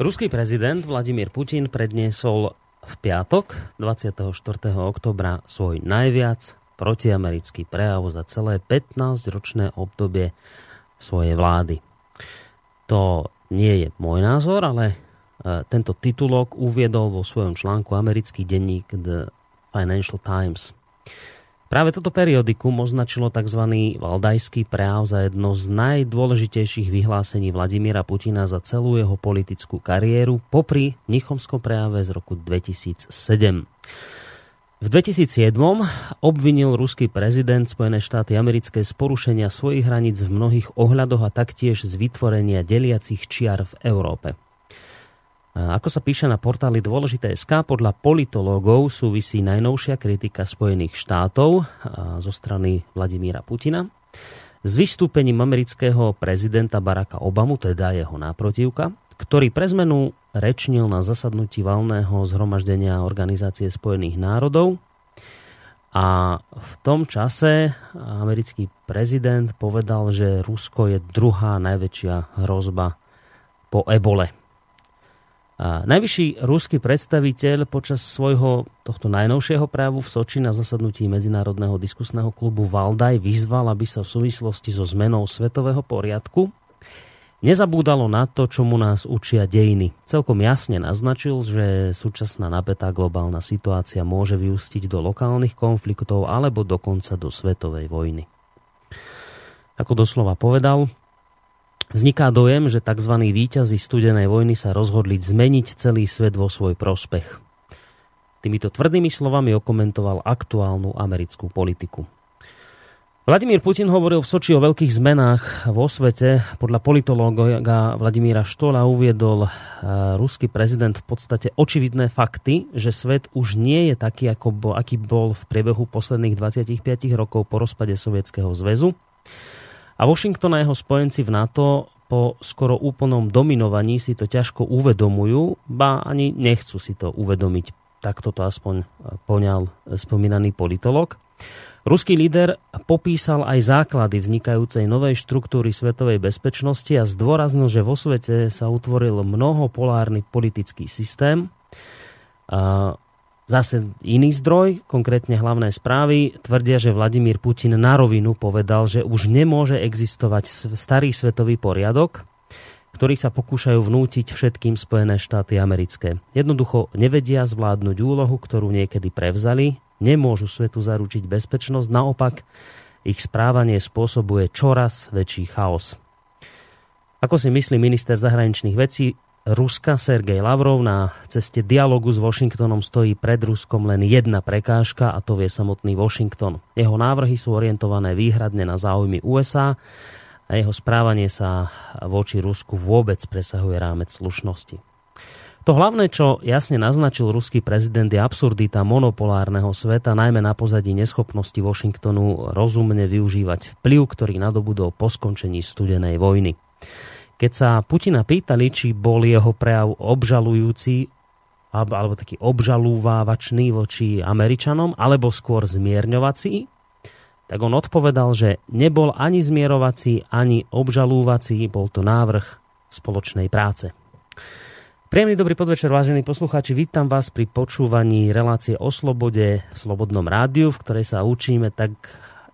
Ruský prezident Vladimír Putin predniesol v piatok 24. oktobra svoj najviac protiamerický prejav za celé 15-ročné obdobie svojej vlády. To nie je môj názor, ale e, tento titulok uviedol vo svojom článku americký denník The Financial Times. Práve toto periodikum označilo tzv. valdajský prejav za jedno z najdôležitejších vyhlásení Vladimíra Putina za celú jeho politickú kariéru popri Nichomskom prejave z roku 2007. V 2007 obvinil ruský prezident Spojené štáty americké z porušenia svojich hraníc v mnohých ohľadoch a taktiež z vytvorenia deliacich čiar v Európe. Ako sa píše na portáli Dôležité SK, podľa politológov súvisí najnovšia kritika Spojených štátov zo strany Vladimíra Putina s vystúpením amerického prezidenta Baracka Obamu, teda jeho náprotivka, ktorý pre zmenu rečnil na zasadnutí valného zhromaždenia Organizácie spojených národov. A v tom čase americký prezident povedal, že Rusko je druhá najväčšia hrozba po ebole. A najvyšší ruský predstaviteľ počas svojho tohto najnovšieho právu v Soči na zasadnutí Medzinárodného diskusného klubu Valdaj vyzval, aby sa v súvislosti so zmenou svetového poriadku nezabúdalo na to, čomu nás učia dejiny. Celkom jasne naznačil, že súčasná napätá globálna situácia môže vyústiť do lokálnych konfliktov alebo dokonca do svetovej vojny. Ako doslova povedal, Vzniká dojem, že tzv. výťazí studenej vojny sa rozhodli zmeniť celý svet vo svoj prospech. Týmito tvrdými slovami okomentoval aktuálnu americkú politiku. Vladimír Putin hovoril v Soči o veľkých zmenách vo svete. Podľa politológa Vladimíra Štola uviedol e, ruský prezident v podstate očividné fakty, že svet už nie je taký, ako bol, aký bol v priebehu posledných 25 rokov po rozpade Sovietskeho zväzu. A Washington a jeho spojenci v NATO po skoro úplnom dominovaní si to ťažko uvedomujú, ba ani nechcú si to uvedomiť. Takto to aspoň poňal spomínaný politolog. Ruský líder popísal aj základy vznikajúcej novej štruktúry svetovej bezpečnosti a zdôraznil, že vo svete sa utvoril mnohopolárny politický systém. Zase iný zdroj, konkrétne hlavné správy, tvrdia, že Vladimír Putin na rovinu povedal, že už nemôže existovať starý svetový poriadok, ktorý sa pokúšajú vnútiť všetkým Spojené štáty americké. Jednoducho nevedia zvládnuť úlohu, ktorú niekedy prevzali, nemôžu svetu zaručiť bezpečnosť, naopak ich správanie spôsobuje čoraz väčší chaos. Ako si myslí minister zahraničných vecí Ruska Sergej Lavrov na ceste dialogu s Washingtonom stojí pred Ruskom len jedna prekážka a to vie samotný Washington. Jeho návrhy sú orientované výhradne na záujmy USA a jeho správanie sa voči Rusku vôbec presahuje rámec slušnosti. To hlavné, čo jasne naznačil ruský prezident, je absurdita monopolárneho sveta, najmä na pozadí neschopnosti Washingtonu rozumne využívať vplyv, ktorý nadobudol po skončení studenej vojny. Keď sa Putina pýtali, či bol jeho prejav obžalujúci alebo taký obžalúvávačný voči Američanom, alebo skôr zmierňovací, tak on odpovedal, že nebol ani zmierovací, ani obžalúvací, bol to návrh spoločnej práce. Príjemný dobrý podvečer, vážení poslucháči. Vítam vás pri počúvaní relácie o slobode v Slobodnom rádiu, v ktorej sa učíme tak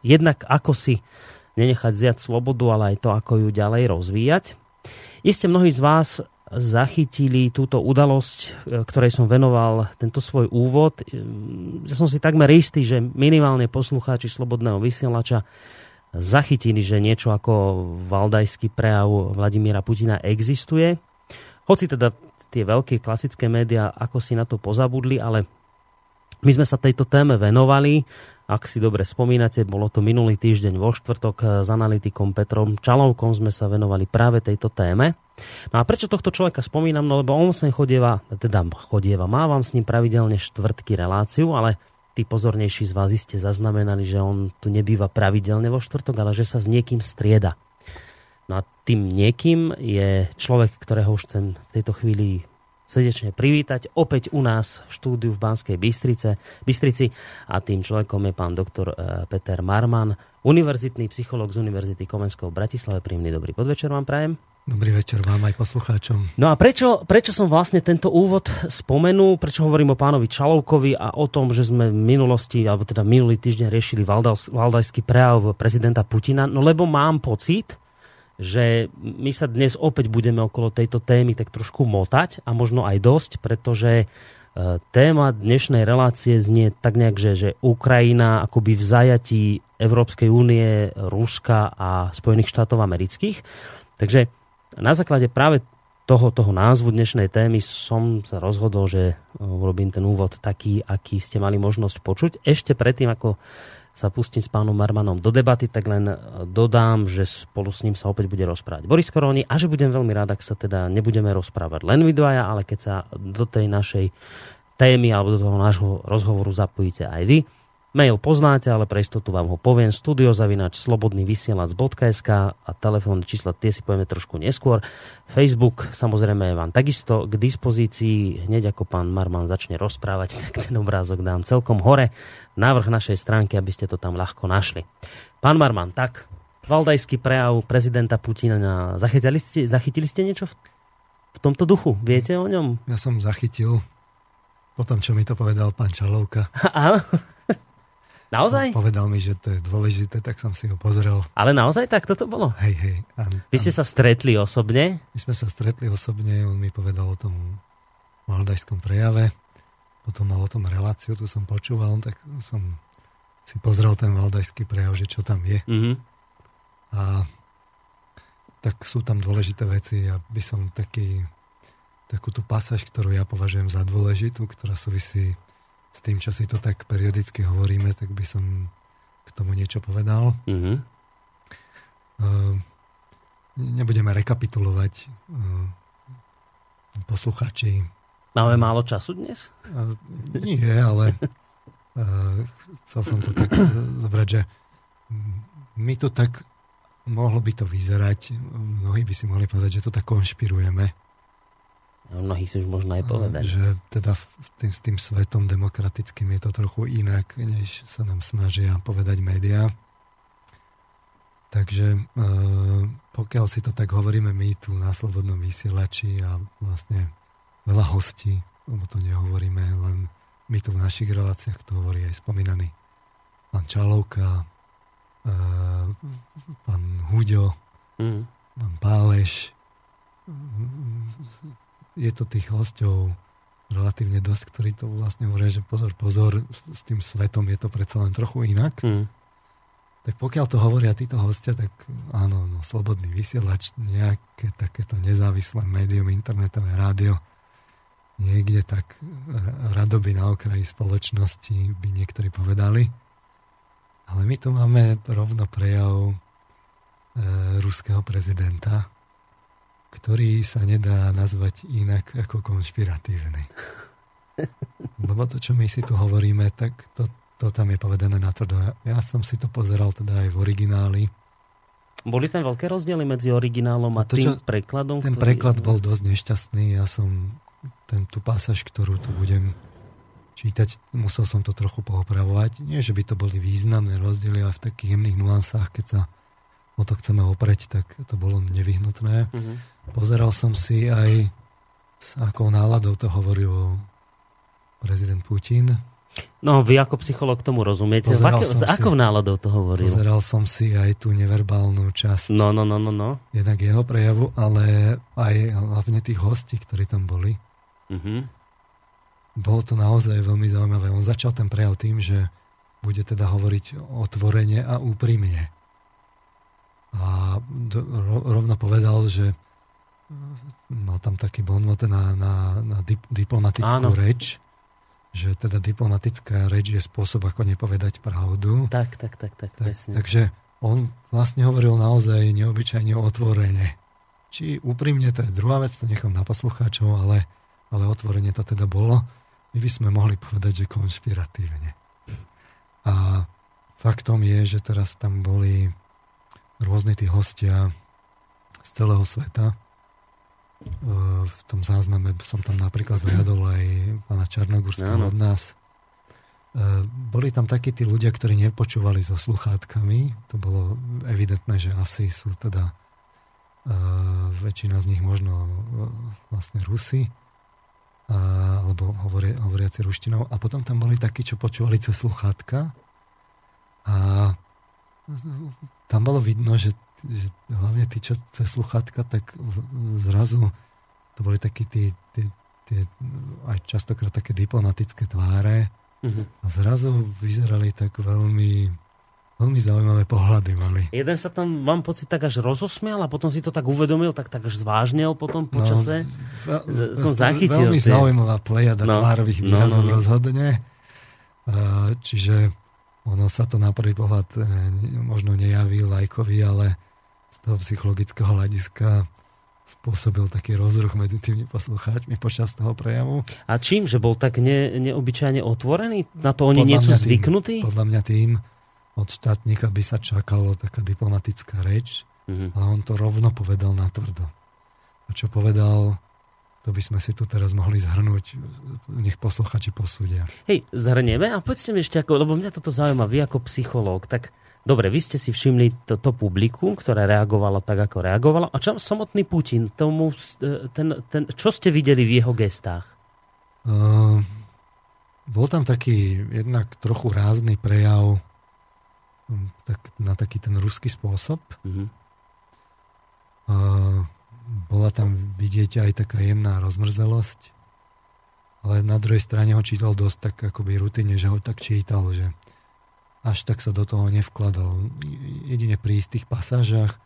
jednak ako si nenechať zjať slobodu, ale aj to, ako ju ďalej rozvíjať. Iste mnohí z vás zachytili túto udalosť, e, ktorej som venoval tento svoj úvod. E, ja som si takmer istý, že minimálne poslucháči Slobodného vysielača zachytili, že niečo ako valdajský prejav Vladimíra Putina existuje. Hoci teda tie veľké klasické médiá ako si na to pozabudli, ale my sme sa tejto téme venovali ak si dobre spomínate, bolo to minulý týždeň vo štvrtok s analytikom Petrom Čalovkom sme sa venovali práve tejto téme. No a prečo tohto človeka spomínam? No lebo on sem chodieva, teda chodieva, mávam s ním pravidelne štvrtky reláciu, ale tí pozornejší z vás iste zaznamenali, že on tu nebýva pravidelne vo štvrtok, ale že sa s niekým strieda. No a tým niekým je človek, ktorého už chcem v tejto chvíli srdečne privítať opäť u nás v štúdiu v Banskej Bystrice, Bystrici a tým človekom je pán doktor e, Peter Marman, univerzitný psychológ z Univerzity Komenského v Bratislave. Príjemný dobrý podvečer vám prajem. Dobrý večer vám aj poslucháčom. No a prečo, prečo som vlastne tento úvod spomenul, prečo hovorím o pánovi Čalovkovi a o tom, že sme v minulosti, alebo teda minulý týždeň riešili valdajský prejav prezidenta Putina, no lebo mám pocit, že my sa dnes opäť budeme okolo tejto témy tak trošku motať a možno aj dosť, pretože e, téma dnešnej relácie znie tak nejak, že, že Ukrajina akoby v zajatí Európskej únie, Ruska a Spojených štátov amerických. Takže na základe práve toho, toho názvu dnešnej témy som sa rozhodol, že e, urobím ten úvod taký, aký ste mali možnosť počuť. Ešte predtým, ako sa pustím s pánom Marmanom do debaty, tak len e, dodám, že spolu s ním sa opäť bude rozprávať Boris Koroni a že budem veľmi rád, ak sa teda nebudeme rozprávať len vy dvaja, ale keď sa do tej našej témy alebo do toho nášho rozhovoru zapojíte aj vy. Mail poznáte, ale pre istotu vám ho poviem. Studiozavinač slobodnyvysielac.sk a telefón čísla tie si povieme trošku neskôr. Facebook samozrejme je vám takisto k dispozícii. Hneď ako pán Marman začne rozprávať, tak ten obrázok dám celkom hore. Návrh našej stránky, aby ste to tam ľahko našli. Pán Marman, tak, valdajský prejav prezidenta Putina. Zachytili ste, zachytili ste niečo v, v tomto duchu? Viete o ňom? Ja som zachytil po tom, čo mi to povedal pán Čalovka. Áno. Naozaj? Povedal mi, že to je dôležité, tak som si ho pozrel. Ale naozaj tak toto bolo? Hej, hej. Áno, Vy ste sa stretli osobne? My sme sa stretli osobne, on mi povedal o tom maldajskom prejave, potom mal o tom reláciu, tu som počúval, tak som si pozrel ten valdajský prejav, že čo tam je. Mm-hmm. A tak sú tam dôležité veci. Ja by som taký, takú tú pasáž, ktorú ja považujem za dôležitú, ktorá súvisí s tým, čo si to tak periodicky hovoríme, tak by som k tomu niečo povedal. Mm-hmm. Nebudeme rekapitulovať uh, posluchači. Máme málo času dnes? Uh, nie, ale chcel som to tak zobrať, že my to tak mohlo by to vyzerať, mnohí by si mohli povedať, že to tak konšpirujeme Mnohí si už možno aj povedať. Že teda tým, s tým svetom demokratickým je to trochu inak, než sa nám snažia povedať médiá. Takže e, pokiaľ si to tak hovoríme my tu na Slobodnom vysielači a vlastne veľa hostí, lebo to nehovoríme len my tu v našich reláciách, to hovorí aj spomínaný pán Čalovka, e, pán Huďo, mm. pán Páleš, je to tých hostov relatívne dosť, ktorí to vlastne hovoria, že pozor, pozor, s tým svetom je to predsa len trochu inak. Hmm. Tak pokiaľ to hovoria títo hostia, tak áno, no, slobodný vysielač, nejaké takéto nezávislé médium, internetové rádio, niekde tak radoby na okraji spoločnosti by niektorí povedali. Ale my tu máme rovno prejav e, ruského prezidenta, ktorý sa nedá nazvať inak ako konšpiratívny. Lebo to, čo my si tu hovoríme, tak to, to tam je povedané na tvrdo. Ja som si to pozeral teda aj v origináli. Boli tam veľké rozdiely medzi originálom a, a to, tým čo, prekladom? Ten ktorý... preklad bol dosť nešťastný. Ja som ten, tú pásaž, ktorú tu budem čítať, musel som to trochu poopravovať. Nie, že by to boli významné rozdiely, ale v takých jemných nuansách, keď sa o to chceme opreť, tak to bolo nevyhnutné. Mm-hmm. Pozeral som si aj s akou náladou to hovoril prezident Putin. No, vy ako psycholog tomu rozumiete. s, ak- s akou si, náladou to hovoril? Pozeral som si aj tú neverbálnu časť. No, no, no, no, no. Jednak jeho prejavu, ale aj hlavne tých hostí, ktorí tam boli. Mm-hmm. Bolo to naozaj veľmi zaujímavé. On začal ten prejav tým, že bude teda hovoriť otvorene a úprimne a rovno povedal, že má tam taký bonmot na, na, na dip, diplomatickú Áno. reč, že teda diplomatická reč je spôsob, ako nepovedať pravdu. Tak, tak, tak, tak, tak Takže on vlastne hovoril naozaj neobyčajne otvorene. Či úprimne, to je druhá vec, to nechám na poslucháčov, ale, ale otvorene to teda bolo. My by sme mohli povedať, že konšpiratívne. A faktom je, že teraz tam boli rôzni tí hostia z celého sveta. E, v tom zázname som tam napríklad zhľadol aj pána Čarnogurského od nás. E, boli tam takí tí ľudia, ktorí nepočúvali so sluchátkami. To bolo evidentné, že asi sú teda väčšina z nich možno vlastne Rusy, alebo hovoria, hovoriaci ruštinou. A potom tam boli takí, čo počúvali cez sluchátka. A tam bolo vidno, že, že hlavne tí, čo cez sluchátka, tak zrazu to boli takí tí, tí, tí aj častokrát také diplomatické tváre. Uh-huh. A zrazu vyzerali tak veľmi Veľmi zaujímavé pohľady mali. Jeden sa tam, mám pocit, tak až rozosmial a potom si to tak uvedomil, tak, tak až zvážnel potom po no, čase. Veľ, Som zachytil. Veľmi tie. zaujímavá plejada no, tvárových no, výrazov no, no, rozhodne. Čiže ono sa to na prvý pohľad e, možno nejaví lajkovi, ale toho psychologického hľadiska spôsobil taký rozruch medzi tými poslucháčmi počas toho prejavu. A čím? Že bol tak ne, neobyčajne otvorený? Na to oni podľa nie sú zvyknutí? Tým, podľa mňa tým, od štátnika by sa čakalo taká diplomatická reč, mm-hmm. ale on to rovno povedal natvrdo. A čo povedal, to by sme si tu teraz mohli zhrnúť, nech posluchači posúdia. Hej, zhrnieme a povedzte mi ešte, ako, lebo mňa toto zaujíma, vy ako psychológ, tak dobre, vy ste si všimli to, to publikum, ktoré reagovalo tak, ako reagovalo. A čo samotný Putin, tomu, e, ten, ten, čo ste videli v jeho gestách? Uh, bol tam taký jednak trochu rázny prejav tak, na taký ten ruský spôsob. Mm-hmm. A bola tam vidieť aj taká jemná rozmrzelosť, ale na druhej strane ho čítal dosť tak akoby rutine, že ho tak čítal, že až tak sa do toho nevkladal. Jedine pri istých pasážach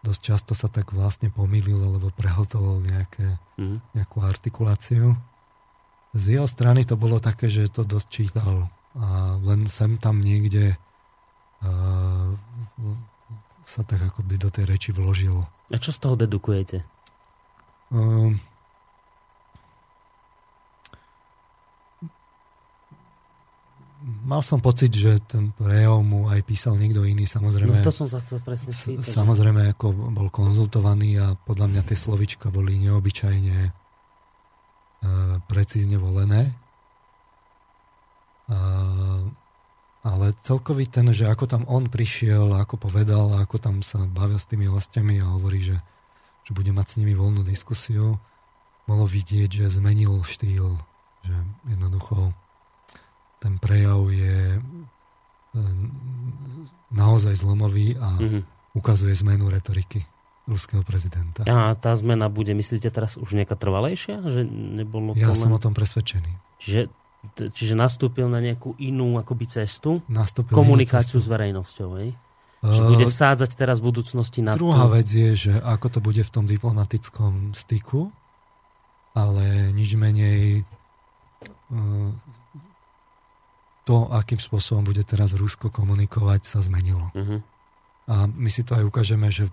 dosť často sa tak vlastne pomýlil alebo prehltol nejaké, mm. nejakú artikuláciu. Z jeho strany to bolo také, že to dosť čítal a len sem tam niekde sa tak ako by do tej reči vložil. A čo z toho dedukujete? Uh, mal som pocit, že ten prejav mu aj písal niekto iný, samozrejme. No to som sa chcel presne spýtať. Samozrejme, ako bol konzultovaný a podľa mňa tie slovička boli neobyčajne uh, precízne volené. Uh, ale celkový ten, že ako tam on prišiel, ako povedal, ako tam sa bavil s tými hostiami a hovorí, že, že bude mať s nimi voľnú diskusiu, bolo vidieť, že zmenil štýl, že jednoducho ten prejav je e, naozaj zlomový a mm-hmm. ukazuje zmenu retoriky ruského prezidenta. A tá zmena bude, myslíte, teraz už nejaká trvalejšia? Že nebolo ja len... som o tom presvedčený. Čiže čiže nastúpil na nejakú inú akoby cestu, nastúpil komunikáciu cestu. s verejnosťou, hej? Že bude vsádzať teraz v budúcnosti na Druhá vec je, že ako to bude v tom diplomatickom styku, ale nič menej to, akým spôsobom bude teraz Rusko komunikovať, sa zmenilo. Uh-huh. A my si to aj ukážeme, že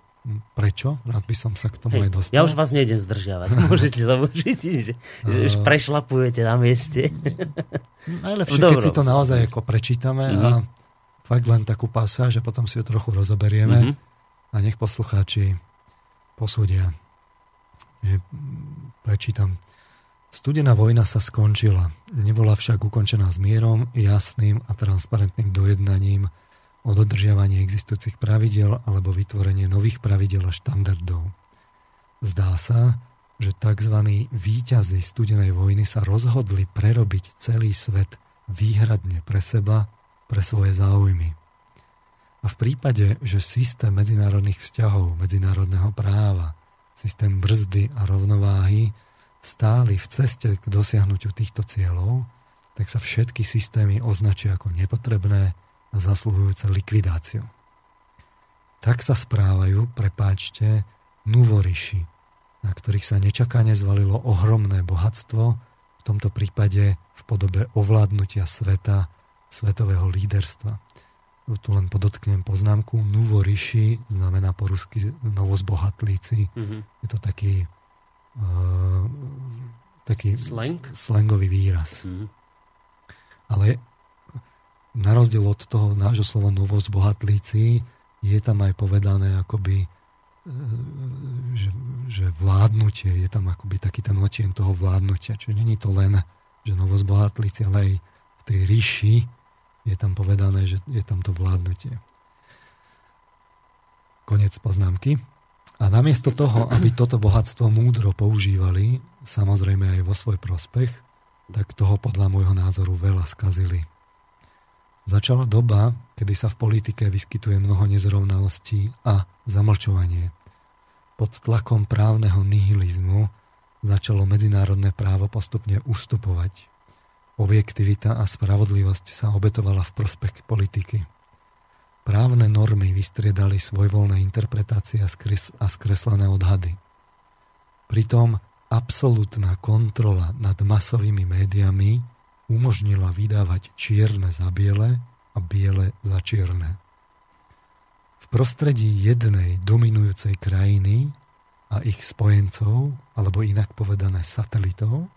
Prečo? Rád by som sa k tomu Hej, aj dostal. Ja už vás nejdem zdržiavať. Môžete, lebo že, že, že prešlapujete na mieste. Najlepšie, keď si to naozaj ako prečítame mm-hmm. a mhm. fakt len takú pasáž a potom si ju trochu rozoberieme mm-hmm. a nech poslucháči posúdia. Že prečítam. Studená vojna sa skončila. Nebola však ukončená s mierom, jasným a transparentným dojednaním o dodržiavanie existujúcich pravidel alebo vytvorenie nových pravidel a štandardov. Zdá sa, že tzv. výťazy studenej vojny sa rozhodli prerobiť celý svet výhradne pre seba, pre svoje záujmy. A v prípade, že systém medzinárodných vzťahov, medzinárodného práva, systém brzdy a rovnováhy stáli v ceste k dosiahnutiu týchto cieľov, tak sa všetky systémy označia ako nepotrebné, zasluhujúce likvidáciu. Tak sa správajú, prepáčte, nuvoriši, na ktorých sa nečakane zvalilo ohromné bohatstvo, v tomto prípade v podobe ovládnutia sveta, svetového líderstva. Tu len podotknem poznámku. Nuvoriši znamená po rusky novozbohatlíci. Mm-hmm. Je to taký, taký Slang? slangový výraz. Mm-hmm. Ale na rozdiel od toho nášho slova novosť bohatlíci, je tam aj povedané akoby, e, že, že vládnutie, je tam akoby taký ten otien toho vládnutia. Čiže není to len, že novosť bohatlíci, ale aj v tej ríši je tam povedané, že je tam to vládnutie. Konec poznámky. A namiesto toho, aby toto bohatstvo múdro používali, samozrejme aj vo svoj prospech, tak toho podľa môjho názoru veľa skazili. Začala doba, kedy sa v politike vyskytuje mnoho nezrovnalostí a zamlčovanie. Pod tlakom právneho nihilizmu začalo medzinárodné právo postupne ustupovať. Objektivita a spravodlivosť sa obetovala v prospech politiky. Právne normy vystriedali svojvoľné interpretácie a skreslené odhady. Pritom absolútna kontrola nad masovými médiami umožnila vydávať čierne za biele a biele za čierne. V prostredí jednej dominujúcej krajiny a ich spojencov, alebo inak povedané satelitov,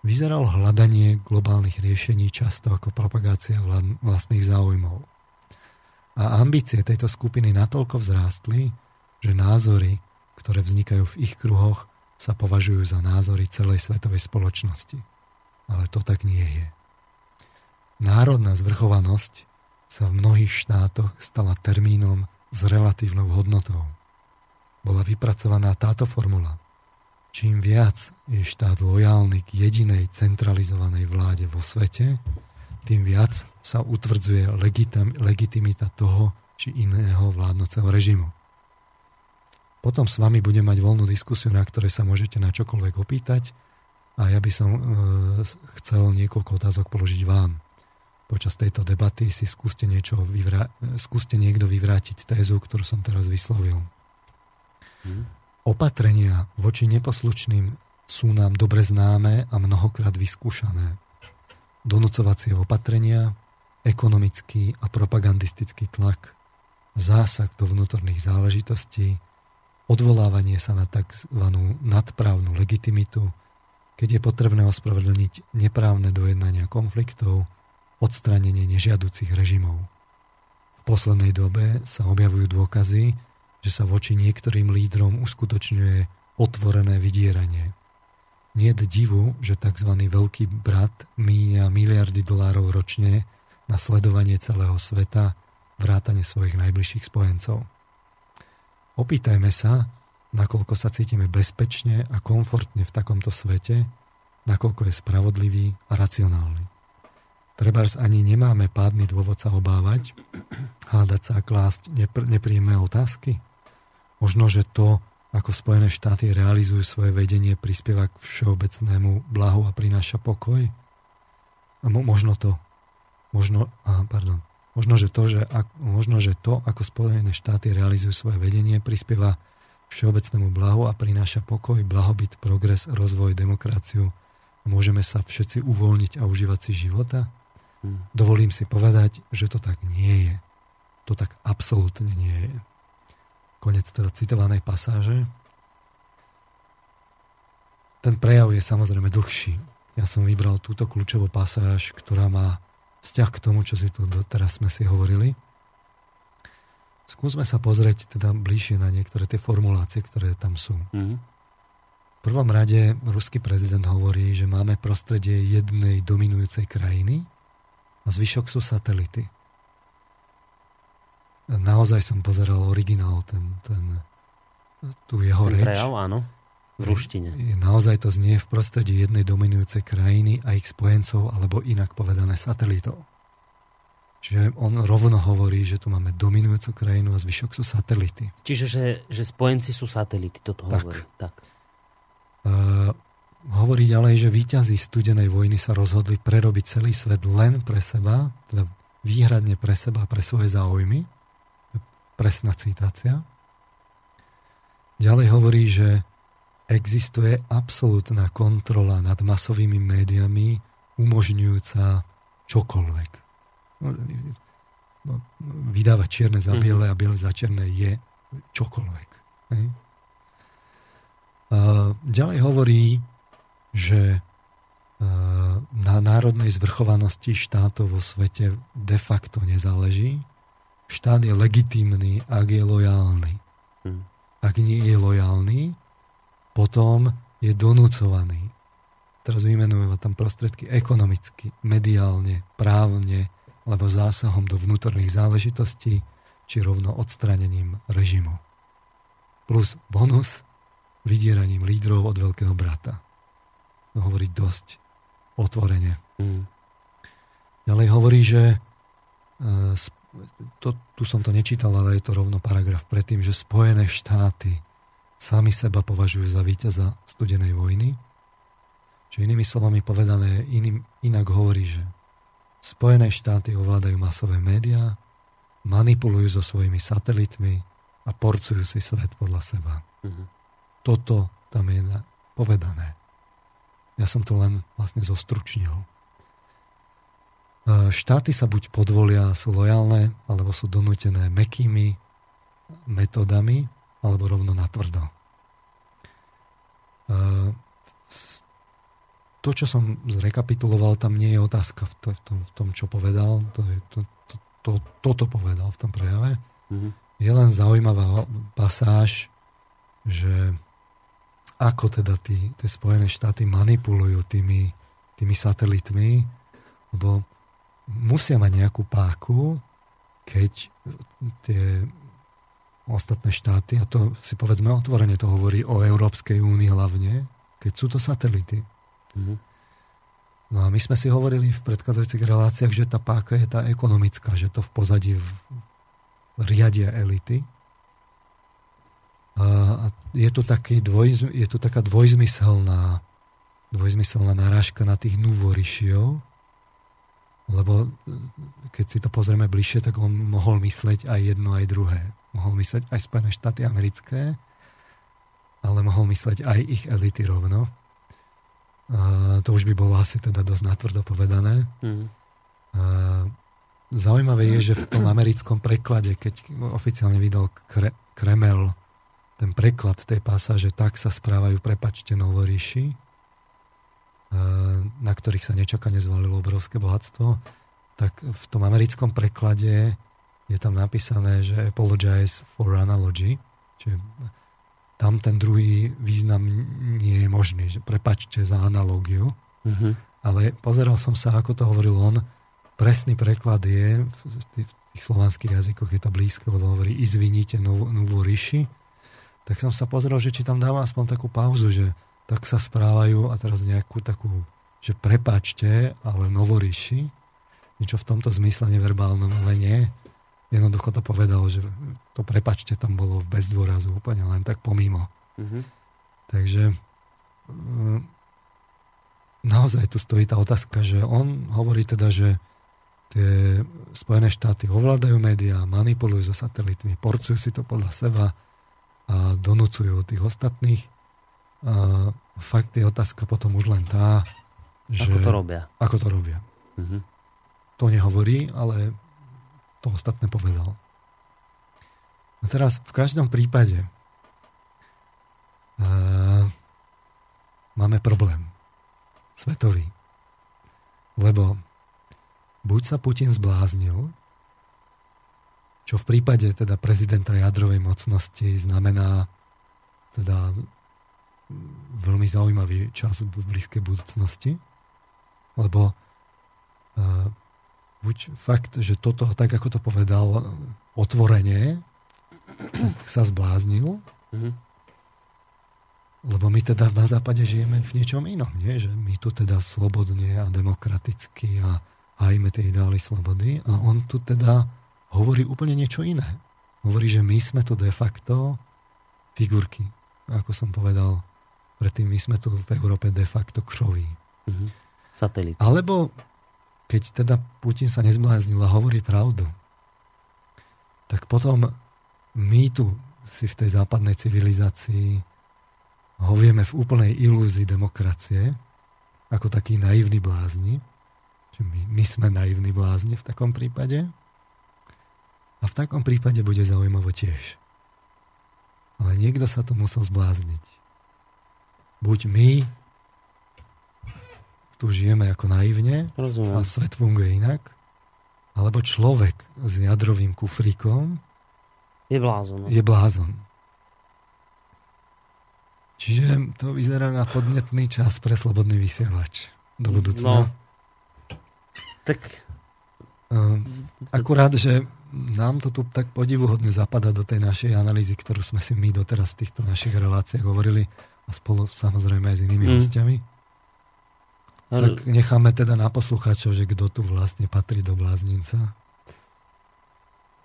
vyzeralo hľadanie globálnych riešení často ako propagácia vlastných záujmov. A ambície tejto skupiny natoľko vzrástli, že názory, ktoré vznikajú v ich kruhoch, sa považujú za názory celej svetovej spoločnosti ale to tak nie je. Národná zvrchovanosť sa v mnohých štátoch stala termínom s relatívnou hodnotou. Bola vypracovaná táto formula. Čím viac je štát lojálny k jedinej centralizovanej vláde vo svete, tým viac sa utvrdzuje legitim, legitimita toho či iného vládnoceho režimu. Potom s vami budem mať voľnú diskusiu, na ktorej sa môžete na čokoľvek opýtať a ja by som e, chcel niekoľko otázok položiť vám. Počas tejto debaty si skúste, niečo vyvrá- skúste niekto vyvrátiť tézu, ktorú som teraz vyslovil. Hmm. Opatrenia voči neposlušným sú nám dobre známe a mnohokrát vyskúšané. Donúcovacie opatrenia, ekonomický a propagandistický tlak, zásah do vnútorných záležitostí, odvolávanie sa na tzv. nadprávnu legitimitu, keď je potrebné ospravedlniť neprávne dojednania konfliktov, odstránenie nežiaducich režimov. V poslednej dobe sa objavujú dôkazy, že sa voči niektorým lídrom uskutočňuje otvorené vydieranie. Nie divu, že tzv. veľký brat míňa miliardy dolárov ročne na sledovanie celého sveta, vrátane svojich najbližších spojencov. Opýtajme sa, nakoľko sa cítime bezpečne a komfortne v takomto svete, nakoľko je spravodlivý a racionálny. Trebárs ani nemáme pádny dôvod sa obávať, hádať sa a klásť nepr- nepríjemné otázky. Možno, že to, ako Spojené štáty realizujú svoje vedenie, prispieva k všeobecnému blahu a prináša pokoj. A mo- možno to, možno, aha, pardon, možno, že to, že ak, možno, že to, ako Spojené štáty realizujú svoje vedenie, prispieva všeobecnému blahu a prináša pokoj, blahobyt, progres, rozvoj, demokraciu. Môžeme sa všetci uvoľniť a užívať si života? Hmm. Dovolím si povedať, že to tak nie je. To tak absolútne nie je. Konec teda citovanej pasáže. Ten prejav je samozrejme dlhší. Ja som vybral túto kľúčovú pasáž, ktorá má vzťah k tomu, čo si tu teraz sme si hovorili. Skúsme sa pozrieť teda bližšie na niektoré tie formulácie, ktoré tam sú. Mm-hmm. V prvom rade ruský prezident hovorí, že máme prostredie jednej dominujúcej krajiny a zvyšok sú satelity. Naozaj som pozeral originál, ten, ten, tu jeho ten reč. Prejav, áno. V ruštine. Naozaj to znie v prostredí jednej dominujúcej krajiny a ich spojencov, alebo inak povedané satelitov. Čiže on rovno hovorí, že tu máme dominujúcu krajinu a zvyšok sú satelity. Čiže, že, že spojenci sú satelity, toto tak. hovorí. Tak. Uh, hovorí ďalej, že víťazí studenej vojny sa rozhodli prerobiť celý svet len pre seba, teda výhradne pre seba, pre svoje záujmy. Presná citácia. Ďalej hovorí, že existuje absolútna kontrola nad masovými médiami, umožňujúca čokoľvek vydávať čierne za mhm. biele a biele za čierne je čokoľvek. Ďalej hovorí, že na národnej zvrchovanosti štátov vo svete de facto nezáleží. Štát je legitímny, ak je lojálny. Mhm. Ak nie je lojálny, potom je donúcovaný. Teraz vymenujeme tam prostredky ekonomicky, mediálne, právne, alebo zásahom do vnútorných záležitostí, či rovno odstranením režimu. plus bonus vydieraním lídrov od veľkého brata. To hovorí dosť otvorene. Mm. Ďalej hovorí, že e, to, tu som to nečítal, ale je to rovno paragraf predtým, že Spojené štáty sami seba považujú za víťaza studenej vojny. Čiže inými slovami povedané, iným, inak hovorí, že Spojené štáty ovládajú masové médiá, manipulujú so svojimi satelitmi a porcujú si svet podľa seba. Mm-hmm. Toto tam je povedané. Ja som to len vlastne zostručnil. E, štáty sa buď podvolia, sú lojálne, alebo sú donútené mekými metodami, alebo rovno natvrdo. E, to, čo som zrekapituloval, tam nie je otázka v, to, v, tom, v tom, čo povedal. To je, to, to, to, toto povedal v tom prejave. Mm-hmm. Je len zaujímavá pasáž, že ako teda tí, tie Spojené štáty manipulujú tými, tými satelitmi, lebo musia mať nejakú páku, keď tie ostatné štáty, a to si povedzme otvorene, to hovorí o Európskej únii hlavne, keď sú to satelity. Mm-hmm. No a my sme si hovorili v predchádzajúcich reláciách, že tá páka je tá ekonomická, že to v pozadí v, riadia elity. A je tu, taký dvoj, je tu taká dvojzmyselná, dvojzmyselná narážka na tých núvorišiov, lebo keď si to pozrieme bližšie, tak on mohol mysleť aj jedno, aj druhé. Mohol mysleť aj Spojené štáty americké, ale mohol mysleť aj ich elity rovno. A to už by bolo asi teda dosť natvrdo povedané. Mm. A zaujímavé je, že v tom americkom preklade, keď oficiálne vydal Kre- Kremel ten preklad tej pasáže tak sa správajú, prepačte, novoríši, e, na ktorých sa nečakane zvalilo obrovské bohatstvo, tak v tom americkom preklade je tam napísané, že apologize for analogy, čiže tam ten druhý význam nie je možný, že prepačte za analogiu. Mm-hmm. Ale pozeral som sa, ako to hovoril on, presný preklad je, v tých, v tých slovanských jazykoch je to blízko, lebo hovorí izvinite novú, novú ríši, tak som sa pozrel, že či tam dáva aspoň takú pauzu, že tak sa správajú a teraz nejakú takú, že prepačte, ale novoríši, niečo v tomto zmysle neverbálnom, ale nie. Jednoducho to povedal, že to prepačte tam bolo v bezdôrazu, úplne len tak pomimo. Mm-hmm. Takže mm, naozaj tu stojí tá otázka, že on hovorí teda, že tie Spojené štáty ovládajú médiá, manipulujú so satelitmi, porcujú si to podľa seba, a donúcujú tých ostatných. A fakt je otázka potom už len tá, že... Ako to robia. Ako to robia. Uh-huh. To nehovorí, ale to ostatné povedal. A teraz v každom prípade uh, máme problém. Svetový. Lebo buď sa Putin zbláznil, čo v prípade teda prezidenta jadrovej mocnosti znamená teda veľmi zaujímavý čas v blízkej budúcnosti, lebo uh, buď fakt, že toto, tak ako to povedal otvorene, tak sa zbláznil, mm-hmm. lebo my teda na západe žijeme v niečom inom, nie? že my tu teda slobodne a demokraticky a hajme tie ideály slobody a on tu teda hovorí úplne niečo iné. Hovorí, že my sme tu de facto figurky. Ako som povedal predtým, my sme tu v Európe de facto křoví. Mm-hmm. Satelit. Alebo keď teda Putin sa nezbláznil a hovorí pravdu, tak potom my tu si v tej západnej civilizácii hovieme v úplnej ilúzii demokracie, ako takí naivní blázni. My, my sme naivní blázni v takom prípade. A v takom prípade bude zaujímavo tiež. Ale niekto sa to musel zblázniť. Buď my tu žijeme ako naivne Rozumiem. a svet funguje inak, alebo človek s jadrovým kufrikom je blázon. Je blázon. Čiže to vyzerá na podnetný čas pre slobodný vysielač do budúcna. No, tak Ehm, Akurát, že nám to tu tak podivuhodne zapadá do tej našej analýzy, ktorú sme si my doteraz v týchto našich reláciách hovorili a spolu samozrejme aj s inými mm. hostiami. Tak necháme teda na poslucháčov, že kto tu vlastne patrí do bláznica.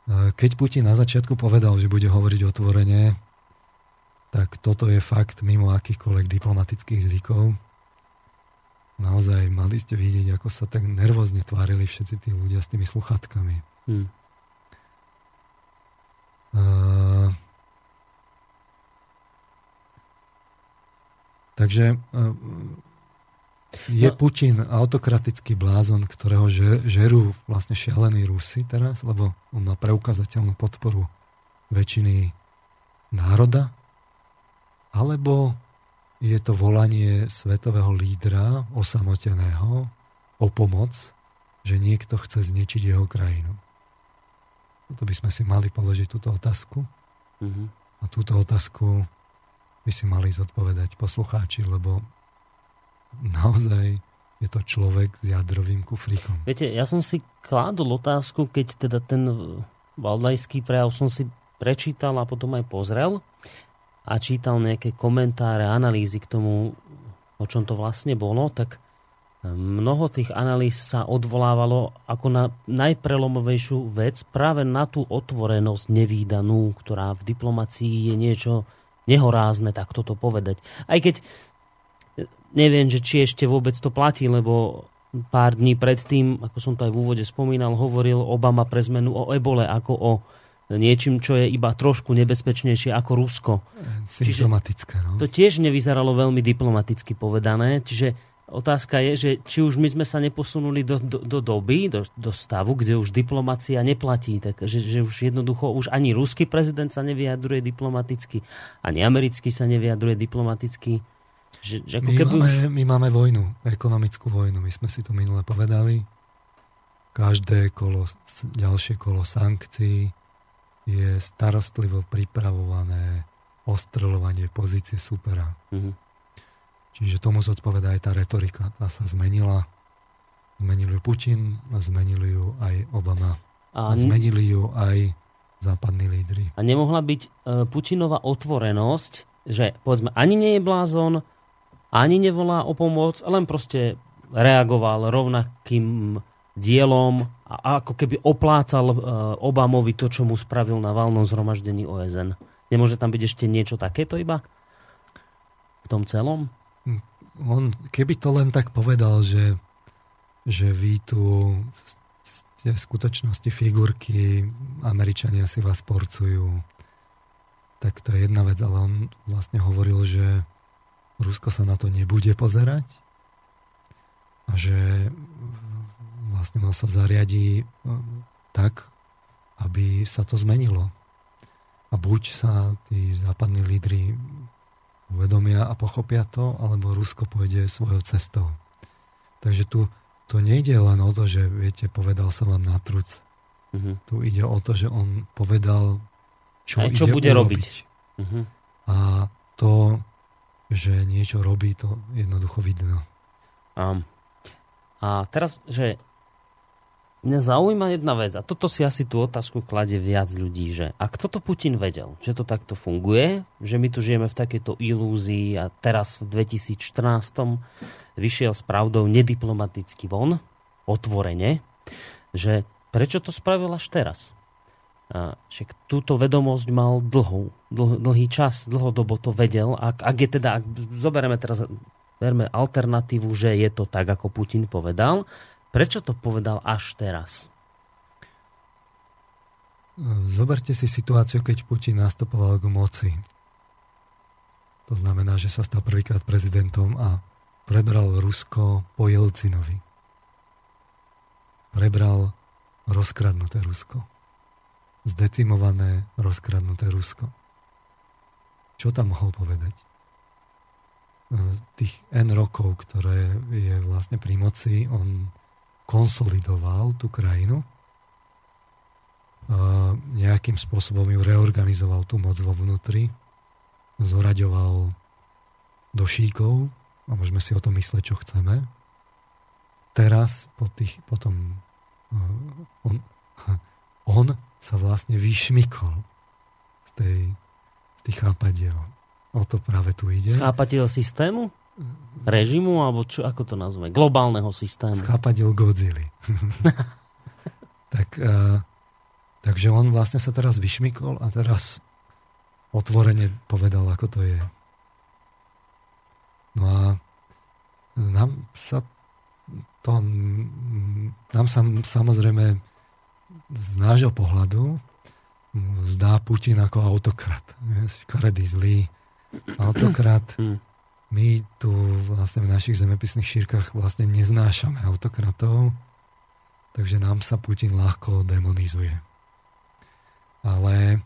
Keď Putin na začiatku povedal, že bude hovoriť otvorene, tak toto je fakt mimo akýchkoľvek diplomatických zvykov. Naozaj mali ste vidieť, ako sa tak nervózne tvárili všetci tí ľudia s tými sluchatkami. Hmm. Takže uh, je no. Putin autokratický blázon, ktorého žerú vlastne šialení Rusy teraz, lebo on má preukazateľnú podporu väčšiny národa, alebo je to volanie svetového lídra osamoteného o pomoc, že niekto chce zničiť jeho krajinu. Toto by sme si mali položiť túto otázku. Mm-hmm. A túto otázku by si mali zodpovedať poslucháči, lebo naozaj je to človek s jadrovým kufríkom. Viete, ja som si kládol otázku, keď teda ten valdajský prejav som si prečítal a potom aj pozrel a čítal nejaké komentáre, analýzy k tomu, o čom to vlastne bolo, tak mnoho tých analýz sa odvolávalo ako na najprelomovejšiu vec práve na tú otvorenosť nevýdanú, ktorá v diplomácii je niečo nehorázne, tak toto povedať. Aj keď neviem, že či ešte vôbec to platí, lebo pár dní predtým, ako som to aj v úvode spomínal, hovoril Obama pre zmenu o ebole ako o niečím, čo je iba trošku nebezpečnejšie ako Rusko. Symptomatické, no. To tiež nevyzeralo veľmi diplomaticky povedané, čiže otázka je, že či už my sme sa neposunuli do, do, do doby, do, do stavu, kde už diplomacia neplatí, tak že, že už jednoducho už ani ruský prezident sa nevyjadruje diplomaticky, ani americký sa nevyjadruje diplomaticky že, že ako my, keby máme, už... my máme vojnu, ekonomickú vojnu. My sme si to minule povedali. Každé kolo, ďalšie kolo sankcií je starostlivo pripravované ostreľovanie pozície supera. Mm-hmm. Čiže tomu zodpovedá aj tá retorika. Tá sa zmenila. Zmenili ju Putin, zmenili ju aj Obama. A, a zmenili ju aj západní lídry. A nemohla byť e, Putinova otvorenosť, že povedzme ani nie je blázon, ani nevolá o pomoc, len proste reagoval rovnakým dielom a ako keby oplácal e, Obamovi to, čo mu spravil na valnom zhromaždení OSN. Nemôže tam byť ešte niečo takéto iba v tom celom? On, keby to len tak povedal, že, že vy tu ste v skutočnosti figurky, Američania si vás porcujú, tak to je jedna vec, ale on vlastne hovoril, že Rusko sa na to nebude pozerať a že vlastne on sa zariadí e, tak, aby sa to zmenilo. A buď sa tí západní lídry uvedomia a pochopia to, alebo Rusko pôjde svojou cestou. Takže tu to nejde len o to, že viete, povedal som vám na truc. Uh-huh. Tu ide o to, že on povedal, čo, Aj čo ide bude urobiť. robiť. Uh-huh. A to že niečo robí, to jednoducho vidno. Um, a teraz, že mňa zaujíma jedna vec, a toto si asi tú otázku kladie viac ľudí, že ak toto Putin vedel, že to takto funguje, že my tu žijeme v takejto ilúzii a teraz v 2014 vyšiel s pravdou nediplomaticky von, otvorene, že prečo to spravil až teraz? však túto vedomosť mal dlhú, dlh, dlhý čas, dlhodobo to vedel. Ak, ak je teda, ak zoberieme teraz verme alternatívu, že je to tak, ako Putin povedal, prečo to povedal až teraz? Zoberte si situáciu, keď Putin nastupoval k moci. To znamená, že sa stal prvýkrát prezidentom a prebral Rusko po Jelcinovi. Prebral rozkradnuté Rusko zdecimované, rozkradnuté Rusko. Čo tam mohol povedať? E, tých N rokov, ktoré je vlastne pri moci, on konsolidoval tú krajinu, nejakým spôsobom ju reorganizoval tú moc vo vnútri, zoraďoval do šíkov a môžeme si o tom mysleť, čo chceme. Teraz, po, tých, potom, e, on, sa vlastne vyšmykol z, tej, z tých chápadiel. O to práve tu ide. Z chápadiel systému? Režimu? Alebo čo, ako to nazve? Globálneho systému? Z chápadiel Godzilla. tak, uh, takže on vlastne sa teraz vyšmykol a teraz otvorene povedal, ako to je. No a nám sa to nám sa samozrejme z nášho pohľadu zdá Putin ako autokrat. Škaredý zlý autokrat. My tu vlastne v našich zemepisných šírkach vlastne neznášame autokratov, takže nám sa Putin ľahko demonizuje. Ale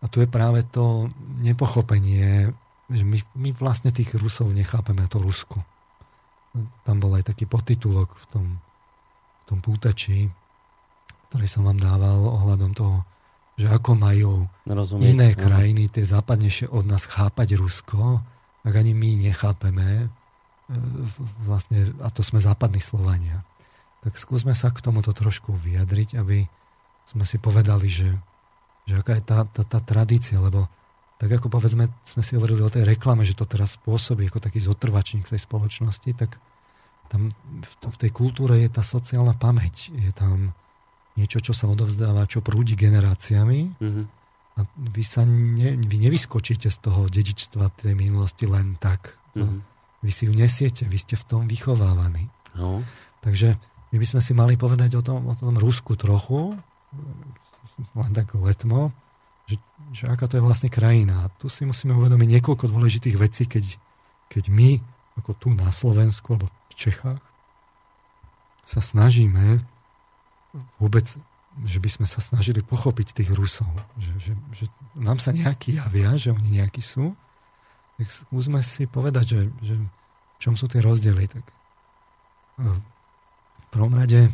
a tu je práve to nepochopenie, že my, my vlastne tých Rusov nechápeme, to Rusko. Tam bol aj taký podtitulok v tom, v tom pútači, ktorý som vám dával ohľadom toho, že ako majú Rozumieť, iné krajiny, tie západnejšie od nás chápať Rusko, tak ani my nechápeme e, vlastne, a to sme západní Slovania. Tak skúsme sa k tomuto trošku vyjadriť, aby sme si povedali, že, že aká je tá, tá, tá tradícia, lebo tak ako povedzme, sme si hovorili o tej reklame, že to teraz spôsobí ako taký zotrvačník v tej spoločnosti, tak tam v, v tej kultúre je tá sociálna pamäť, je tam niečo, čo sa odovzdáva, čo prúdi generáciami mm-hmm. A vy sa ne, vy nevyskočíte z toho dedičstva tej minulosti len tak. Mm-hmm. Vy si ju nesiete, vy ste v tom vychovávaní. No. Takže my by sme si mali povedať o tom, o tom Rusku trochu, len tak letmo, že, že aká to je vlastne krajina. A tu si musíme uvedomiť niekoľko dôležitých vecí, keď, keď my, ako tu na Slovensku alebo v Čechách, sa snažíme vôbec, že by sme sa snažili pochopiť tých Rusov. Že, že, že nám sa nejakí javia, že oni nejakí sú, tak skúsme si povedať, že, že čom sú tie rozdiely. Tak e, v prvom rade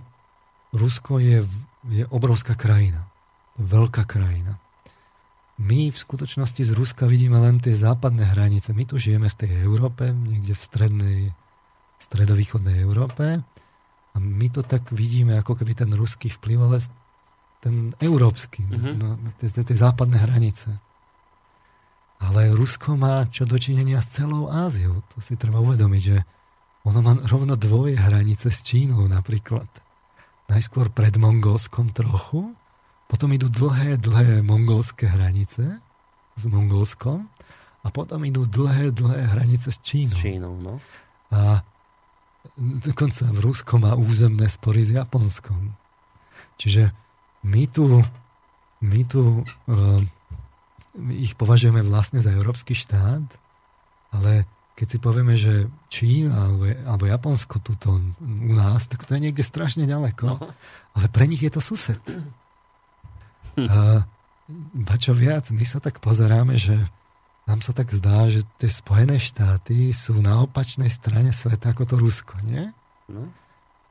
Rusko je, je obrovská krajina. Veľká krajina my v skutočnosti z Ruska vidíme len tie západné hranice. My tu žijeme v tej Európe, niekde v strednej, stredovýchodnej Európe a my to tak vidíme, ako keby ten ruský vplyv, ale ten európsky, mm-hmm. no, tie, tie západné hranice. Ale Rusko má čo dočinenia s celou Áziou. To si treba uvedomiť, že ono má rovno dvoje hranice s Čínou napríklad. Najskôr pred Mongolskom trochu, potom idú dlhé, dlhé mongolské hranice s Mongolskom a potom idú dlhé, dlhé hranice s Čínou. S Čínou, no. A dokonca v Rusko má územné spory s Japonskom. Čiže my tu, my tu uh, ich považujeme vlastne za európsky štát, ale keď si povieme, že Čína alebo, alebo Japonsko tuto u nás, tak to je niekde strašne ďaleko. No. Ale pre nich je to sused. A, a čo viac, my sa tak pozeráme, že nám sa tak zdá, že tie Spojené štáty sú na opačnej strane sveta ako to Rusko, nie? No.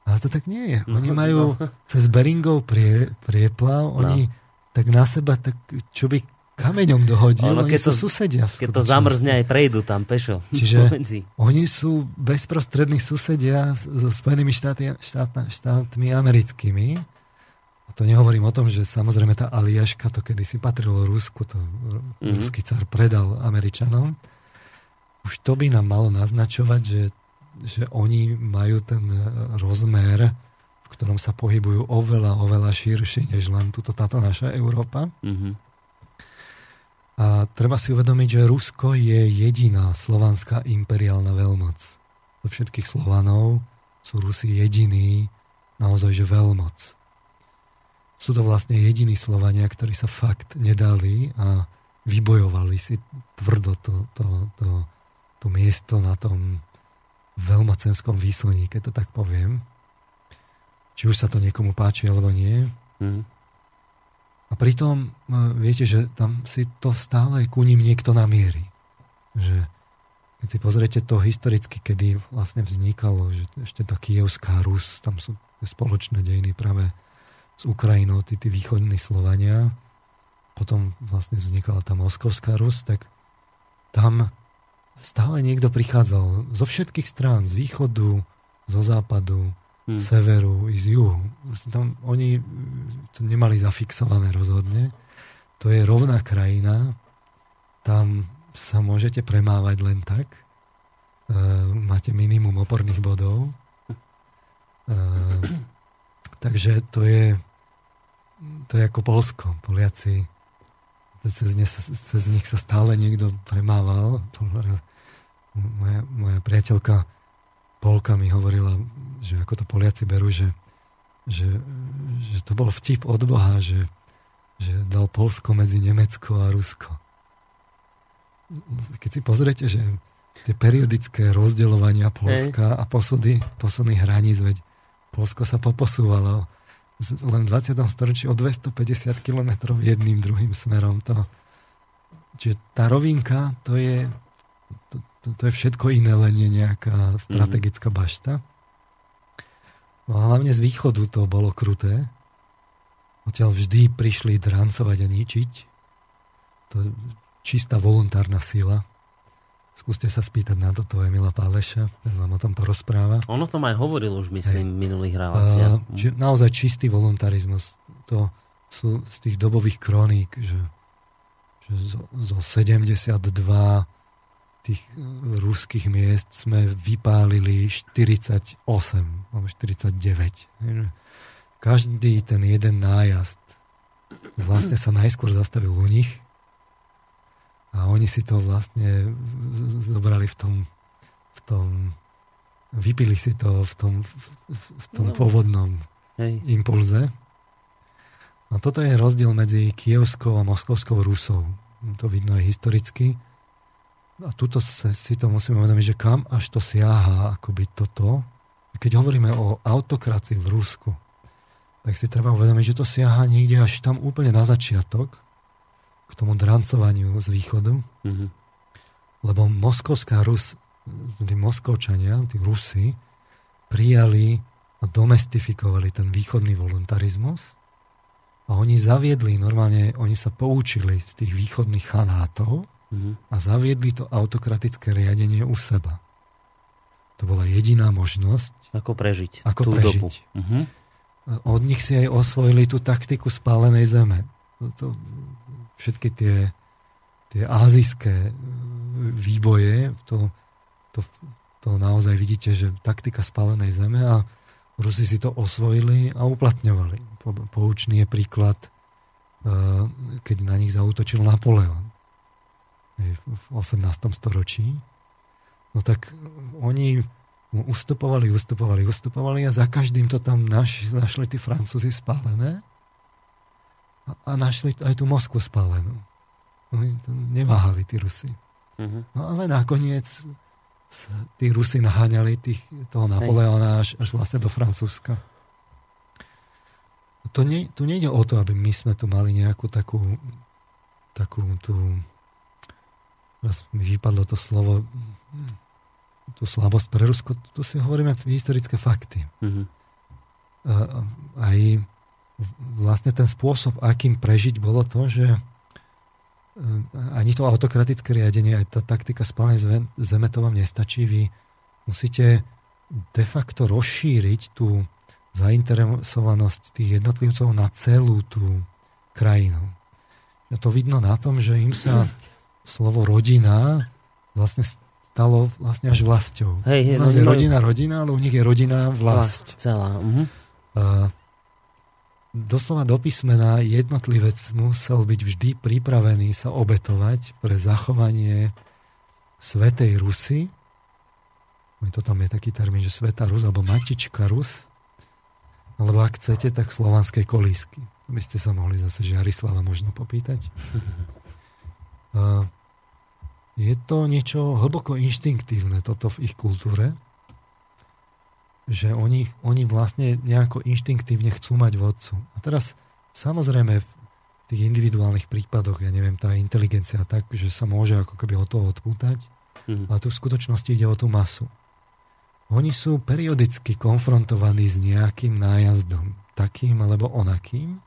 Ale to tak nie je. No, oni no, majú no. cez Beringov prie, prieplav, no. oni tak na seba, tak čo by kameňom dohodil, ono, oni sú to, susedia. Keď to zamrzne, aj prejdú tam pešo. Čiže oni sú bezprostrední susedia so Spojenými štáty, štátna, štátmi americkými to nehovorím o tom, že samozrejme tá Aliaška, to kedysi patrilo Rusku, to mm-hmm. ruský car predal Američanom. Už to by nám malo naznačovať, že, že oni majú ten rozmer, v ktorom sa pohybujú oveľa, oveľa širšie, než len túto, táto naša Európa. Mm-hmm. A treba si uvedomiť, že Rusko je jediná slovanská imperiálna veľmoc. Zo všetkých Slovanov sú Rusi jediný naozaj že veľmoc sú to vlastne jediní Slovania, ktorí sa fakt nedali a vybojovali si tvrdo to, to, to, to miesto na tom veľmocenskom výslení, keď to tak poviem. Či už sa to niekomu páči alebo nie. Mm. A pritom, no, viete, že tam si to stále ku ním niekto namierí. Že keď si pozriete to historicky, kedy vlastne vznikalo, že ešte tá Kievská Rus, tam sú spoločné dejiny práve s Ukrajinou, tí, tí východní Slovania, potom vlastne vznikala tá Moskovská Rus, tak tam stále niekto prichádzal zo všetkých strán, z východu, zo západu hmm. severu, i z juhu. Tam oni to nemali zafixované rozhodne. To je rovná krajina, tam sa môžete premávať len tak. E, máte minimum oporných bodov. E, takže to je to je ako Polsko. Poliaci cez, ne, cez nich sa stále niekto premával. Moja, moja priateľka Polka mi hovorila, že ako to Poliaci berú, že, že, že to bol vtip od Boha, že, že dal Polsko medzi Nemecko a Rusko. Keď si pozriete, že tie periodické rozdeľovania Polska Hej. a posudy, posuny hraníc, veď Polsko sa poposúvalo len v 20. storočí o 250 km jedným druhým smerom. To, čiže tá rovinka, to je, to, to, to je všetko iné, len je nejaká strategická mm. bašta. No a hlavne z východu to bolo kruté. Odtiaľ vždy prišli drancovať a ničiť. To je čistá voluntárna sila. Skúste sa spýtať na toto Emila Páleša, ten vám o tom porozpráva. On o tom aj hovoril už, myslím, v minulých reláciách. Uh, či, naozaj čistý voluntarizmus. To sú z tých dobových kroník, že, že zo, zo 72 tých e, ruských miest sme vypálili 48 alebo 49. Každý ten jeden nájazd vlastne sa najskôr zastavil u nich a oni si to vlastne zobrali v tom, v tom vypili si to v tom, v tom no. pôvodnom Hej. impulze. A toto je rozdiel medzi kievskou a moskovskou Rusou. To vidno aj historicky. A tuto si to musíme uvedomiť, že kam až to siaha akoby toto. Keď hovoríme o autokracii v Rusku, tak si treba uvedomiť, že to siaha niekde až tam úplne na začiatok k tomu drancovaniu z východu, mm-hmm. lebo moskovská Rus, tí moskovčania, tí Rusy, prijali a domestifikovali ten východný voluntarizmus a oni zaviedli, normálne oni sa poučili z tých východných chanátov mm-hmm. a zaviedli to autokratické riadenie u seba. To bola jediná možnosť. Ako prežiť ako tú prežiť. dobu. Mm-hmm. Od nich si aj osvojili tú taktiku spálenej zeme. To, všetky tie, tie azijské výboje, to, to, to naozaj vidíte, že taktika spálenej zeme a Rusi si to osvojili a uplatňovali. Poučný je príklad, e, keď na nich zautočil Napoleon v 18. storočí. No tak oni ustupovali, ustupovali, ustupovali a za každým to tam naš, našli tí Francúzi spálené a, našli aj tú Moskvu spálenú. Oni to neváhali, tí Rusi. Uh-huh. No ale nakoniec tí Rusi naháňali tých, toho Napoleona až, až vlastne do Francúzska. To nie, tu nejde o to, aby my sme tu mali nejakú takú takú tú teraz mi vypadlo to slovo tú slabosť pre Rusko, tu si hovoríme historické fakty. Uh-huh. Aj vlastne ten spôsob, akým prežiť, bolo to, že e, ani to autokratické riadenie, aj tá taktika spálnej zeme to vám nestačí. Vy musíte de facto rozšíriť tú zainteresovanosť tých jednotlivcov na celú tú krajinu. A to vidno na tom, že im sa slovo rodina vlastne stalo vlastne až vlastou. Hej, hej, u nás je rodina rodina, ale u nich je rodina vlast. vlast celá. Uh-huh. Uh, doslova do písmena jednotlivec musel byť vždy pripravený sa obetovať pre zachovanie Svetej Rusy. To tam je taký termín, že Sveta Rus alebo Matička Rus. Alebo ak chcete, tak slovanskej kolísky. By ste sa mohli zase Žiarislava možno popýtať. Je to niečo hlboko inštinktívne toto v ich kultúre že oni, oni vlastne nejako inštinktívne chcú mať vodcu. A teraz samozrejme v tých individuálnych prípadoch, ja neviem, tá inteligencia tak, že sa môže ako keby od toho odpútať, mm. ale tu v skutočnosti ide o tú masu. Oni sú periodicky konfrontovaní s nejakým nájazdom, takým alebo onakým,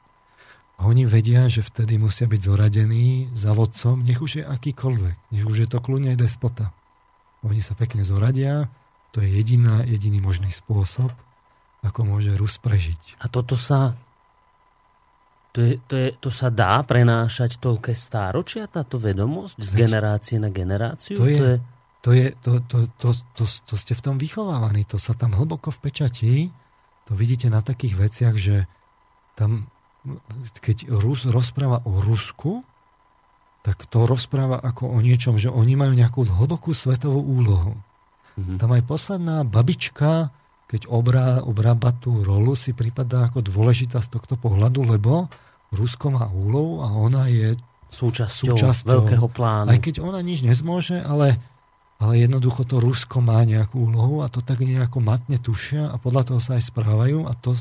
a oni vedia, že vtedy musia byť zoradení za vodcom, nech už je akýkoľvek, nech už je to kľudne aj despota. Oni sa pekne zoradia, to je jediná, jediný možný spôsob ako môže Rus prežiť. A toto sa to, je, to, je, to sa dá prenášať toľké stáročia, táto vedomosť z Veď, generácie na generáciu? To je, to, je... To, je, to, to, to, to, to ste v tom vychovávaní, to sa tam hlboko v pečati, to vidíte na takých veciach, že tam, keď Rus rozpráva o Rusku, tak to rozpráva ako o niečom, že oni majú nejakú hlbokú svetovú úlohu. Mm-hmm. Tam aj posledná babička, keď obrá, obrába tú rolu, si prípada ako dôležitá z tohto pohľadu, lebo Rusko má úlohu a ona je súčasťou, súčasťou veľkého plánu. Aj keď ona nič nezmôže, ale, ale jednoducho to Rusko má nejakú úlohu a to tak nejako matne tušia a podľa toho sa aj správajú a to,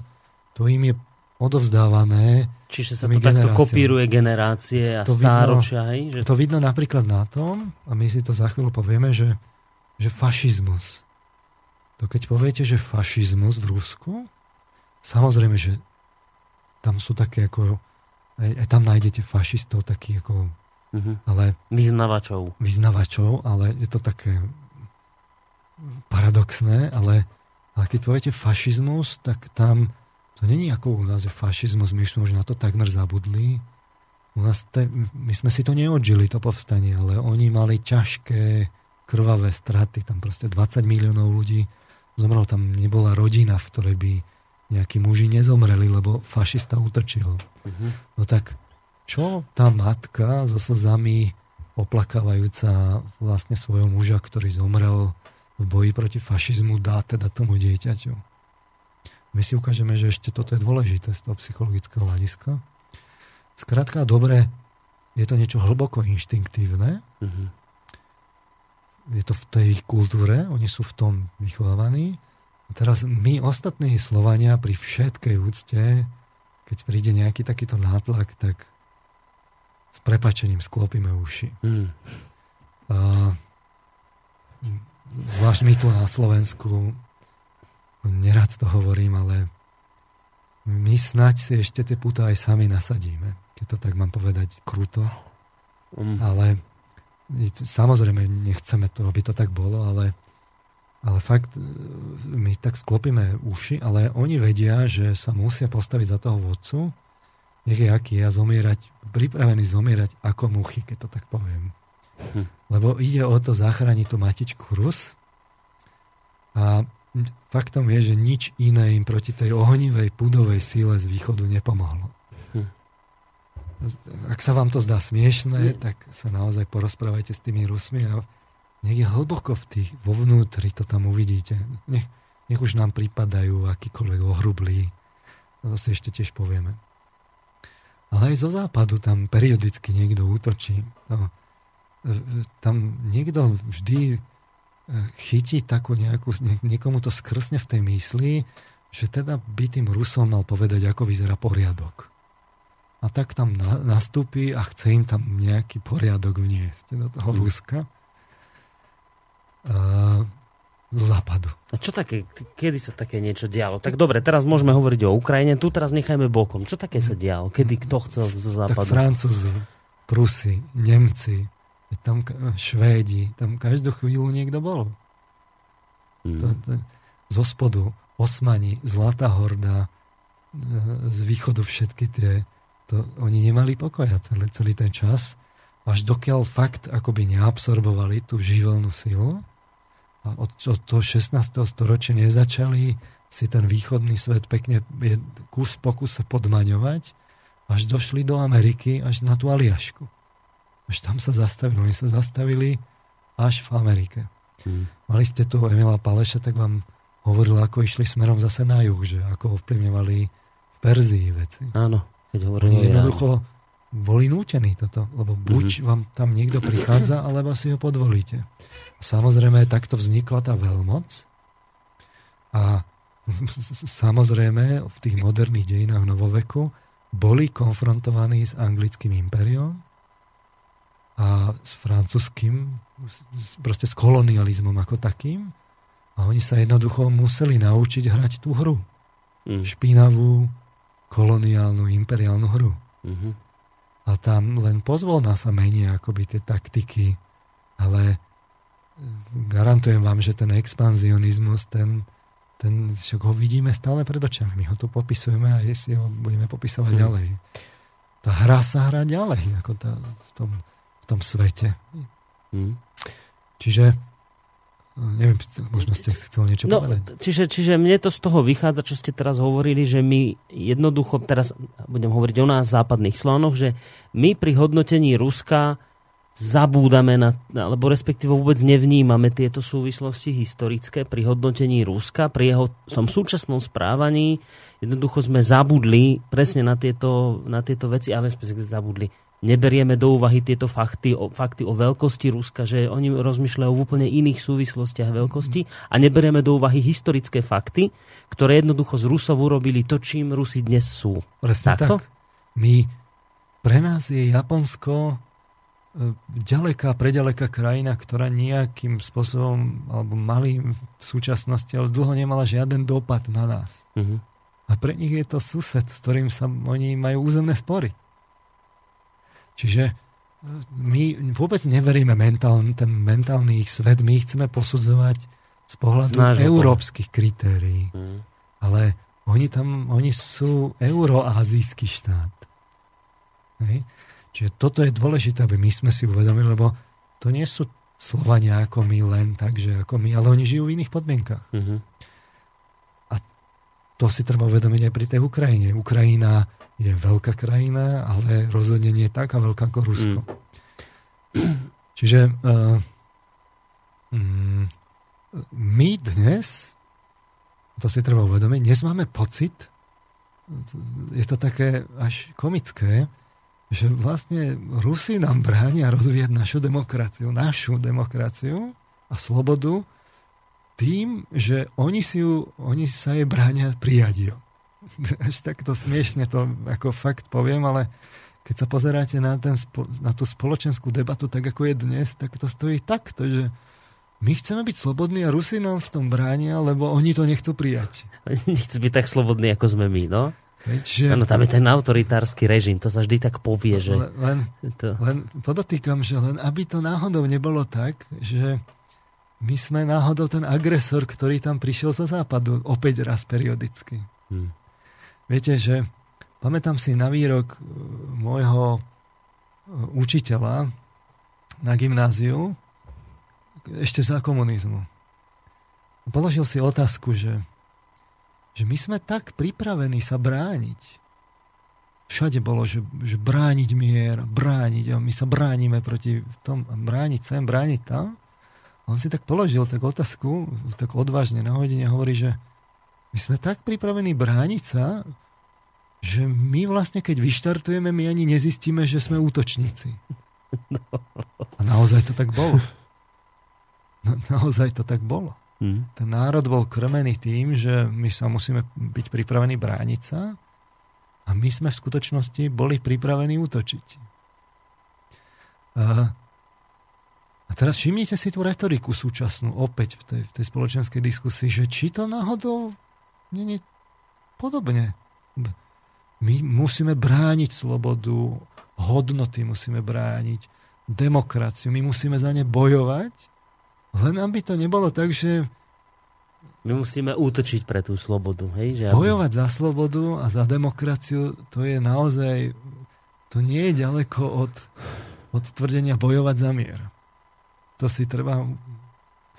to im je odovzdávané. Čiže sa to takto kopíruje generácie a to stáročia. Vidno, že... To vidno napríklad na tom, a my si to za chvíľu povieme, že, že fašizmus. To keď poviete, že fašizmus v Rusku, samozrejme, že tam sú také ako, aj, aj tam nájdete fašistov taký ako, uh-huh. ale... Vyznavačov. Vyznavačov, ale je to také paradoxné, ale, ale keď poviete fašizmus, tak tam to není ako u nás, že fašizmus, my sme už na to takmer zabudli. U nás te, my sme si to neodžili, to povstanie, ale oni mali ťažké, krvavé straty, tam proste 20 miliónov ľudí zomrelo, tam nebola rodina, v ktorej by nejakí muži nezomreli, lebo fašista utrčil. Uh-huh. No tak čo tá matka so slzami oplakávajúca vlastne svojho muža, ktorý zomrel v boji proti fašizmu, dá teda tomu dieťaťu? my si ukážeme, že ešte toto je dôležité z toho psychologického hľadiska. Skrátka, dobre, je to niečo hlboko inštinktívne. Mm-hmm. Je to v tej kultúre, oni sú v tom vychovávaní. A teraz my ostatní Slovania pri všetkej úcte, keď príde nejaký takýto nátlak, tak s prepačením sklopíme uši. Mm. A, zvlášť my tu na Slovensku nerad to hovorím, ale my snať si ešte tie puta aj sami nasadíme, keď to tak mám povedať kruto. Um. Ale samozrejme nechceme to, aby to tak bolo, ale, ale fakt e, my tak sklopíme uši, ale oni vedia, že sa musia postaviť za toho vodcu, nech je aký a zomierať, pripravený zomierať ako muchy, keď to tak poviem. Hm. Lebo ide o to zachrániť tú matičku Rus a faktom je, že nič iné im proti tej ohnivej pudovej síle z východu nepomohlo. Ak sa vám to zdá smiešné, tak sa naozaj porozprávajte s tými Rusmi a niekde hlboko v tých, vo vnútri to tam uvidíte. Nech, nech už nám pripadajú akýkoľvek ohrublí. To si ešte tiež povieme. Ale aj zo západu tam periodicky niekto útočí. No, e, e, tam niekto vždy chytí takú nejakú, niekomu to skrsne v tej mysli, že teda by tým Rusom mal povedať, ako vyzerá poriadok. A tak tam na, nastúpi a chce im tam nejaký poriadok vniesť do toho mm. Ruska. Uh, zo západu. A čo také, kedy sa také niečo dialo? Tak dobre, teraz môžeme hovoriť o Ukrajine, tu teraz nechajme bokom. Čo také sa dialo? Kedy kto chcel zo západu? Tak Francúzi, Prusy, Nemci, tam Švédi, tam každú chvíľu niekto bol. Mm. To, to, zo spodu Osmani, Zlatá horda, e, z východu všetky tie, to, oni nemali pokoja celý, celý ten čas, až dokiaľ fakt akoby neabsorbovali tú živelnú silu a od, od toho 16. storočia nezačali si ten východný svet pekne kus po kuse podmaňovať, až došli do Ameriky, až na tú Aliašku. Až tam sa zastavili. Oni sa zastavili až v Amerike. Hmm. Mali ste tu Emila Paleša, tak vám hovoril, ako išli smerom zase na juh, že ako ovplyvňovali v Perzii veci. Áno, keď hovorili Oni jednoducho ja. boli nútení toto, lebo buď hmm vám tam niekto prichádza, alebo si ho podvolíte. Samozrejme, takto vznikla tá veľmoc a samozrejme v tých moderných dejinách novoveku boli konfrontovaní s anglickým impériom a s francúzským, proste s kolonializmom ako takým. A oni sa jednoducho museli naučiť hrať tú hru. Mm. Špinavú, koloniálnu, imperiálnu hru. Mm-hmm. A tam len pozvolná sa menia akoby tie taktiky, ale garantujem vám, že ten expanzionizmus, ten ten, však ho vidíme stále pred očami. My ho tu popisujeme a si ho budeme popisovať hmm. ďalej. Tá hra sa hrá ďalej, ako tá, v, tom, v tom svete. Hmm. Čiže neviem, možno ste chcel niečo no, povedať. Čiže, čiže mne to z toho vychádza, čo ste teraz hovorili, že my jednoducho, teraz budem hovoriť o nás, západných slonoch, že my pri hodnotení Ruska zabúdame na, alebo respektíve vôbec nevnímame tieto súvislosti historické pri hodnotení Ruska, pri jeho tom súčasnom správaní. Jednoducho sme zabudli presne na tieto, na tieto veci, ale respektíve zabudli. Neberieme do úvahy tieto fakty o, fakty o veľkosti Ruska, že oni rozmýšľajú v úplne iných súvislostiach veľkosti a neberieme do úvahy historické fakty, ktoré jednoducho z Rusov urobili to, čím Rusi dnes sú. Presne Takto? tak. My, pre nás je Japonsko ďaleká, predaleká krajina, ktorá nejakým spôsobom, alebo mali v súčasnosti, ale dlho nemala žiaden dopad na nás. Uh-huh. A pre nich je to sused, s ktorým sa oni majú územné spory. Čiže e, my vôbec neveríme mentál, ten mentálny ich svet, my ich chceme posudzovať z pohľadu Znáš európskych kritérií. Uh-huh. Ale oni tam, oni sú euroázijský štát. Hej? Čiže toto je dôležité, aby my sme si uvedomili, lebo to nie sú Slovania ako my len tak, že ako my, ale oni žijú v iných podmienkach. Uh-huh. A to si treba uvedomiť aj pri tej Ukrajine. Ukrajina je veľká krajina, ale rozhodne nie je taká veľká ako Rusko. Mm. Čiže uh, um, my dnes, to si treba uvedomiť, dnes máme pocit, je to také až komické, že vlastne Rusi nám bránia rozvíjať našu demokraciu, našu demokraciu a slobodu tým, že oni, si ju, oni sa jej bránia prijať. Až takto smiešne to ako fakt poviem, ale keď sa pozeráte na, ten, na tú spoločenskú debatu tak, ako je dnes, tak to stojí takto, že my chceme byť slobodní a Rusi nám v tom bránia, lebo oni to nechcú prijať. Oni nechcú byť tak slobodní, ako sme my, no? Že... Ano, tam je ten autoritársky režim, to sa vždy tak povie, že... Len, to... len podotýkam, že len aby to náhodou nebolo tak, že my sme náhodou ten agresor, ktorý tam prišiel zo západu, opäť raz periodicky. Hmm. Viete, že pamätám si na výrok e, môjho e, učiteľa na gymnáziu, ešte za komunizmu. Položil si otázku, že že my sme tak pripravení sa brániť. Všade bolo, že, že brániť mier, brániť a my sa bránime proti tom, brániť sem, brániť tam. On si tak položil tak otázku, tak odvážne na hodine hovorí, že my sme tak pripravení brániť sa, že my vlastne, keď vyštartujeme, my ani nezistíme, že sme útočníci. A naozaj to tak bolo. Na, naozaj to tak bolo. Hmm. Ten národ bol krmený tým, že my sa musíme byť pripravení brániť sa a my sme v skutočnosti boli pripravení útočiť. A, a teraz všimnite si tú retoriku súčasnú opäť v tej, v tej spoločenskej diskusii, že či to náhodou je podobne. My musíme brániť slobodu, hodnoty musíme brániť, demokraciu, my musíme za ne bojovať len aby to nebolo tak, že my musíme útočiť pre tú slobodu. Hej? Že Bojovať aby... za slobodu a za demokraciu, to je naozaj, to nie je ďaleko od, od tvrdenia bojovať za mier. To si treba,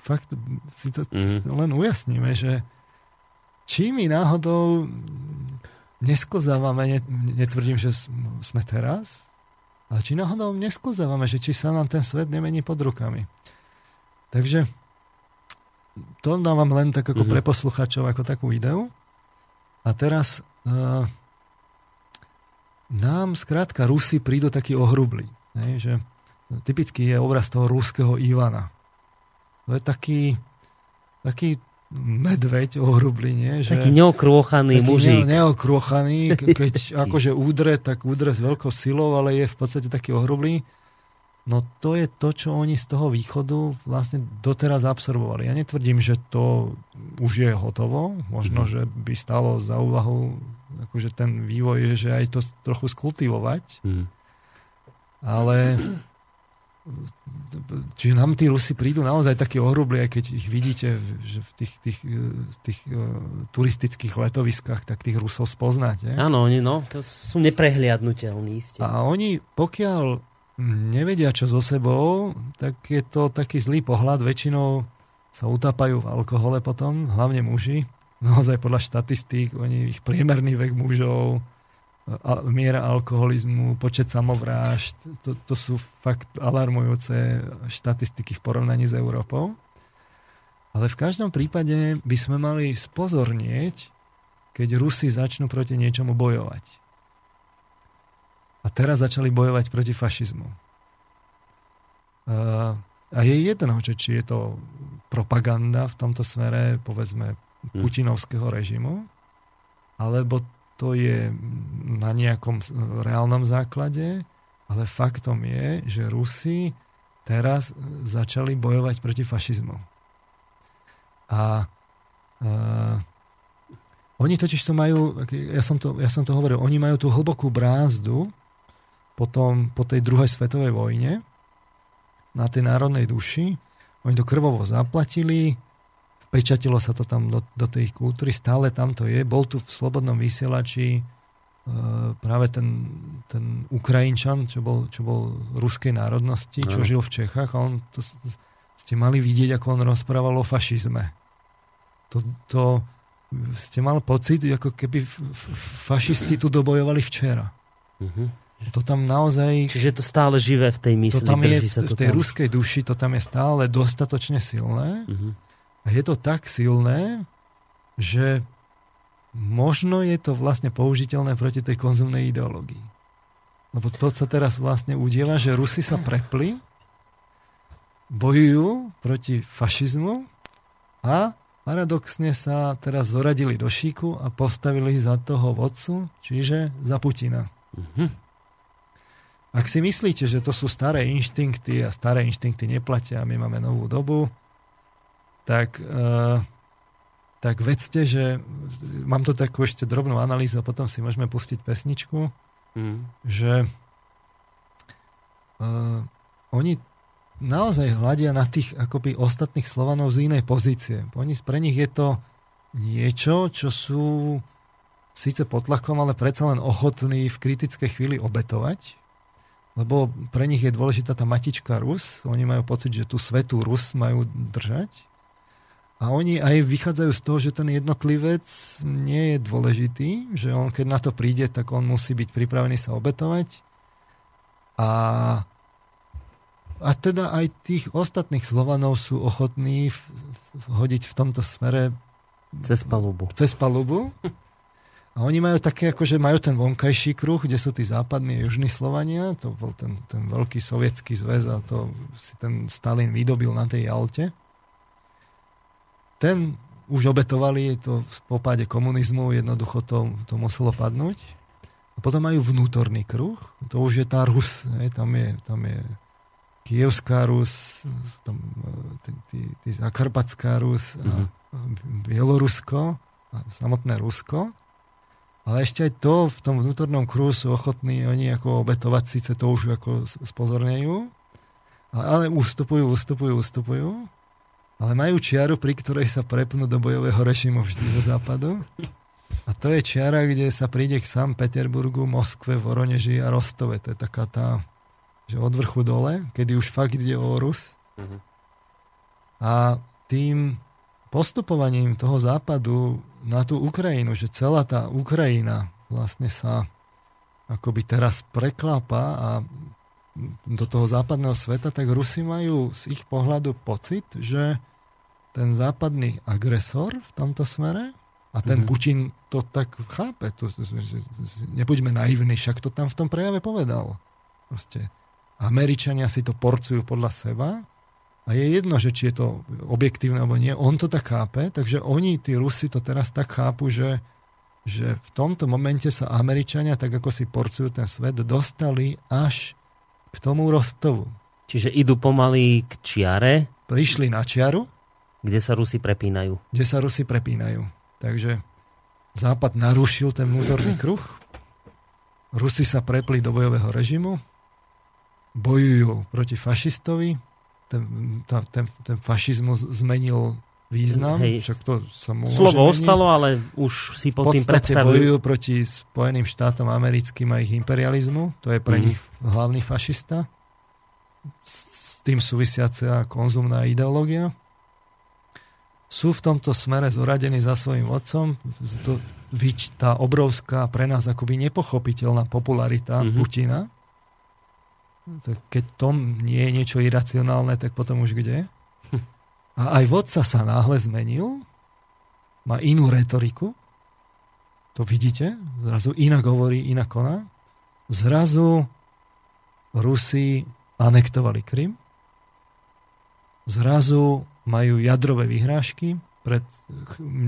fakt si to mm-hmm. len ujasníme, že či my náhodou nesklzávame, netvrdím, že sme teraz, ale či náhodou nesklzávame, že či sa nám ten svet nemení pod rukami. Takže to dávam len tak ako mm-hmm. pre posluchačov, ako takú ideu. A teraz uh, nám skrátka Rusi prídu takí ohrubli. Ne? Že typický je obraz toho ruského Ivana. To je taký, taký medveď ohrublý, nie? Že, taký neokrôchaný taký mužík. Ne, neokrôchaný, keď akože údre, tak údre s veľkou silou, ale je v podstate taký ohrublý. No to je to, čo oni z toho východu vlastne doteraz absorbovali. Ja netvrdím, že to už je hotovo. Možno, mm. že by stalo za úvahu akože ten vývoj, že aj to trochu skultivovať. Mm. Ale čiže nám tí Rusi prídu naozaj takí ohrubli, aj keď ich vidíte že v tých, tých, tých uh, turistických letoviskách, tak tých Rusov spoznáte. Áno, oni no, to sú neprehliadnutelní. Ste. A oni, pokiaľ nevedia čo so sebou, tak je to taký zlý pohľad. Väčšinou sa utápajú v alkohole potom, hlavne muži. Naozaj podľa štatistík, oni, ich priemerný vek mužov, miera alkoholizmu, počet samovrážd, to, to sú fakt alarmujúce štatistiky v porovnaní s Európou. Ale v každom prípade by sme mali spozornieť, keď Rusi začnú proti niečomu bojovať. A teraz začali bojovať proti fašizmu. A je jedno, že či je to propaganda v tomto smere, povedzme, hm. putinovského režimu, alebo to je na nejakom reálnom základe, ale faktom je, že Rusi teraz začali bojovať proti fašizmu. A uh, oni totiž to majú, ja som to, ja som to hovoril, oni majú tú hlbokú brázdu potom, po tej druhej svetovej vojne na tej národnej duši. Oni to krvovo zaplatili, Pečatilo sa to tam do, do tej kultúry, stále tam to je. Bol tu v Slobodnom vysielači e, práve ten, ten Ukrajinčan, čo bol, čo bol ruskej národnosti, čo no. žil v Čechách a on to, ste mali vidieť, ako on rozprával o fašizme. To, to ste mali pocit, ako keby fašisti tu dobojovali včera. Uh-huh. To tam naozaj... Čiže je to stále živé v tej mysli. To tam je, sa to v tej tam... ruskej duši, to tam je stále dostatočne silné. Uh-huh. A je to tak silné, že možno je to vlastne použiteľné proti tej konzumnej ideológii. Lebo to sa teraz vlastne udieva, že Rusi sa prepli, bojujú proti fašizmu a paradoxne sa teraz zoradili do šíku a postavili za toho vodcu, čiže za Putina. Mm-hmm. Ak si myslíte, že to sú staré inštinkty a staré inštinkty neplatia a my máme novú dobu, tak, uh, tak vedzte, že mám to takú ešte drobnú analýzu a potom si môžeme pustiť pesničku, mm. že uh, oni naozaj hľadia na tých akoby ostatných Slovanov z inej pozície. Oni, pre nich je to niečo, čo sú síce pod tlakom, ale predsa len ochotní v kritickej chvíli obetovať, lebo pre nich je dôležitá tá matička Rus. Oni majú pocit, že tú svetú Rus majú držať. A oni aj vychádzajú z toho, že ten jednotlivec nie je dôležitý, že on keď na to príde, tak on musí byť pripravený sa obetovať. A, a teda aj tých ostatných Slovanov sú ochotní v, v, hodiť v tomto smere cez palubu. Cez palubu. A oni majú také, akože majú ten vonkajší kruh, kde sú tí západní a južní Slovania, to bol ten, ten veľký sovietský zväz a to si ten Stalin vydobil na tej Jalte ten už obetovali to v popáde komunizmu, jednoducho to, to muselo padnúť. A potom majú vnútorný kruh, to už je tá Rus, hej, tam je, tam je Kievská Rus, tam, tí, tí, tí Zakarpatská Rus, a mm-hmm. Bielorusko a samotné Rusko. Ale ešte aj to v tom vnútornom kruhu sú ochotní oni ako obetovať, síce to už ako spozornejú, ale ustupujú, ustupujú, ustupujú ale majú čiaru, pri ktorej sa prepnú do bojového režimu vždy zo západu. A to je čiara, kde sa príde k San Peterburgu, Moskve, Voroneži a Rostove. To je taká tá, že od vrchu dole, kedy už fakt ide o Rus. Uh-huh. A tým postupovaním toho západu na tú Ukrajinu, že celá tá Ukrajina vlastne sa akoby teraz preklápa a do toho západného sveta, tak Rusi majú z ich pohľadu pocit, že ten západný agresor v tomto smere a ten mm-hmm. Putin to tak chápe. To, nebuďme naivní, však to tam v tom prejave povedal. Proste Američania si to porcujú podľa seba a je jedno, že či je to objektívne alebo nie. On to tak chápe, takže oni, tí Rusi, to teraz tak chápu, že, že v tomto momente sa Američania, tak ako si porcujú ten svet, dostali až k tomu Rostovu. Čiže idú pomaly k čiare. Prišli na čiaru. Kde sa Rusi prepínajú. Kde sa Rusi prepínajú. Takže Západ narušil ten vnútorný kruh. Rusi sa prepli do bojového režimu. bojujú proti fašistovi. Ten, tá, ten, ten fašizmus zmenil význam, Hej. však to sa môže Slovo meniť. ostalo, ale už si pod tým predstavujú. bojujú proti Spojeným štátom americkým a ich imperializmu. To je pre mm. nich hlavný fašista. S tým súvisiaca konzumná ideológia. Sú v tomto smere zoradení za svojim otcom. To, tá obrovská, pre nás akoby nepochopiteľná popularita mm-hmm. Putina. Keď tom nie je niečo iracionálne, tak potom už kde? A aj vodca sa náhle zmenil, má inú retoriku, to vidíte, zrazu inak hovorí, inak koná. Zrazu Rusi anektovali Krym, zrazu majú jadrové vyhrážky, pred,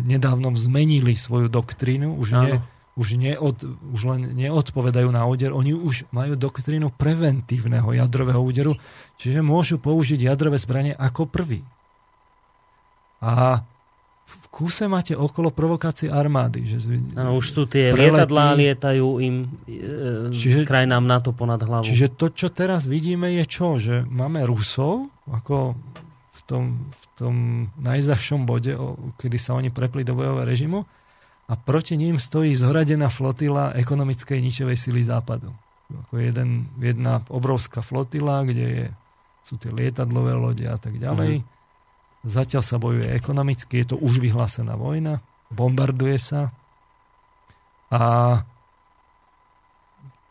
nedávnom zmenili svoju doktrínu, už, nie, už, neod, už len neodpovedajú na úder, oni už majú doktrínu preventívneho jadrového úderu, čiže môžu použiť jadrové zbranie ako prvý. A v kúse máte okolo provokácie armády. Že ano, už tu tie preletí, lietadlá lietajú im e, čiže, krajinám NATO ponad hlavu. Čiže to, čo teraz vidíme, je čo? Že máme Rusov, ako v tom, v tom najzahšom bode, kedy sa oni prepli do bojového režimu a proti ním stojí zhradená flotila ekonomickej ničovej sily západu. Ako jeden, jedna obrovská flotila, kde je, sú tie lietadlové lode a tak ďalej. Mm-hmm. Zatiaľ sa bojuje ekonomicky, je to už vyhlásená vojna, bombarduje sa a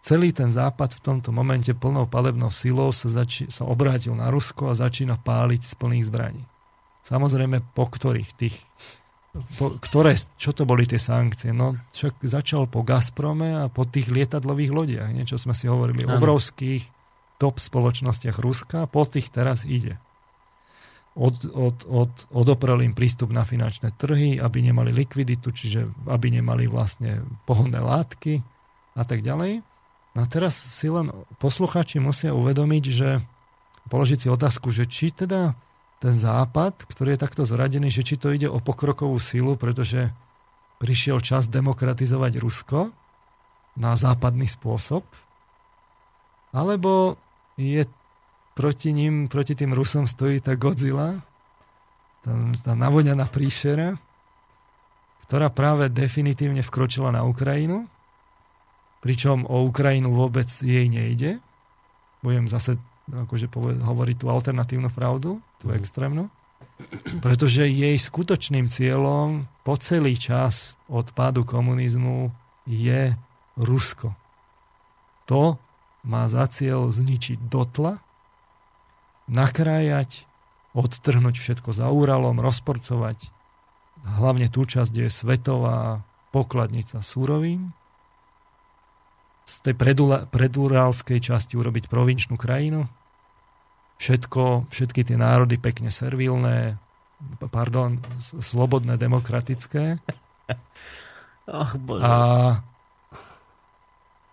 celý ten západ v tomto momente plnou palebnou silou sa, zači- sa obrátil na Rusko a začína páliť z plných zbraní. Samozrejme, po ktorých tých po, ktoré, čo to boli tie sankcie? No, však začal po Gazprome a po tých lietadlových lodiach, niečo sme si hovorili, ano. obrovských top spoločnostiach Ruska, po tých teraz ide. Od, od, od, odoprel im prístup na finančné trhy, aby nemali likviditu, čiže aby nemali vlastne pohonné látky a tak ďalej. No a teraz si len posluchači musia uvedomiť, že položiť si otázku, že či teda ten západ, ktorý je takto zradený, že či to ide o pokrokovú silu, pretože prišiel čas demokratizovať Rusko na západný spôsob, alebo je proti ním, proti tým Rusom stojí tá Godzilla, tá, tá navoňaná príšera, ktorá práve definitívne vkročila na Ukrajinu, pričom o Ukrajinu vôbec jej nejde. Budem zase akože hovoriť tú alternatívnu pravdu, tú mm. extrémnu, pretože jej skutočným cieľom po celý čas od pádu komunizmu je Rusko. To má za cieľ zničiť dotla, nakrájať, odtrhnúť všetko za úralom, rozporcovať hlavne tú časť, kde je svetová pokladnica súrovín, z tej predurálskej časti urobiť provinčnú krajinu, všetko, všetky tie národy pekne servilné, pardon, slobodné, demokratické. Ach, bože. A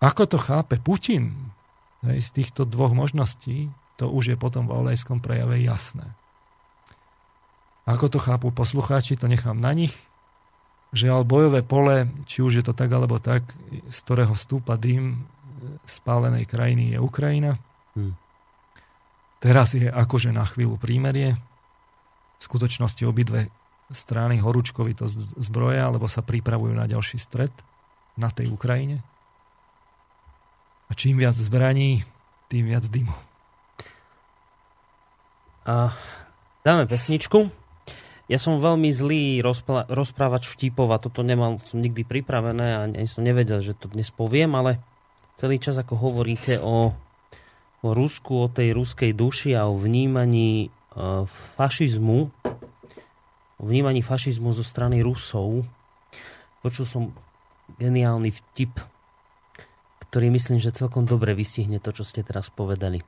ako to chápe Putin hej, z týchto dvoch možností, to už je potom v olejskom prejave jasné. Ako to chápu poslucháči, to nechám na nich. Žiaľ, bojové pole, či už je to tak alebo tak, z ktorého stúpa dým spálenej krajiny je Ukrajina. Hmm. Teraz je akože na chvíľu prímerie. V skutočnosti obidve strany horúčkovi to zbroja, alebo sa pripravujú na ďalší stred na tej Ukrajine. A čím viac zbraní, tým viac dymu. Dáme pesničku. Ja som veľmi zlý rozpla- rozprávač vtipov a toto nemal som nikdy pripravené a ani som nevedel, že to dnes poviem, ale celý čas ako hovoríte o o Rusku, o tej ruskej duši a o vnímaní e, fašizmu, o vnímaní fašizmu zo strany Rusov. Počul som geniálny vtip, ktorý myslím, že celkom dobre vystihne to, čo ste teraz povedali.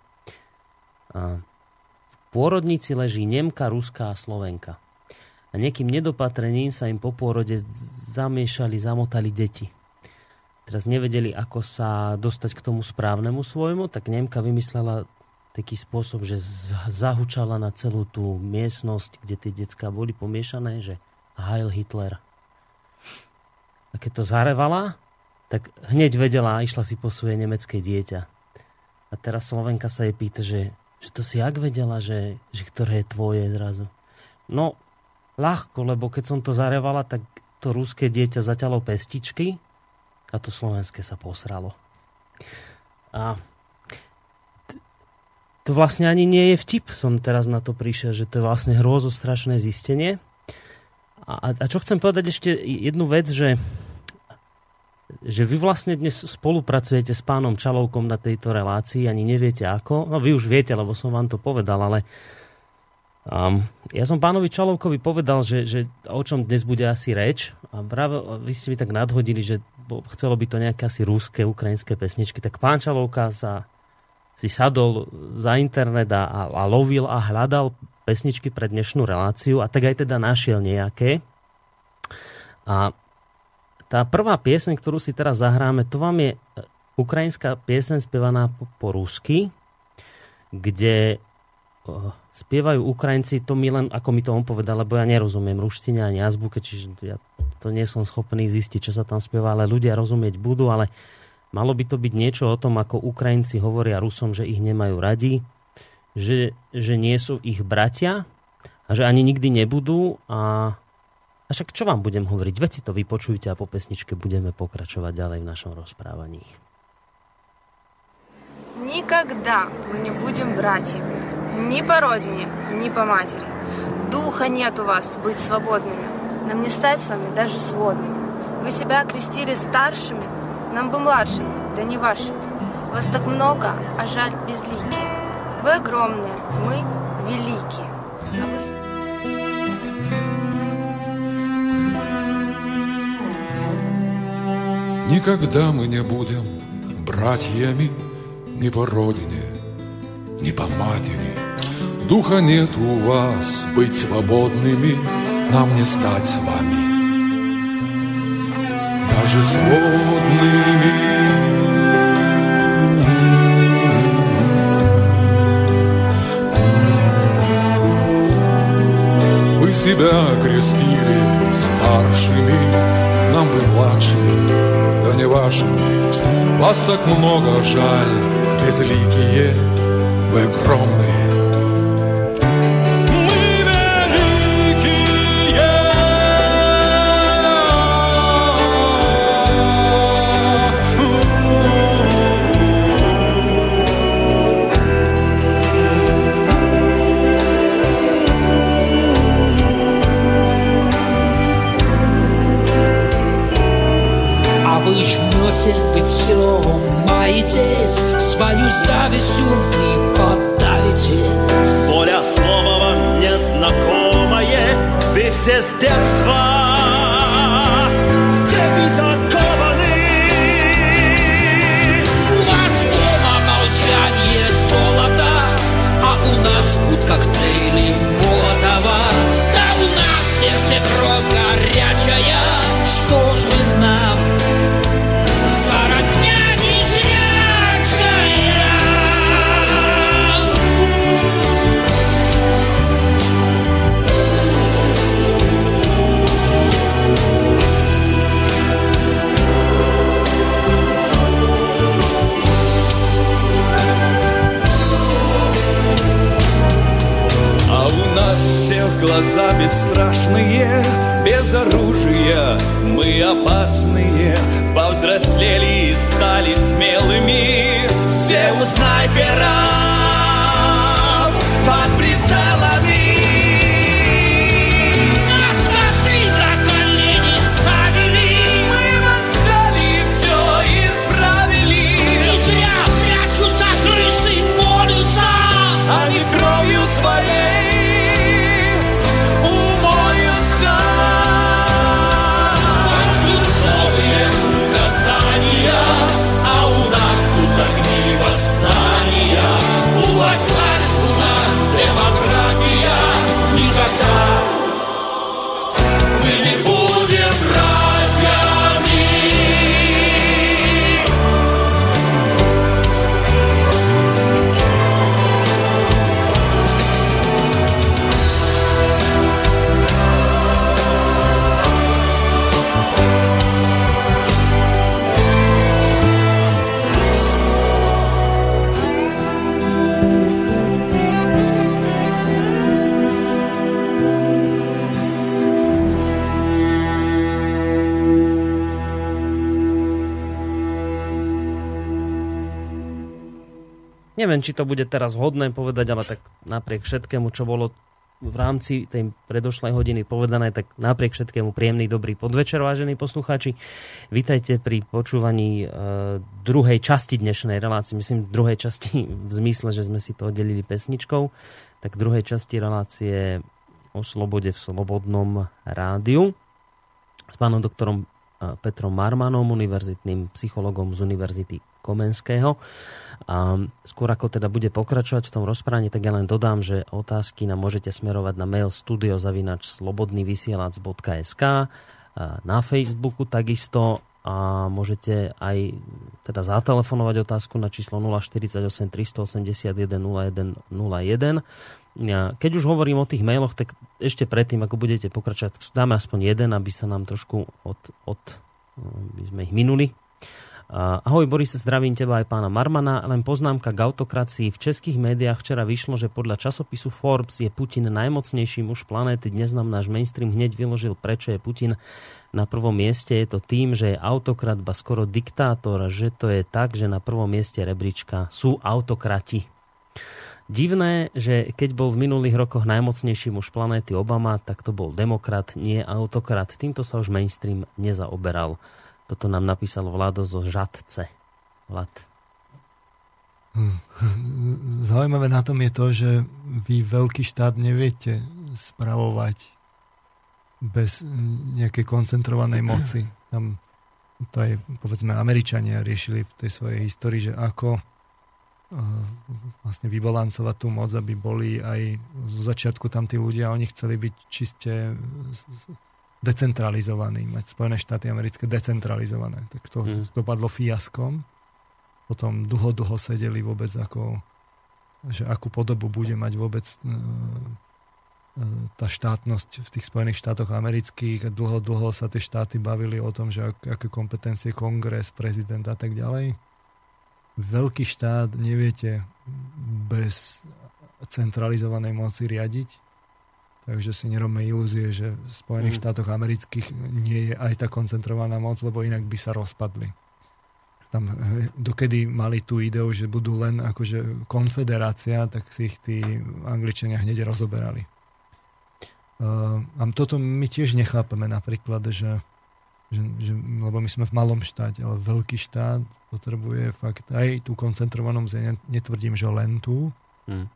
A pôrodnici leží Nemka, Ruská a Slovenka. A nejakým nedopatrením sa im po pôrode zamiešali, zamotali deti teraz nevedeli, ako sa dostať k tomu správnemu svojmu, tak Nemka vymyslela taký spôsob, že zahučala na celú tú miestnosť, kde tie decka boli pomiešané, že Heil Hitler. A keď to zarevala, tak hneď vedela a išla si po svoje nemecké dieťa. A teraz Slovenka sa jej pýta, že, že to si jak vedela, že, že ktoré je tvoje zrazu. No, ľahko, lebo keď som to zarevala, tak to ruské dieťa zaťalo pestičky a to slovenské sa posralo. A to vlastne ani nie je vtip, som teraz na to prišiel, že to je vlastne hrozostrašné zistenie. A, a čo chcem povedať ešte jednu vec, že, že vy vlastne dnes spolupracujete s pánom Čalovkom na tejto relácii, ani neviete ako. No vy už viete, lebo som vám to povedal, ale um, ja som pánovi Čalovkovi povedal, že, že o čom dnes bude asi reč. A práve vy ste mi tak nadhodili, že chcelo by to nejaké asi rúské, ukrajinské pesničky. Tak pán Čalovka sa si sadol za internet a, a lovil a hľadal pesničky pre dnešnú reláciu a tak aj teda našiel nejaké. A tá prvá pieseň, ktorú si teraz zahráme, to vám je ukrajinská pieseň spievaná po, po rusky, kde spievajú Ukrajinci, to mi len, ako mi to on povedal, lebo ja nerozumiem ruštine ani azbuke, čiže ja to nie som schopný zistiť, čo sa tam spieva, ale ľudia rozumieť budú, ale Malo by to byť niečo o tom, ako Ukrajinci hovoria Rusom, že ich nemajú radi, že, že nie sú ich bratia a že ani nikdy nebudú. A, a však čo vám budem hovoriť? Veď si to vypočujte a po pesničke budeme pokračovať ďalej v našom rozprávaní. Никогда мы не будем братьями. Ни по родине, ни по матери. Духа нет у вас быть свободными. Нам не стать с вами даже сводными. Вы себя окрестили старшими, нам бы младшими, да не вашими. Вас так много, а жаль безликие. Вы огромные, мы Никогда мы не будем братьями ни по родине, ни по матери. Духа нет у вас быть свободными, нам не стать с вами даже сводными. Себя крестили старшими, нам бы младшими, не вашими. Вас так много жаль, безликие, вы огромные, свою завистью вы подавитесь. Поля слова вам незнакомое, вы все с детства či to bude teraz vhodné povedať, ale tak napriek všetkému, čo bolo v rámci tej predošlej hodiny povedané, tak napriek všetkému príjemný dobrý podvečer, vážení poslucháči. Vítajte pri počúvaní e, druhej časti dnešnej relácie, myslím druhej časti v zmysle, že sme si to oddelili pesničkou, tak druhej časti relácie o slobode v Slobodnom rádiu s pánom doktorom e, Petrom Marmanom, univerzitným psychologom z Univerzity Komenského. A skôr ako teda bude pokračovať v tom rozprávaní, tak ja len dodám, že otázky nám môžete smerovať na mail studiozavinačslobodnyvysielac.sk na Facebooku takisto a môžete aj teda zatelefonovať otázku na číslo 048 381 0101. Keď už hovorím o tých mailoch, tak ešte predtým, ako budete pokračovať, dáme aspoň jeden, aby sa nám trošku od, od by sme ich minuli, Ahoj Boris, zdravím teba aj pána Marmana. Len poznámka k autokracii. V českých médiách včera vyšlo, že podľa časopisu Forbes je Putin najmocnejší muž planéty. Dnes nám náš mainstream hneď vyložil, prečo je Putin na prvom mieste. Je to tým, že je autokrat, ba skoro diktátor, že to je tak, že na prvom mieste rebríčka sú autokrati. Divné, že keď bol v minulých rokoch najmocnejší muž planéty Obama, tak to bol demokrat, nie autokrat. Týmto sa už mainstream nezaoberal. Toto nám napísal Vlado zo Žadce. Vlad. Zaujímavé na tom je to, že vy veľký štát neviete spravovať bez nejakej koncentrovanej moci. Tam to aj, povedzme, Američania riešili v tej svojej histórii, že ako uh, vlastne vybalancovať tú moc, aby boli aj zo začiatku tam tí ľudia, oni chceli byť čiste decentralizovaný, mať Spojené štáty americké decentralizované. Tak to mm. dopadlo fiaskom. Potom dlho, dlho sedeli vôbec ako, že akú podobu bude mať vôbec e, e, tá štátnosť v tých Spojených štátoch amerických. Dlho, dlho sa tie štáty bavili o tom, že ak, aké kompetencie kongres, prezident a tak ďalej. Veľký štát neviete bez centralizovanej moci riadiť Takže si nerobme ilúzie, že v Spojených mm. štátoch amerických nie je aj tá koncentrovaná moc, lebo inak by sa rozpadli. Tam eh, dokedy mali tú ideu, že budú len akože konfederácia, tak si ich tí angličania hneď rozoberali. Uh, a toto my tiež nechápeme napríklad, že, že, že, lebo my sme v malom štáte, ale veľký štát potrebuje fakt aj tú koncentrovanú netvrdím, že len tú, hmm.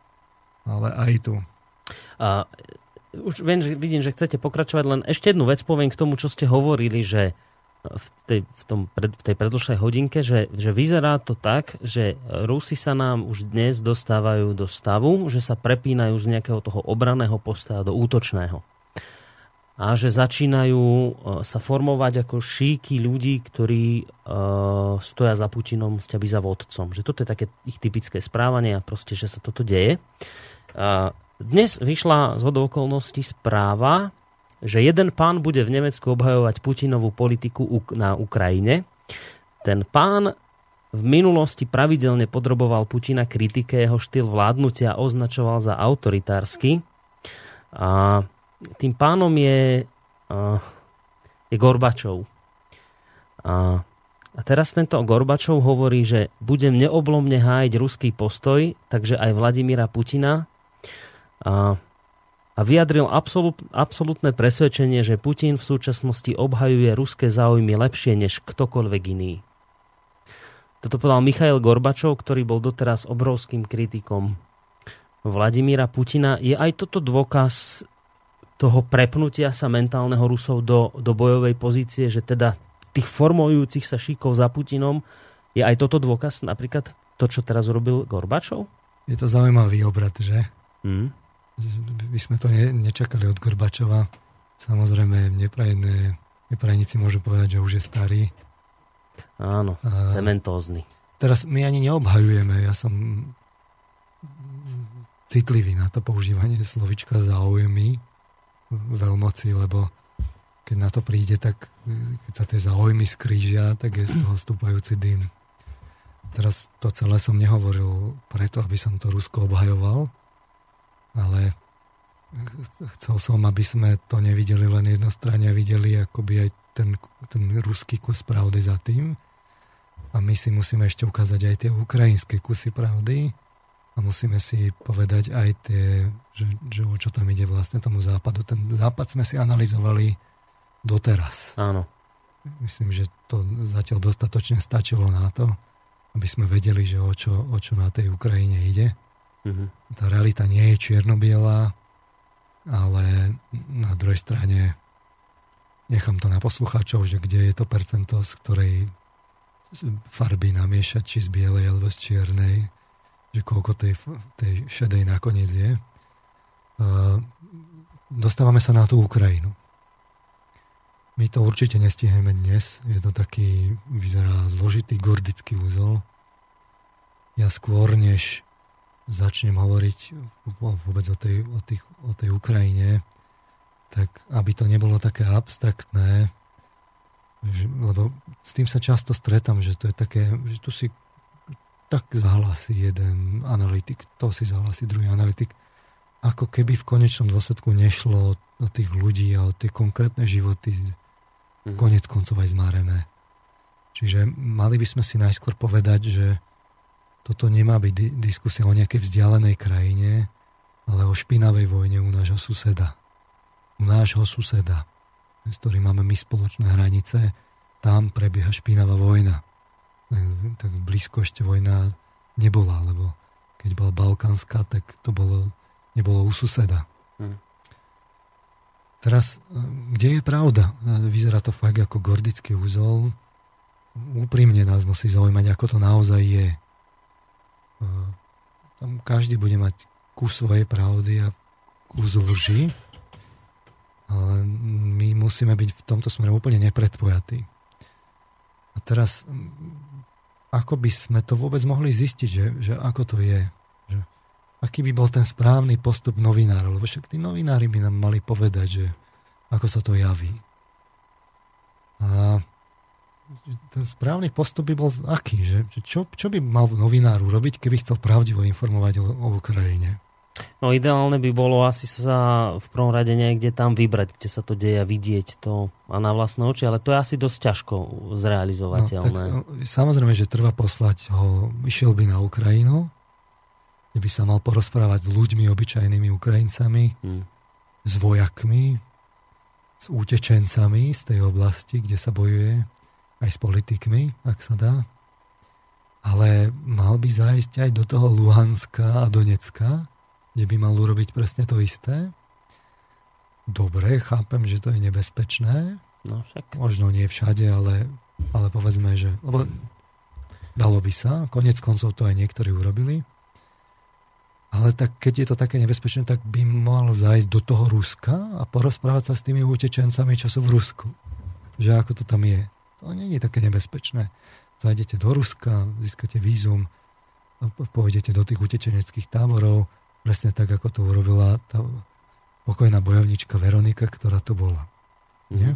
ale aj tu. A už viem, že vidím, že chcete pokračovať, len ešte jednu vec poviem k tomu, čo ste hovorili, že v tej, v tom, tej predložnej hodinke, že, že vyzerá to tak, že Rusi sa nám už dnes dostávajú do stavu, že sa prepínajú z nejakého toho obraného postoja do útočného. A že začínajú e, sa formovať ako šíky ľudí, ktorí uh, stoja za Putinom, sťaby za vodcom. Že toto je také ich typické správanie a proste, že sa toto deje. Uh, dnes vyšla z okolností správa, že jeden pán bude v Nemecku obhajovať Putinovú politiku na Ukrajine. Ten pán v minulosti pravidelne podroboval Putina kritike, jeho štýl vládnutia označoval za autoritársky. A tým pánom je, je Gorbačov. A, a teraz tento Gorbačov hovorí, že budem neoblomne hájiť ruský postoj, takže aj Vladimíra Putina a, a vyjadril absolút, absolútne presvedčenie, že Putin v súčasnosti obhajuje ruské záujmy lepšie než ktokoľvek iný. Toto povedal Michail Gorbačov, ktorý bol doteraz obrovským kritikom Vladimíra Putina. Je aj toto dôkaz toho prepnutia sa mentálneho Rusov do, do bojovej pozície, že teda tých formujúcich sa šíkov za Putinom je aj toto dôkaz, napríklad to, čo teraz urobil Gorbačov? Je to zaujímavý obrad, že? Mm by sme to ne, nečakali od Gorbačova. Samozrejme, neprajné, neprajníci môžu povedať, že už je starý. Áno, a cementózny. Teraz my ani neobhajujeme. Ja som citlivý na to používanie slovička záujmy veľmoci, lebo keď na to príde, tak keď sa tie záujmy skrížia, tak je z toho stúpajúci dym. Teraz to celé som nehovoril preto, aby som to Rusko obhajoval, ale chcel som, aby sme to nevideli len jednostranne videli akoby aj ten, ten ruský kus pravdy za tým. A my si musíme ešte ukázať aj tie ukrajinské kusy pravdy. a musíme si povedať aj tie, že, že o čo tam ide vlastne tomu západu. Ten západ sme si analyzovali doteraz. Áno. Myslím, že to zatiaľ dostatočne stačilo na to, aby sme vedeli, že o čo, o čo na tej Ukrajine ide. Mm-hmm. Tá realita nie je čierno-biela, ale na druhej strane nechám to na poslucháčov, že kde je to percento, z ktorej farby namiešať, či z bielej alebo z čiernej že koľko tej, tej šedej nakoniec je. Dostávame sa na tú Ukrajinu. My to určite nestihneme dnes. Je to taký, vyzerá zložitý gordický úzol. Ja skôr, než začnem hovoriť vôbec o tej, o, tých, o tej Ukrajine, tak aby to nebolo také abstraktné, lebo s tým sa často stretám, že to je také, že tu si tak zahlasí jeden analytik, to si zahlasí druhý analytik. Ako keby v konečnom dôsledku nešlo o tých ľudí a o tie konkrétne životy mm-hmm. konec koncov aj zmárené. Čiže mali by sme si najskôr povedať, že toto nemá byť di- diskusia o nejakej vzdialenej krajine, ale o špinavej vojne u nášho suseda. U nášho suseda, s ktorým máme my spoločné hranice, tam prebieha špinavá vojna tak blízko ešte vojna nebola, lebo keď bola balkánska, tak to bolo, nebolo u suseda. Hmm. Teraz, e, kde je pravda? E, vyzerá to fakt ako gordický úzol. Úprimne nás musí zaujímať, ako to naozaj je. Tam každý bude mať kus svojej pravdy a kus lži, ale my musíme byť v tomto smere úplne nepredpojatí. A teraz ako by sme to vôbec mohli zistiť, že, že ako to je. Že, aký by bol ten správny postup novinárov, lebo však tí novinári by nám mali povedať, že ako sa to javí. A ten správny postup by bol aký? Že, čo, čo by mal novinár urobiť, keby chcel pravdivo informovať o, o Ukrajine? No ideálne by bolo asi sa v prvom rade niekde tam vybrať, kde sa to deje a vidieť to a na vlastné oči, ale to je asi dosť ťažko zrealizovateľné. No, tak, samozrejme, že treba poslať ho, išiel by na Ukrajinu, kde by sa mal porozprávať s ľuďmi, obyčajnými Ukrajincami, hmm. s vojakmi, s útečencami z tej oblasti, kde sa bojuje, aj s politikmi, ak sa dá. Ale mal by zájsť aj do toho Luhanska a Donecka, kde by mal urobiť presne to isté. Dobre, chápem, že to je nebezpečné. No však. Možno nie všade, ale, ale povedzme, že... Lebo dalo by sa, konec koncov to aj niektorí urobili. Ale tak, keď je to také nebezpečné, tak by mal zájsť do toho Ruska a porozprávať sa s tými utečencami, čo sú v Rusku. Že ako to tam je. To nie je také nebezpečné. Zajdete do Ruska, získate vízum, pôjdete do tých utečeneckých táborov, Presne tak, ako to urobila tá pokojná bojovnička Veronika, ktorá tu bola. Mm. Nie?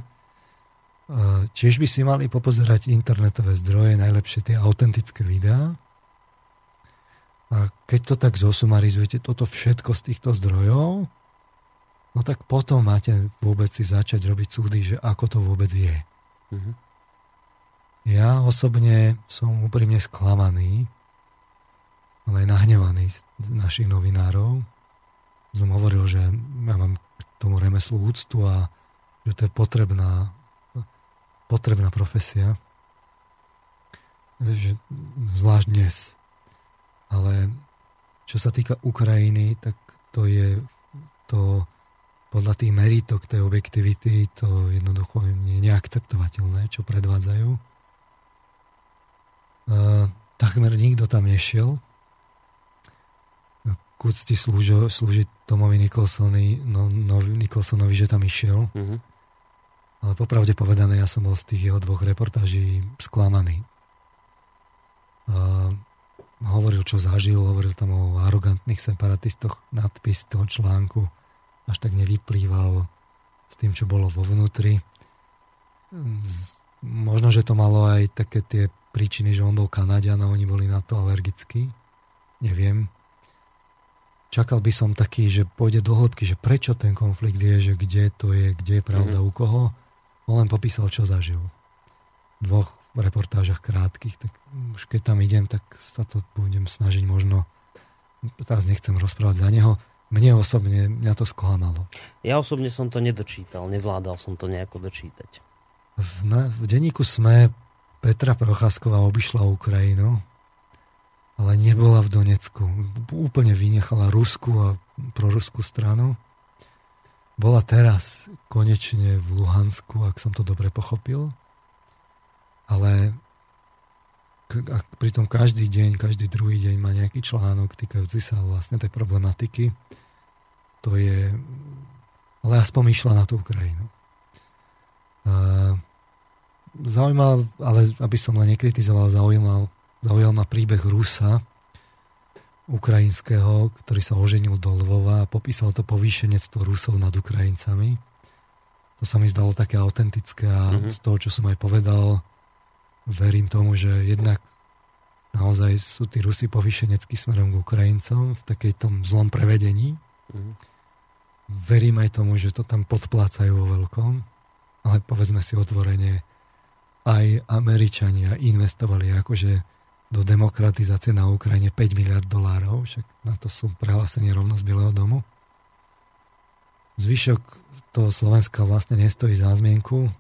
Tiež by si mali popozerať internetové zdroje, najlepšie tie autentické videá. A keď to tak zosumarizujete, toto všetko z týchto zdrojov, no tak potom máte vôbec si začať robiť súdy, že ako to vôbec je. Mm-hmm. Ja osobne som úprimne sklamaný, ale aj nahnevaný z našich novinárov. Som hovoril, že ja mám k tomu remeslu úctu a že to je potrebná, potrebná profesia. Že, zvlášť dnes. Ale čo sa týka Ukrajiny, tak to je to podľa tých meritok tej objektivity to jednoducho je neakceptovateľné, čo predvádzajú. Uh, takmer nikto tam nešiel k úcti slúži, slúži Tomovi Nicholsonovi, no, no, Nicholsonovi, že tam išiel. Mm-hmm. Ale popravde povedané, ja som bol z tých jeho dvoch reportáží sklamaný. A hovoril, čo zažil, hovoril tam o arogantných separatistoch, nadpis toho článku až tak nevyplýval s tým, čo bolo vo vnútri. Možno, že to malo aj také tie príčiny, že on bol Kanadian a oni boli na to alergickí. Neviem čakal by som taký, že pôjde do hĺbky, že prečo ten konflikt je, že kde to je, kde je pravda mm-hmm. u koho. On len popísal, čo zažil. V dvoch reportážach krátkých, tak už keď tam idem, tak sa to budem snažiť možno teraz nechcem rozprávať za neho, mne osobne, mňa to sklamalo. Ja osobne som to nedočítal, nevládal som to nejako dočítať. V, na, v denníku SME Petra Procházková obišla Ukrajinu, ale nebola v Donecku. Úplne vynechala Rusku a proruskú stranu. Bola teraz konečne v Luhansku, ak som to dobre pochopil. Ale a pritom každý deň, každý druhý deň má nejaký článok týkajúci sa vlastne tej problematiky. To je... Ale aspoň išla na tú Ukrajinu. Zaujímal, ale aby som len nekritizoval, zaujímal, zaujal ma príbeh Rusa, ukrajinského, ktorý sa oženil do Lvova a popísal to povýšenectvo Rusov nad Ukrajincami. To sa mi zdalo také autentické a mm-hmm. z toho, čo som aj povedal, verím tomu, že jednak naozaj sú tí Rusi povýšeneckí smerom k Ukrajincom v takej tom zlom prevedení. Mm-hmm. Verím aj tomu, že to tam podplácajú vo veľkom, ale povedzme si otvorene, aj Američania investovali akože do demokratizácie na Ukrajine 5 miliard dolárov, však na to sú prehlásenie rovno z Bieleho domu. Zvyšok toho Slovenska vlastne nestojí za zmienku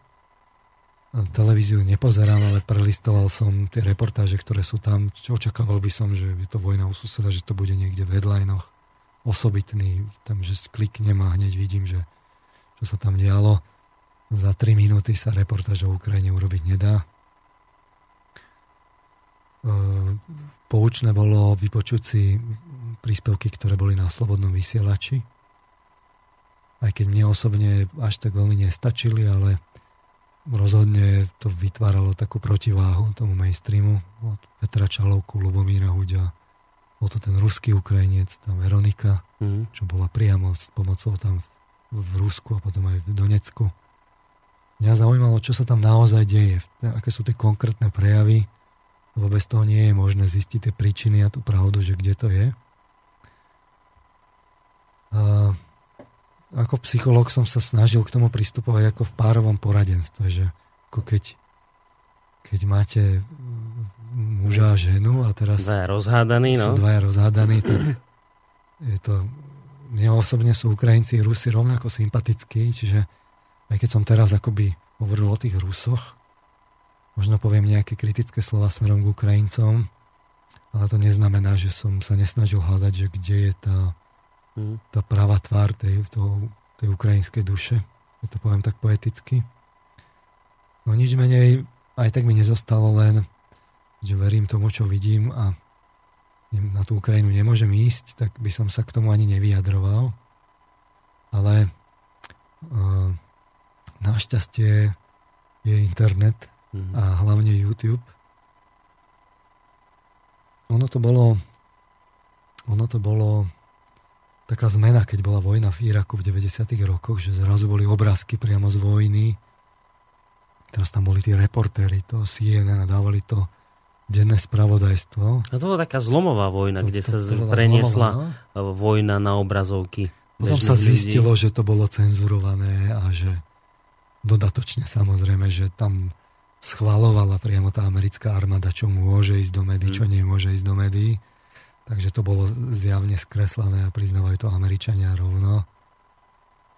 televíziu nepozerám, ale prelistoval som tie reportáže, ktoré sú tam. Očakával by som, že je to vojna u suseda, že to bude niekde v headlinoch osobitný, tam, že kliknem a hneď vidím, že čo sa tam dialo. Za 3 minúty sa reportáž o Ukrajine urobiť nedá. E, poučné bolo vypočuť si príspevky, ktoré boli na Slobodnom vysielači. Aj keď mne osobne až tak veľmi nestačili, ale rozhodne to vytváralo takú protiváhu tomu mainstreamu od Petra Čalovku, Lubomíra Huďa, bol to ten ruský Ukrajinec, tá Veronika, mm. čo bola priamo s pomocou tam v Rusku a potom aj v Donecku. Mňa zaujímalo, čo sa tam naozaj deje, aké sú tie konkrétne prejavy, lebo bez toho nie je možné zistiť tie príčiny a tú pravdu, že kde to je. A ako psychológ som sa snažil k tomu pristupovať ako v párovom poradenstve, že ako keď, keď máte muža a ženu a teraz dvaja rozhádaní, no. sú dvaja rozhádaní, tak je to, mne osobne sú Ukrajinci Rusi rovnako sympatickí, čiže aj keď som teraz akoby hovoril o tých Rusoch, možno poviem nejaké kritické slova smerom k Ukrajincom, ale to neznamená, že som sa nesnažil hľadať, že kde je tá mm. tá pravá tvár tej, toho, tej ukrajinskej duše, keď to poviem tak poeticky. No nič menej, aj tak mi nezostalo len, že verím tomu, čo vidím a na tú Ukrajinu nemôžem ísť, tak by som sa k tomu ani nevyjadroval. Ale uh, našťastie je internet mm. a hlavne YouTube. Ono to bolo ono to bolo taká zmena, keď bola vojna v Iraku v 90. rokoch, že zrazu boli obrázky priamo z vojny. Teraz tam boli tí reportéri, to CNN a dávali to denné spravodajstvo. A to bola taká zlomová vojna, to, kde to, to, sa preniesla zlomová, no? vojna na obrazovky. Potom sa zistilo, ľudí. že to bolo cenzurované a že dodatočne samozrejme, že tam schvalovala priamo tá americká armáda, čo môže ísť do médií, čo mhm. nemôže ísť do médií. Takže to bolo zjavne skreslené a priznávajú to Američania rovno.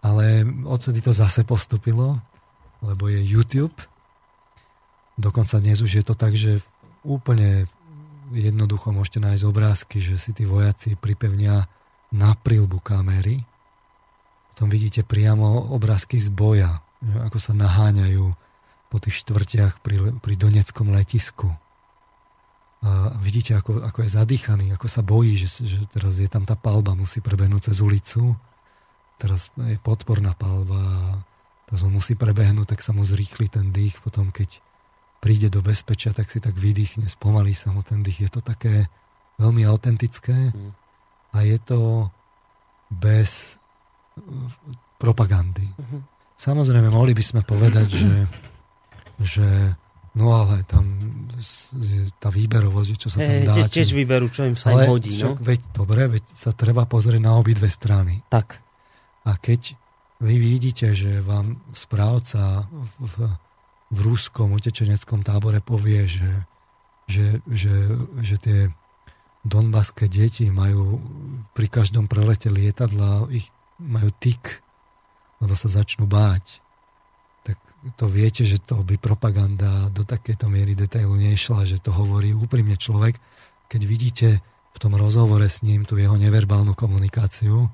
Ale odtedy to zase postupilo, lebo je YouTube. Dokonca dnes už je to tak, že úplne jednoducho môžete nájsť obrázky, že si tí vojaci pripevnia na prilbu kamery. Potom vidíte priamo obrázky z boja, ako sa naháňajú po tých štvrtiach pri, pri Doneckom letisku a vidíte, ako, ako je zadýchaný, ako sa bojí, že, že teraz je tam tá palba, musí prebehnúť cez ulicu. Teraz je podporná palba a teraz on musí prebehnúť, tak sa mu zrýchli ten dých. Potom, keď príde do bezpečia, tak si tak vydýchne, spomalí sa mu ten dých. Je to také veľmi autentické mm. a je to bez uh, propagandy. Mm-hmm. Samozrejme, mohli by sme povedať, že, že No ale tam tá výberovosť, čo sa tam dá. Tiež, tiež výberu, čo im sa ale im hodí. Však, no? veď, dobre, veď sa treba pozrieť na obidve strany. Tak. A keď vy vidíte, že vám správca v, v, v ruskom utečeneckom tábore povie, že, že, že, že tie donbaské deti majú pri každom prelete lietadla, ich majú tik, lebo sa začnú báť. Tak to viete, že to by propaganda do takéto miery detailu nešla, že to hovorí úprimne človek, keď vidíte v tom rozhovore s ním tú jeho neverbálnu komunikáciu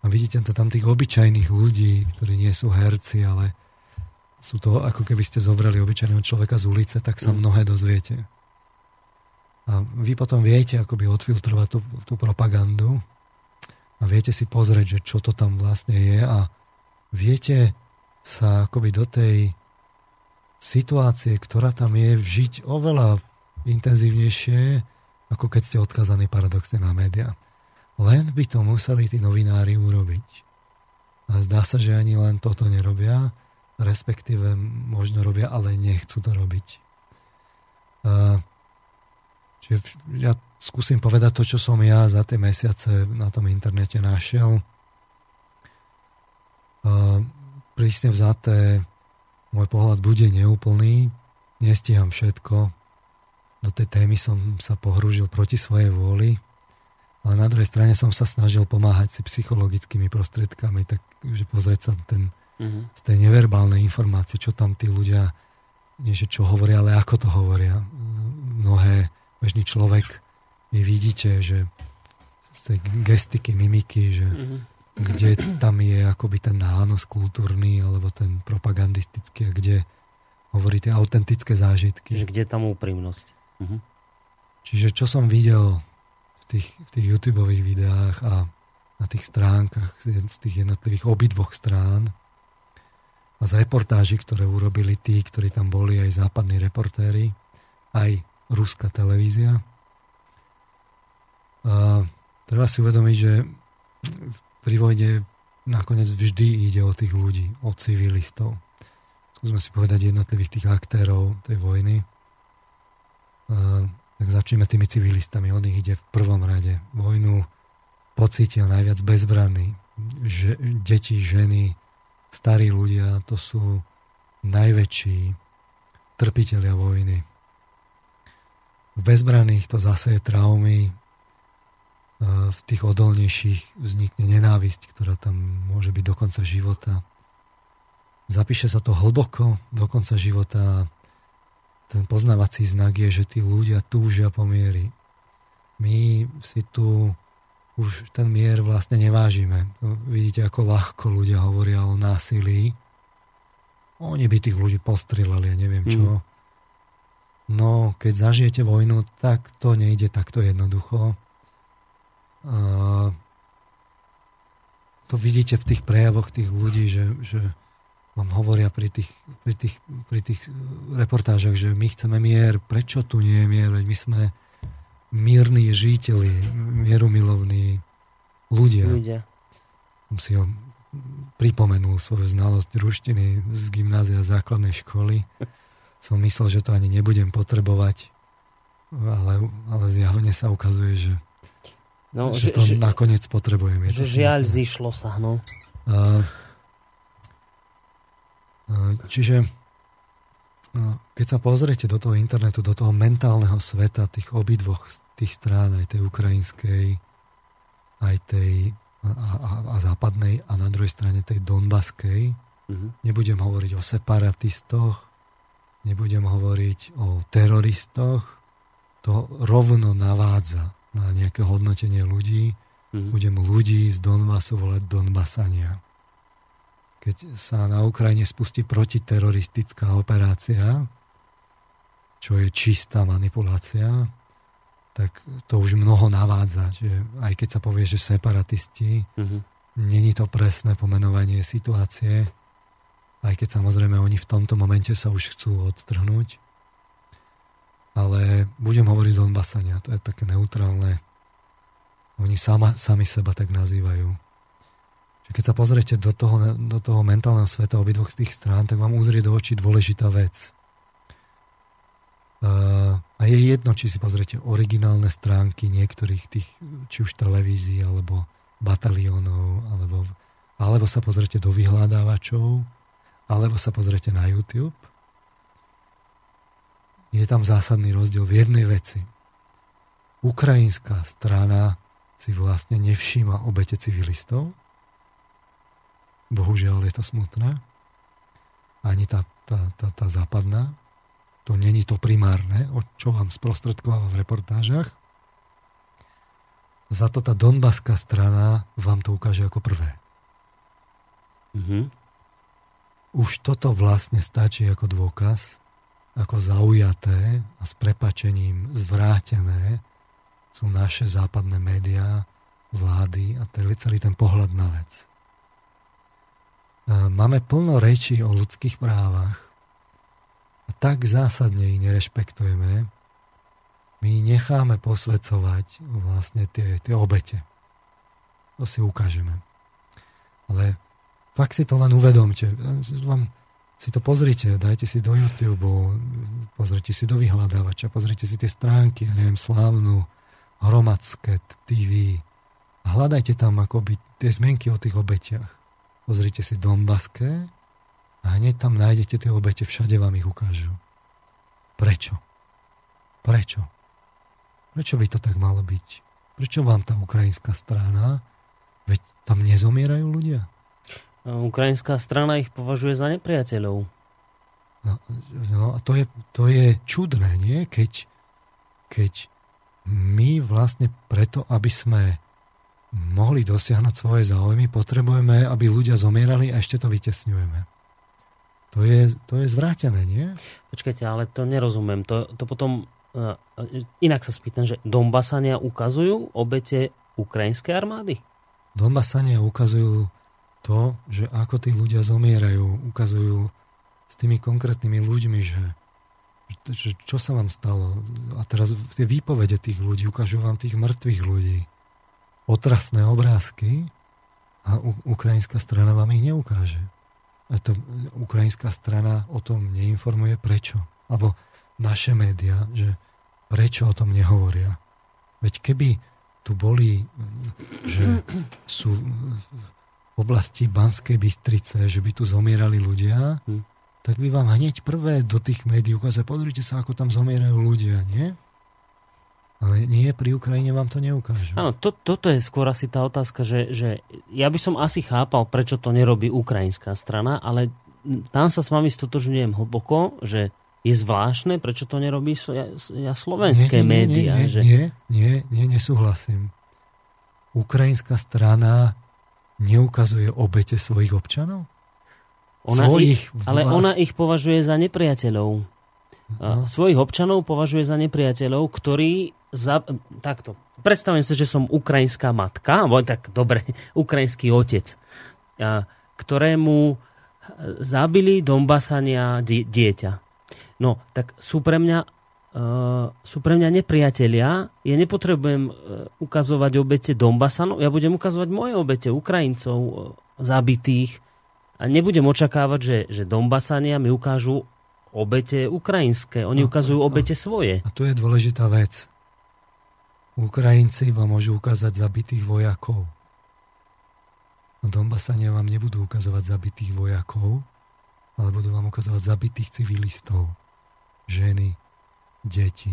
a vidíte to tam tých obyčajných ľudí, ktorí nie sú herci, ale sú to ako keby ste zobrali obyčajného človeka z ulice, tak sa mm. mnohé dozviete. A vy potom viete akoby odfiltrovať tú, tú propagandu a viete si pozrieť, že čo to tam vlastne je a viete sa akoby do tej situácie, ktorá tam je, vžiť oveľa intenzívnejšie, ako keď ste odkazaní paradoxne na médiá. Len by to museli tí novinári urobiť. A zdá sa, že ani len toto nerobia, respektíve možno robia, ale nechcú to robiť. čiže ja skúsim povedať to, čo som ja za tie mesiace na tom internete našiel. Prísne vzaté môj pohľad bude neúplný, nestíham všetko, do tej témy som sa pohrúžil proti svojej vôli, ale na druhej strane som sa snažil pomáhať si psychologickými prostriedkami, takže pozrieť sa ten, mm-hmm. z tej neverbálnej informácie, čo tam tí ľudia, nie že čo hovoria, ale ako to hovoria. Mnohé, bežný človek, vy vidíte, že z tej gestiky, mimiky, že mm-hmm. Kde tam je akoby ten nános kultúrny, alebo ten propagandistický, a kde hovorí tie autentické zážitky. Že kde je tam úprimnosť. Uh-huh. Čiže čo som videl v tých, v tých YouTube videách a na tých stránkach z tých jednotlivých obidvoch strán a z reportáží, ktoré urobili tí, ktorí tam boli, aj západní reportéri, aj ruská televízia. A treba si uvedomiť, že pri vojne nakoniec vždy ide o tých ľudí, o civilistov. Skúsme si povedať jednotlivých tých aktérov tej vojny tak začneme tými civilistami. On ich ide v prvom rade. Vojnu pocítil najviac bezbranný. Že, deti, ženy, starí ľudia, to sú najväčší trpiteľia vojny. V bezbranných to zase je traumy, v tých odolnejších vznikne nenávisť, ktorá tam môže byť do konca života. Zapíše sa to hlboko do konca života ten poznávací znak je, že tí ľudia túžia po miery. My si tu už ten mier vlastne nevážime. Vidíte, ako ľahko ľudia hovoria o násilí. Oni by tých ľudí postrelali, ja neviem čo. Mm. No, keď zažijete vojnu, tak to nejde takto jednoducho. To vidíte v tých prejavoch tých ľudí, že, že vám hovoria pri tých, pri, tých, pri tých reportážach, že my chceme mier, prečo tu nie je mier, my sme mírni žiteľi, mierumilovní ľudia. ľudia. Som si ho pripomenul svoju znalosť ruštiny z gymnázia základnej školy. Som myslel, že to ani nebudem potrebovať, ale, ale zjavne sa ukazuje, že, no, že, že to že, nakoniec potrebujem. Je že žiaľ zišlo sa, no. Uh, Čiže keď sa pozriete do toho internetu, do toho mentálneho sveta tých obidvoch tých strán, aj tej ukrajinskej, aj tej a, a, a západnej a na druhej strane tej donbaskej, mm-hmm. nebudem hovoriť o separatistoch, nebudem hovoriť o teroristoch, to rovno navádza na nejaké hodnotenie ľudí, mm-hmm. budem ľudí z Donbasu volať Donbasania keď sa na Ukrajine spustí protiteroristická operácia, čo je čistá manipulácia, tak to už mnoho navádza, že aj keď sa povie, že separatisti, mm-hmm. není to presné pomenovanie situácie, aj keď samozrejme oni v tomto momente sa už chcú odtrhnúť. Ale budem hovoriť Donbasania, to je také neutrálne. Oni sama, sami seba tak nazývajú keď sa pozriete do toho, do toho mentálneho sveta obidvoch z tých strán, tak vám uzrie do očí dôležitá vec. A je jedno, či si pozriete originálne stránky niektorých tých, či už televízií, alebo bataliónov, alebo, alebo sa pozriete do vyhľadávačov, alebo sa pozriete na YouTube. Je tam zásadný rozdiel v jednej veci. ukrajinská strana si vlastne nevšíma obete civilistov. Bohužiaľ je to smutné. Ani tá, tá, tá, tá západná. To není to primárne, o čo vám sprostredkováva v reportážach. Za to tá Donbaská strana vám to ukáže ako prvé. Mm-hmm. Už toto vlastne stačí ako dôkaz, ako zaujaté a s prepačením zvrátené sú naše západné médiá, vlády a celý ten pohľad na vec. E, máme plno rečí o ľudských právach a tak zásadne ich nerešpektujeme, my necháme posvedcovať vlastne tie, tie obete. To si ukážeme. Ale fakt si to len uvedomte. Vám si to pozrite, dajte si do YouTube, pozrite si do vyhľadávača, pozrite si tie stránky, ja neviem, slávnu, hromadské TV. Hľadajte tam akoby tie zmenky o tých obetiach. Pozrite si Donbaské a hneď tam nájdete tie obete, všade vám ich ukážu. Prečo? Prečo? Prečo by to tak malo byť? Prečo vám tá ukrajinská strana, veď tam nezomierajú ľudia? Ukrajinská strana ich považuje za nepriateľov. No, no a to je, to je čudné, nie? Keď, keď my vlastne preto, aby sme mohli dosiahnuť svoje záujmy, potrebujeme, aby ľudia zomierali a ešte to vytesňujeme. To je, to je zvrátené, nie? Počkajte, ale to nerozumiem. To, to potom... Inak sa spýtam, že Donbasania ukazujú obete ukrajinskej armády? Donbasania ukazujú to, že ako tí ľudia zomierajú, ukazujú s tými konkrétnymi ľuďmi, že, že čo sa vám stalo. A teraz tie výpovede tých ľudí ukážu vám tých mŕtvych ľudí. Otrasné obrázky a u, ukrajinská strana vám ich neukáže. A to, ukrajinská strana o tom neinformuje prečo. Alebo naše médiá, že prečo o tom nehovoria. Veď keby tu boli, že sú oblasti Banskej Bystrice, že by tu zomierali ľudia, hm. tak by vám hneď prvé do tých médií ukázali, pozrite sa, ako tam zomierajú ľudia, nie? Ale nie, pri Ukrajine vám to neukážu. Áno, to, toto je skôr asi tá otázka, že, že ja by som asi chápal, prečo to nerobí ukrajinská strana, ale tam sa s vami stotožňujem hlboko, že je zvláštne, prečo to nerobí ja, ja slovenské nie, nie, médiá. Nie, nie, že... nie, nie, nie, nesúhlasím. Ukrajinská strana neukazuje obete svojich občanov? Ona svojich ich, ale vlast... ona ich považuje za nepriateľov. No. Svojich občanov považuje za nepriateľov, ktorí za, takto. Predstavujem si, že som ukrajinská matka, alebo tak dobre, ukrajinský otec, ktorému zabili Donbasania die, dieťa. No, tak sú pre mňa Uh, sú pre mňa nepriatelia. Ja nepotrebujem uh, ukazovať obete Donbasanov, ja budem ukazovať moje obete, Ukrajincov uh, zabitých a nebudem očakávať, že, že Donbasania mi ukážu obete ukrajinské. Oni ukazujú obete svoje. A to je dôležitá vec. Ukrajinci vám môžu ukázať zabitých vojakov. No Donbasania vám nebudú ukazovať zabitých vojakov, ale budú vám ukazovať zabitých civilistov. Ženy, deti,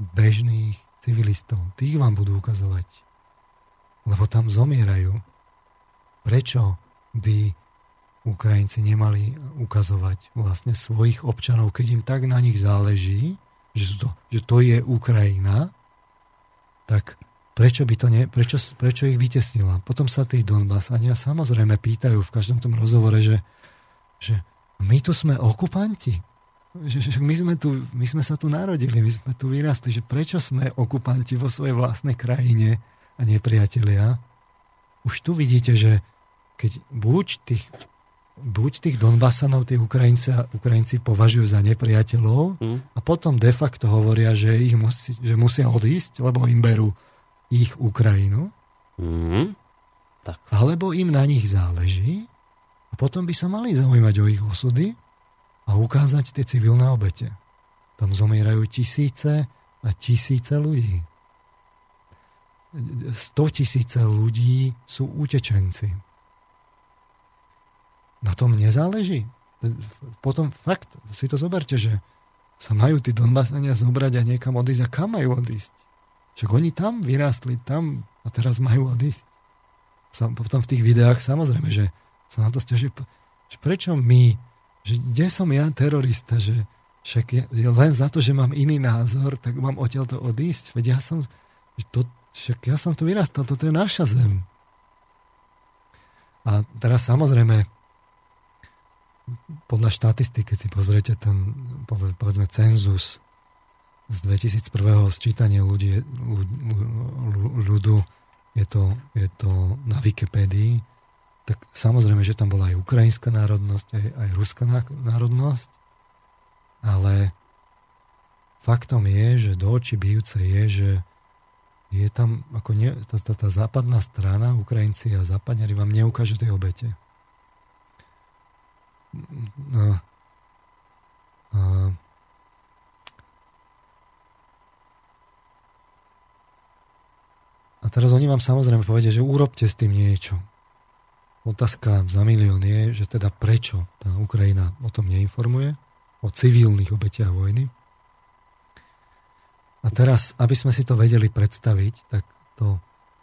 bežných civilistov. Tých vám budú ukazovať. Lebo tam zomierajú. Prečo by Ukrajinci nemali ukazovať vlastne svojich občanov, keď im tak na nich záleží, že, to, že to je Ukrajina, tak prečo, by to ne, prečo, prečo ich vytesnila? Potom sa tí Donbasania samozrejme pýtajú v každom tom rozhovore, že, že my tu sme okupanti že, že my, sme tu, my sme sa tu narodili, my sme tu vyrastli, že prečo sme okupanti vo svojej vlastnej krajine a nepriatelia. Už tu vidíte, že keď buď tých, buď tých Donbasanov, tí Ukrajinci, Ukrajinci považujú za nepriateľov mm. a potom de facto hovoria, že, ich musí, že musia odísť, lebo im berú ich Ukrajinu. Mm. Tak. Alebo im na nich záleží a potom by sa mali zaujímať o ich osudy a ukázať tie civilné obete. Tam zomierajú tisíce a tisíce ľudí. 100 tisíce ľudí sú utečenci. Na tom nezáleží. Potom fakt si to zoberte, že sa majú tí Donbasania zobrať a niekam odísť. A kam majú odísť? Však oni tam vyrástli, tam a teraz majú odísť. Sam, potom v tých videách samozrejme, že sa na to stiažuje, prečo my, že kde som ja terorista, že však ja, len za to, že mám iný názor, tak mám odtiaľ to odísť. Veď ja som, to, však ja som tu vyrastal, toto je naša zem. A teraz samozrejme, podľa štatistiky, keď si pozriete ten, povedzme, cenzus z 2001. sčítanie ľudí, ľudu, je to, je to na Wikipédii, tak samozrejme, že tam bola aj ukrajinská národnosť, aj, aj ruská národnosť, ale faktom je, že do očí bijúce je, že je tam ako nie, tá, tá, tá západná strana, Ukrajinci a západňari vám neukážu tej obete. No, a, a teraz oni vám samozrejme povedia, že urobte s tým niečo. Otázka za milión je, že teda prečo tá Ukrajina o tom neinformuje, o civilných obetiach vojny. A teraz, aby sme si to vedeli predstaviť, tak to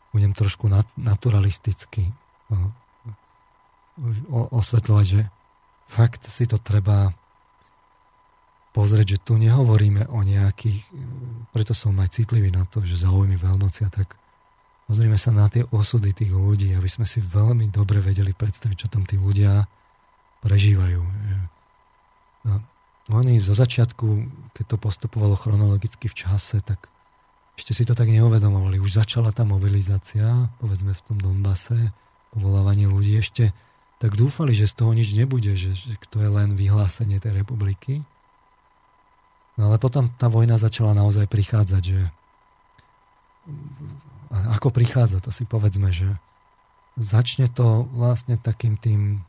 budem trošku naturalisticky osvetľovať, že fakt si to treba pozrieť, že tu nehovoríme o nejakých, preto som aj citlivý na to, že zaujmy veľmoci a tak pozrime sa na tie osudy tých ľudí, aby sme si veľmi dobre vedeli predstaviť, čo tam tí ľudia prežívajú. No, oni zo začiatku, keď to postupovalo chronologicky v čase, tak ešte si to tak neuvedomovali. Už začala tá mobilizácia, povedzme v tom Donbase, povolávanie ľudí ešte, tak dúfali, že z toho nič nebude, že, že to je len vyhlásenie tej republiky. No ale potom tá vojna začala naozaj prichádzať, že ako prichádza, to si povedzme, že začne to vlastne takým tým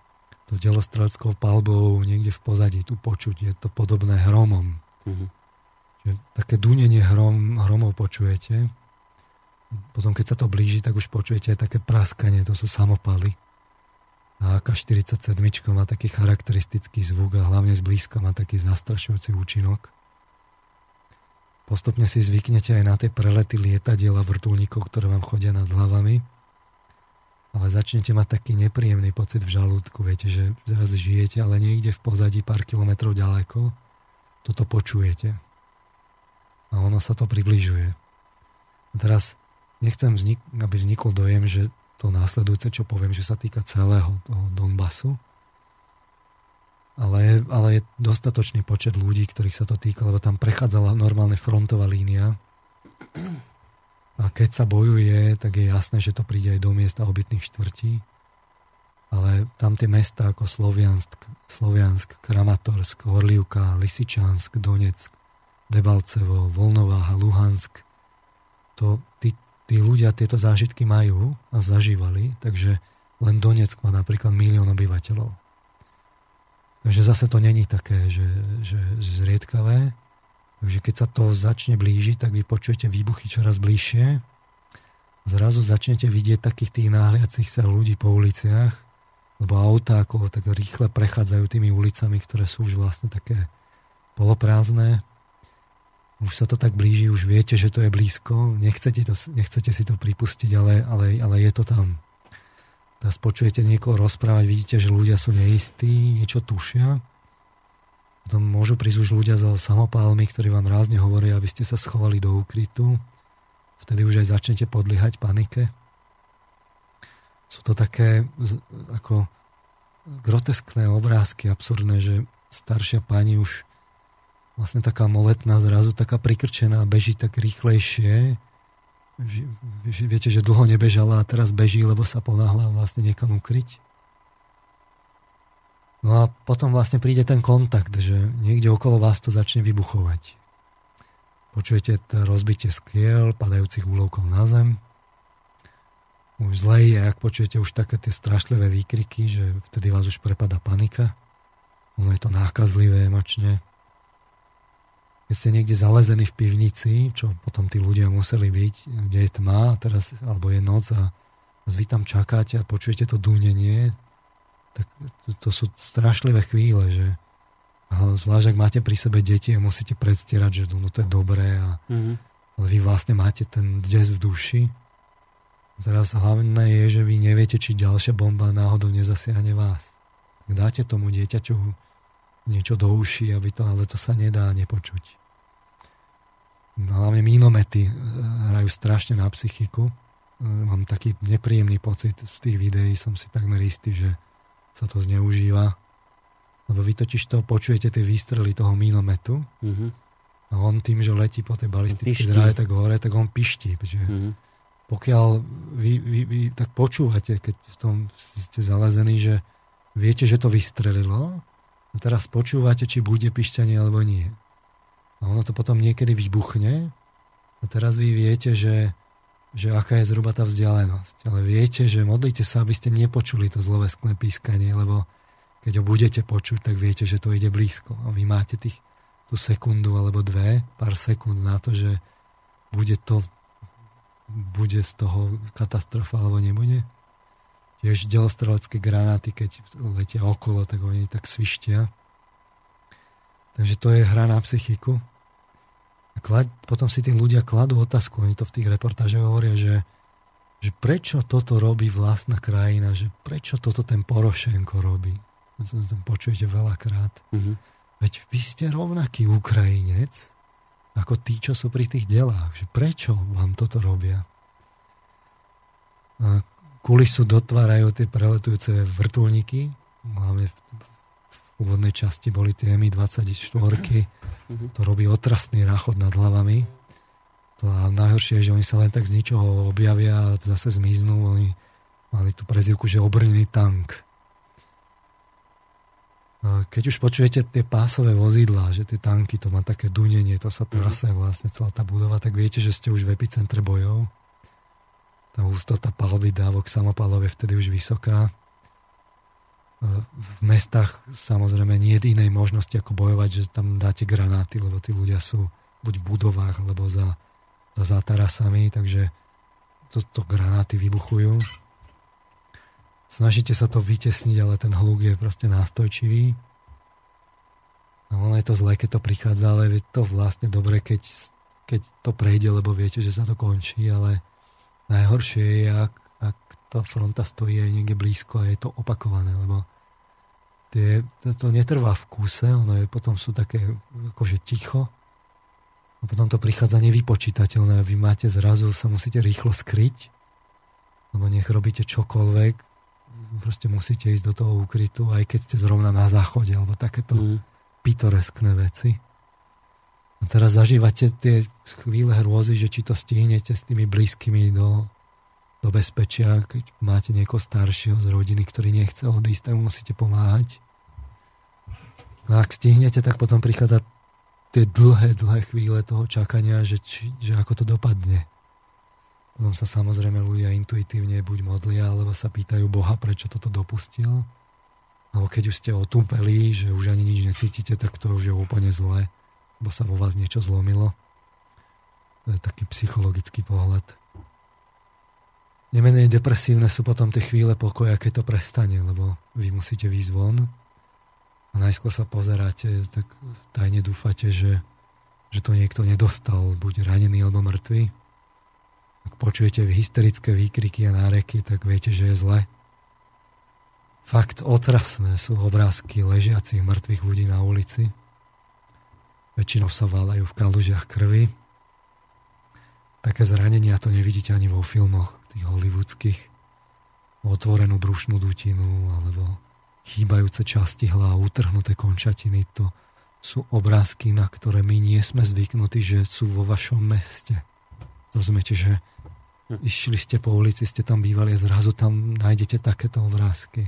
to delostreleckou palbou niekde v pozadí tu počuť. Je to podobné hromom. Mm-hmm. Že také dunenie hrom, hromov počujete. Potom, keď sa to blíži, tak už počujete aj také praskanie, to sú samopaly. A AK-47 má taký charakteristický zvuk a hlavne zblízka má taký zastrašujúci účinok. Postupne si zvyknete aj na tie prelety lietadiel a vrtulníkov, ktoré vám chodia nad hlavami ale začnete mať taký nepríjemný pocit v žalúdku, viete, že teraz žijete, ale niekde v pozadí pár kilometrov ďaleko toto počujete. A ono sa to približuje. A teraz nechcem, vznik- aby vznikol dojem, že to následujúce, čo poviem, že sa týka celého toho Donbasu, ale, ale je dostatočný počet ľudí, ktorých sa to týka, lebo tam prechádzala normálne frontová línia a keď sa bojuje, tak je jasné, že to príde aj do miesta obytných štvrtí. Ale tam tie mesta ako Sloviansk, Sloviansk Kramatorsk, Horlivka, Lisičansk, Donetsk, Debalcevo, Volnováha, Luhansk, to, tí, tí ľudia tieto zážitky majú a zažívali, takže len Donetsk má napríklad milión obyvateľov. Takže zase to není také, že, že zriedkavé. Takže keď sa to začne blížiť, tak vy počujete výbuchy čoraz bližšie. Zrazu začnete vidieť takých tých náhliacich sa ľudí po uliciach, lebo autá ako tak rýchle prechádzajú tými ulicami, ktoré sú už vlastne také poloprázdne. Už sa to tak blíži, už viete, že to je blízko. Nechcete, to, nechcete si to pripustiť, ale, ale, ale je to tam. Teraz počujete niekoho rozprávať, vidíte, že ľudia sú neistí, niečo tušia potom môžu prísť už ľudia so samopálmi, ktorí vám rázne hovoria, aby ste sa schovali do úkrytu. Vtedy už aj začnete podliehať panike. Sú to také ako groteskné obrázky, absurdné, že staršia pani už vlastne taká moletná zrazu, taká prikrčená, beží tak rýchlejšie. Viete, že dlho nebežala a teraz beží, lebo sa ponáhla vlastne niekam ukryť. No a potom vlastne príde ten kontakt, že niekde okolo vás to začne vybuchovať. Počujete rozbitie skiel, padajúcich úlovkov na zem. Už zle je, ak počujete už také tie strašlivé výkriky, že vtedy vás už prepada panika. Ono je to nákazlivé emočne. Keď ste niekde zalezení v pivnici, čo potom tí ľudia museli byť, kde je tma, teraz, alebo je noc a vy tam čakáte a počujete to dúnenie, tak to, to sú strašlivé chvíle, že Zvlášť, ak máte pri sebe deti a musíte predstierať, že no to je dobré a mm-hmm. ale vy vlastne máte ten des v duši. Teraz hlavné je, že vy neviete, či ďalšia bomba náhodou nezasiahne vás. Ak dáte tomu dieťaťu niečo do uší, aby to, ale to sa nedá nepočuť. Hlavne mínomety e, hrajú strašne na psychiku. E, mám taký nepríjemný pocit z tých videí, som si takmer istý, že sa to zneužíva lebo vy totiž to počujete tie výstrely toho minometu mm-hmm. a on tým, že letí po tej balistickej dráhe tak hore, tak on piští. Že mm-hmm. Pokiaľ vy, vy, vy tak počúvate, keď v tom ste zalezení, že viete, že to vystrelilo a teraz počúvate, či bude pišťanie alebo nie. A ono to potom niekedy vybuchne a teraz vy viete, že, že aká je zhruba tá vzdialenosť. Ale viete, že modlite sa, aby ste nepočuli to zloveskné pískanie, lebo keď ho budete počuť, tak viete, že to ide blízko. A vy máte tých, tú sekundu alebo dve, pár sekúnd na to, že bude to bude z toho katastrofa alebo nebude. Tiež delostrelecké granáty, keď letia okolo, tak oni tak svištia. Takže to je hra na psychiku. A klad, potom si tí ľudia kladú otázku, oni to v tých reportážach hovoria, že, že prečo toto robí vlastná krajina, že prečo toto ten Porošenko robí to počujete veľakrát. Mm-hmm. Veď vy ste rovnaký Ukrajinec, ako tí, čo sú pri tých delách. Že prečo vám toto robia? Kulisu dotvárajú tie preletujúce vrtulníky, hlavne v, úvodnej časti boli tie Mi-24, mm-hmm. to robí otrasný ráchod nad hlavami. To a najhoršie je, že oni sa len tak z ničoho objavia a zase zmiznú. Oni mali tú prezivku, že obrnený tank keď už počujete tie pásové vozidlá, že tie tanky, to má také dunenie, to sa trase mhm. vlastne celá tá budova, tak viete, že ste už v epicentre bojov. Tá hustota palby dávok samopalov je vtedy už vysoká. V mestách samozrejme nie je inej možnosti ako bojovať, že tam dáte granáty, lebo tí ľudia sú buď v budovách, alebo za, za zátarasami, takže to, to granáty vybuchujú snažíte sa to vytesniť, ale ten hluk je proste nástojčivý. No ono je to zlé, keď to prichádza, ale je to vlastne dobre, keď, keď to prejde, lebo viete, že sa to končí, ale najhoršie je, ak, ak tá fronta stojí aj niekde blízko a je to opakované, lebo tie, to, to netrvá v kúse, ono je, potom sú také akože ticho a potom to prichádza nevypočítateľné. Vy máte zrazu, sa musíte rýchlo skryť, lebo nech robíte čokoľvek, proste musíte ísť do toho úkrytu, aj keď ste zrovna na záchode, alebo takéto mm. pitoreskné veci. A teraz zažívate tie chvíle hrôzy, že či to stihnete s tými blízkymi do, do bezpečia, keď máte niekoho staršieho z rodiny, ktorý nechce odísť, tak musíte pomáhať. A ak stihnete, tak potom prichádza tie dlhé, dlhé chvíle toho čakania, že, či, že ako to dopadne. Potom sa samozrejme ľudia intuitívne buď modlia, alebo sa pýtajú Boha, prečo toto dopustil. Alebo keď už ste otúpeli, že už ani nič necítite, tak to už je úplne zlé, lebo sa vo vás niečo zlomilo. To je taký psychologický pohľad. Nemenej depresívne sú potom tie chvíle pokoja, keď to prestane, lebo vy musíte výjsť von a najskôr sa pozeráte, tak tajne dúfate, že, že to niekto nedostal, buď ranený alebo mŕtvy ak počujete hysterické výkriky a náreky, tak viete, že je zle. Fakt otrasné sú obrázky ležiacich mŕtvych ľudí na ulici. Väčšinou sa váľajú v kalužiach krvi. Také zranenia to nevidíte ani vo filmoch tých hollywoodských. Otvorenú brušnú dutinu alebo chýbajúce časti hlav, utrhnuté končatiny. To sú obrázky, na ktoré my nie sme zvyknutí, že sú vo vašom meste. Rozumiete, že Hm. Išli ste po ulici, ste tam bývali a zrazu tam nájdete takéto obrázky.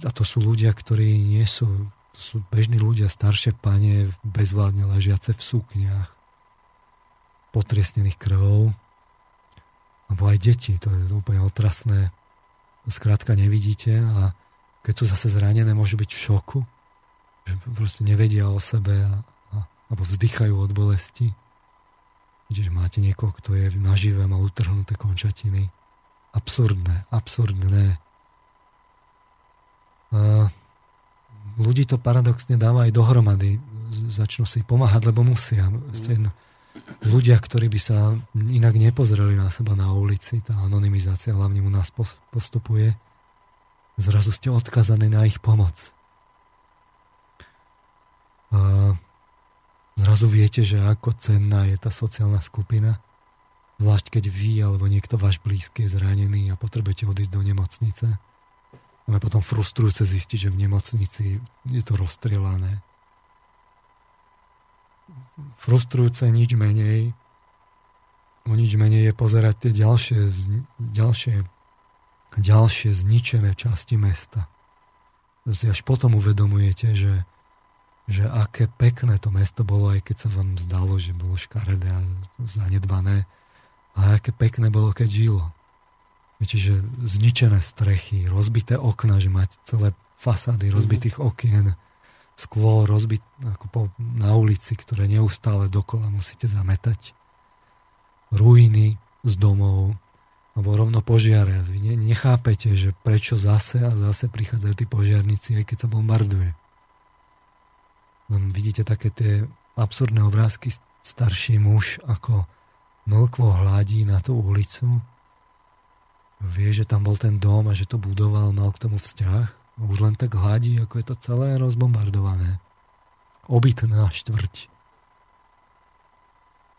A to sú ľudia, ktorí nie sú, to sú bežní ľudia, staršie pane, bezvládne ležiace v sukniach, potriesnených krvou, alebo aj deti, to je úplne otrasné. To skrátka nevidíte a keď sú zase zranené, môžu byť v šoku, že proste nevedia o sebe a, a, alebo vzdychajú od bolesti že máte niekoho, kto je nažive, má utrhnuté končatiny. Absurdné, absurdné. A ľudí to paradoxne dáva aj dohromady. Začnú si pomáhať, lebo musia. Mm. Ľudia, ktorí by sa inak nepozreli na seba na ulici, tá anonymizácia hlavne u nás postupuje, zrazu ste odkazaní na ich pomoc. A zrazu viete, že ako cenná je tá sociálna skupina, zvlášť keď vy alebo niekto váš blízky je zranený a potrebujete odísť do nemocnice ale potom frustrujúce zistiť, že v nemocnici je to rozstrelané. Frustrujúce nič menej, o nič menej je pozerať tie ďalšie, ďalšie, ďalšie zničené časti mesta. Si až potom uvedomujete, že, že aké pekné to mesto bolo, aj keď sa vám zdalo, že bolo škaredé a zanedbané, a aké pekné bolo, keď žilo. Viete, že zničené strechy, rozbité okna, že máte celé fasády mhm. rozbitých okien, sklo rozbit, ako po, na ulici, ktoré neustále dokola musíte zametať. Ruiny z domov, alebo rovno požiare. Vy ne, nechápete, že prečo zase a zase prichádzajú tí požiarníci, aj keď sa bombarduje. Len vidíte také tie absurdné obrázky, starší muž ako mlkvo hladí na tú ulicu vie, že tam bol ten dom a že to budoval, mal k tomu vzťah. Už len tak hladí, ako je to celé rozbombardované. Obytná štvrť.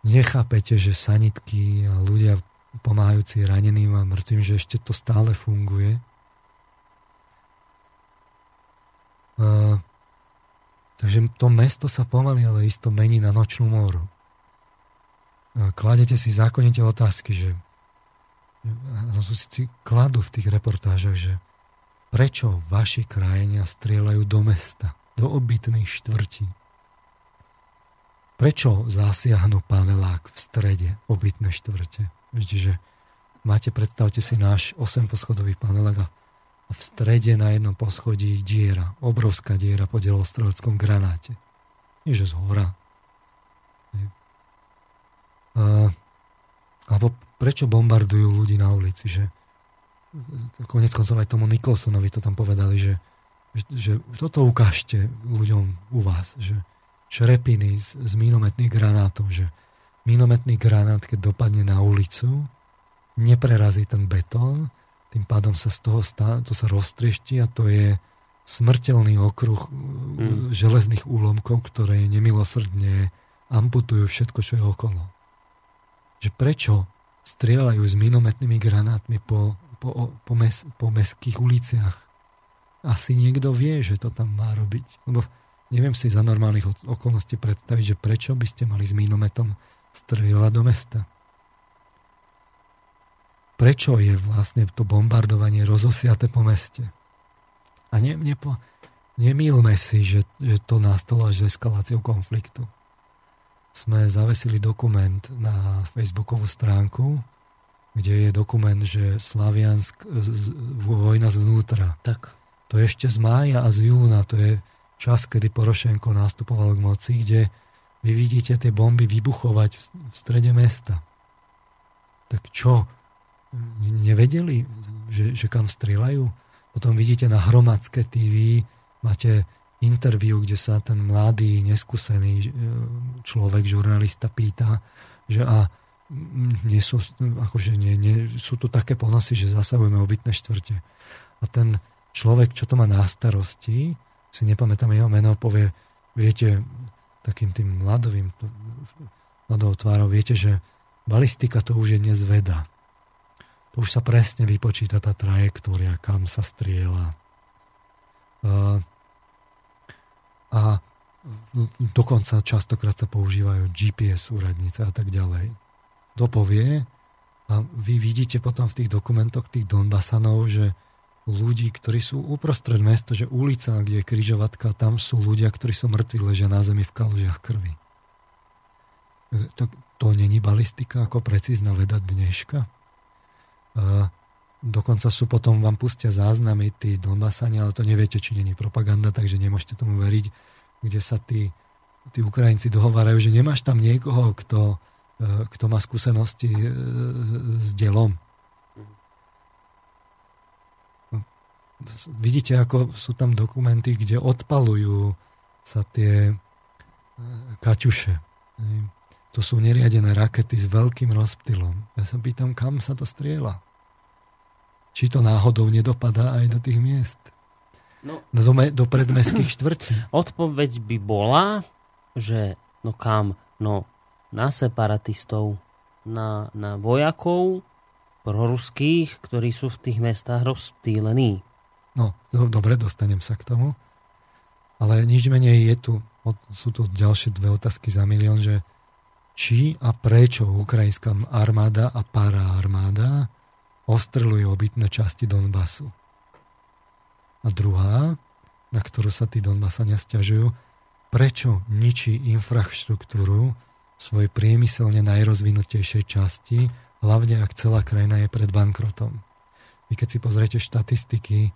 Nechápete, že sanitky a ľudia pomáhajúci raneným a mŕtvým, že ešte to stále funguje. A, takže to mesto sa pomaly, ale isto mení na nočnú moru. A kladete si zákonite otázky, že si kladú v tých reportážach, že prečo vaši krajania strieľajú do mesta, do obytných štvrtí. Prečo zasiahnu pavelák v strede obytné štvrte? Viete, máte, predstavte si náš 8-poschodový panelák a v strede na jednom poschodí diera, obrovská diera po delostreleckom granáte. Nie, že z hora. A, alebo prečo bombardujú ľudí na ulici, že konec koncov aj tomu Nikolsonovi to tam povedali, že, že toto ukážte ľuďom u vás, že šrepiny z, z minometných granátov, že minometný granát, keď dopadne na ulicu, neprerazí ten betón, tým pádom sa z toho stá, to sa roztriešti a to je smrteľný okruh mm. železných úlomkov, ktoré nemilosrdne amputujú všetko, čo je okolo. Že prečo strieľajú s minometnými granátmi po, po, po, mes, po mestských uliciach. Asi niekto vie, že to tam má robiť. Lebo neviem si za normálnych okolností predstaviť, že prečo by ste mali s minometom strieľať do mesta. Prečo je vlastne to bombardovanie rozosiate po meste? A ne, nepo, nemýlme si, že, že to nastalo až s eskaláciou konfliktu sme zavesili dokument na facebookovú stránku, kde je dokument, že Slaviansk, vojna zvnútra. Tak. To je ešte z mája a z júna, to je čas, kedy Porošenko nastupoval k moci, kde vy vidíte tie bomby vybuchovať v strede mesta. Tak čo? Nevedeli, že, že kam strieľajú? Potom vidíte na hromadské TV, máte interviu, kde sa ten mladý, neskúsený e, človek, žurnalista pýta, že a nie sú, akože nie, nie, sú tu také ponosy, že zasahujeme obytné štvrte. A ten človek, čo to má na starosti, si nepamätám jeho meno, povie, viete, takým tým mladovým, mladou tvárou, viete, že balistika to už je dnes veda. To už sa presne vypočíta tá trajektória, kam sa strieľa. Uh, a dokonca častokrát sa používajú GPS úradnice a tak ďalej. To povie a vy vidíte potom v tých dokumentoch tých Donbasanov, že ľudí, ktorí sú uprostred mesta, že ulica, kde je križovatka, tam sú ľudia, ktorí sú mŕtvi, ležia na zemi v kalžiach krvi. To, to není balistika ako precízna veda dneška. A Dokonca sú potom, vám pustia záznamy tí Donbasania, ale to neviete, či není propaganda, takže nemôžete tomu veriť, kde sa tí, tí Ukrajinci dohovárajú, že nemáš tam niekoho, kto, e, kto má skúsenosti e, s delom. vidíte, ako sú tam dokumenty, kde odpalujú sa tie e, kaťuše. To sú neriadené rakety s veľkým rozptylom. Ja sa pýtam, kam sa to strieľa? Či to náhodou nedopadá aj do tých miest? No, do, do predmestských štvrtí. Odpoveď by bola, že no kam? No na separatistov, na, na vojakov proruských, ktorí sú v tých mestách rozptýlení. No, do, dobre, dostanem sa k tomu. Ale nič menej je tu, sú tu ďalšie dve otázky za milión, že či a prečo ukrajinská armáda a paraarmáda ostrelujú obytné časti Donbasu. A druhá, na ktorú sa tí Donbasania stiažujú, prečo ničí infraštruktúru svojej priemyselne najrozvinutejšej časti, hlavne ak celá krajina je pred bankrotom. Vy keď si pozriete štatistiky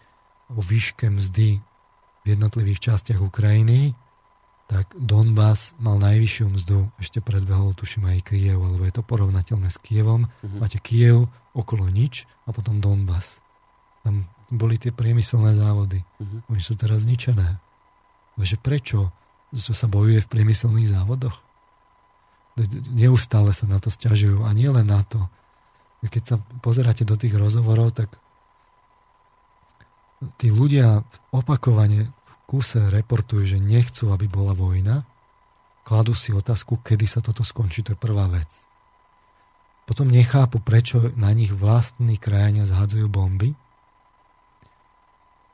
o výške mzdy v jednotlivých častiach Ukrajiny, tak Donbass mal najvyššiu mzdu, ešte predbehol tuším aj Kiev, alebo je to porovnateľné s Kievom. Mm-hmm. Máte Kiev, okolo nič a potom Donbass. Tam boli tie priemyselné závody. Uh-huh. Oni sú teraz zničené. Takže prečo? Čo sa bojuje v priemyselných závodoch? Neustále sa na to stiažujú. A nie len na to. Keď sa pozeráte do tých rozhovorov, tak tí ľudia opakovane v kuse reportujú, že nechcú, aby bola vojna. Kladú si otázku, kedy sa toto skončí. To je prvá vec. Potom nechápu, prečo na nich vlastní krajania zhadzujú bomby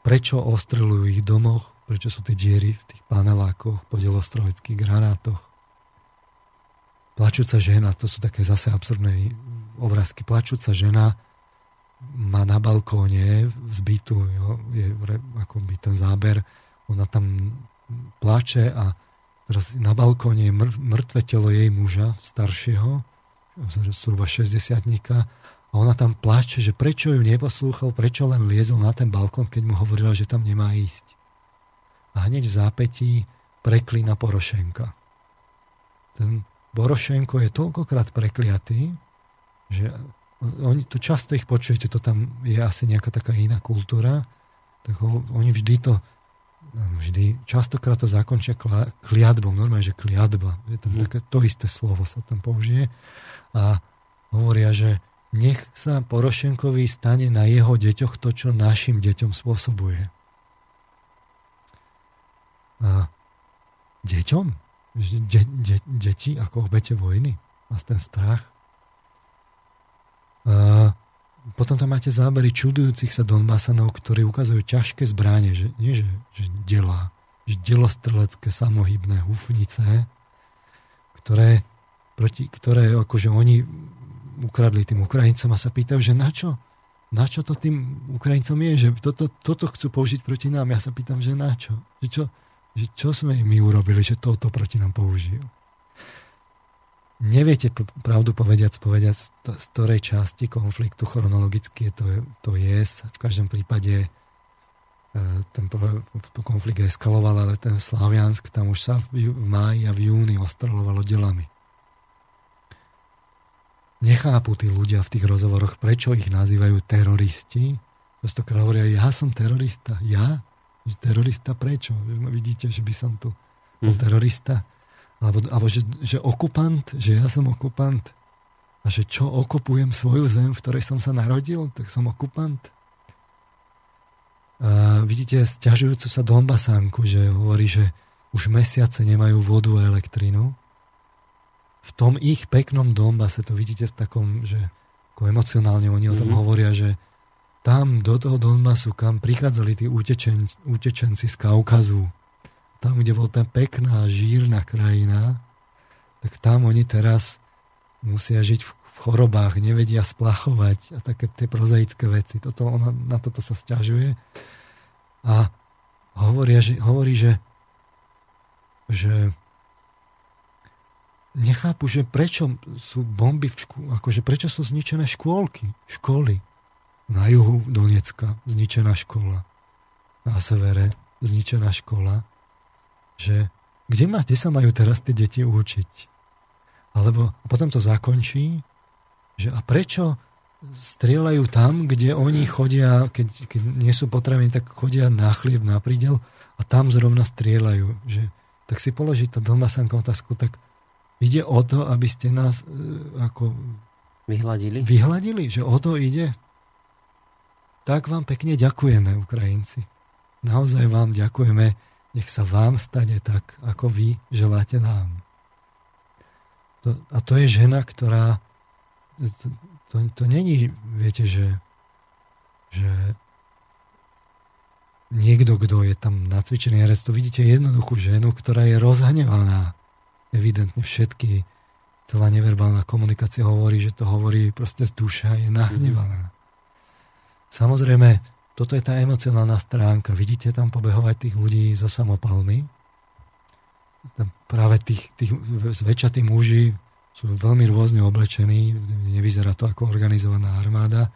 prečo ostrelujú ich domoch, prečo sú tie diery v tých panelákoch, po delostrovických granátoch. Plačúca žena, to sú také zase absurdné obrázky. Plačúca žena má na balkóne zbytú, jo, je ako by ten záber, ona tam plače a teraz na balkóne je mŕtve telo jej muža, staršieho, zhruba 60 a ona tam plače, že prečo ju neposlúchal, prečo len liezol na ten balkón, keď mu hovorila, že tam nemá ísť. A hneď v zápetí preklína Porošenka. Ten Porošenko je toľkokrát prekliatý, že oni to často ich počujete, to tam je asi nejaká taká iná kultúra, tak ho, oni vždy to vždy, častokrát to zakončia kliadbou, normálne, že kliadba, je tam mm. také, to isté slovo sa tam použije a hovoria, že nech sa Porošenkovi stane na jeho deťoch to, čo našim deťom spôsobuje. A deťom? De, de, deti ako obete vojny? A ten strach? A potom tam máte zábery čudujúcich sa Donbasanov, ktorí ukazujú ťažké zbráne, že nie že, že delá, že delostrelecké samohybné hufnice, ktoré, proti, ktoré akože oni ukradli tým Ukrajincom a sa pýtajú, že na čo? Na čo to tým Ukrajincom je? Že toto, toto chcú použiť proti nám. Ja sa pýtam, že na čo? Že čo, že čo sme my urobili, že toto proti nám použijú? Neviete pravdu povediac, povediac, z ktorej časti konfliktu chronologicky to, to je. V každom prípade e, ten konflikt eskaloval, ale ten Slaviansk tam už sa v, v máji a v júni ostrelovalo delami nechápu tí ľudia v tých rozhovoroch, prečo ich nazývajú teroristi. Častokrát hovoria, ja som terorista. Ja? Terorista prečo? Vidíte, že by som tu bol mm. terorista? Alebo, alebo že, že okupant, že ja som okupant. A že čo, okupujem svoju zem, v ktorej som sa narodil, tak som okupant. A vidíte stiažujúcu sa Donbasánku, že hovorí, že už mesiace nemajú vodu a elektrínu v tom ich peknom Donbase, to vidíte v takom, že ako emocionálne oni o tom mm-hmm. hovoria, že tam do toho Donbasu, kam prichádzali tí utečen, utečenci z Kaukazu, tam, kde bol tá pekná, žírna krajina, tak tam oni teraz musia žiť v chorobách, nevedia splachovať a také tie prozaické veci. Toto, ona, na toto sa stiažuje. A hovoria, že, hovorí, že, že nechápu, že prečo sú bomby v škôl, akože prečo sú zničené škôlky, školy. Na juhu Donecka zničená škola, na severe zničená škola, že kde, ma, kde sa majú teraz tie deti učiť? Alebo a potom to zakončí, že a prečo strieľajú tam, kde oni chodia, keď, keď nie sú potravení, tak chodia na chlieb, na prídel a tam zrovna strieľajú. Že, tak si položiť to doma samka otázku, tak ide o to, aby ste nás e, ako vyhladili? vyhladili, že o to ide. Tak vám pekne ďakujeme, Ukrajinci. Naozaj vám ďakujeme, nech sa vám stane tak, ako vy želáte nám. To, a to je žena, ktorá to, to, to není, viete, že, že niekto, kto je tam nacvičený herec, to vidíte jednoduchú ženu, ktorá je rozhnevaná. Evidentne všetky, celá neverbálna komunikácia hovorí, že to hovorí proste z duša, je nahnevaná. Samozrejme, toto je tá emocionálna stránka. Vidíte tam pobehovať tých ľudí so samopalmi. Práve tých, tých zväčša tí muži sú veľmi rôzne oblečení, nevyzerá to ako organizovaná armáda.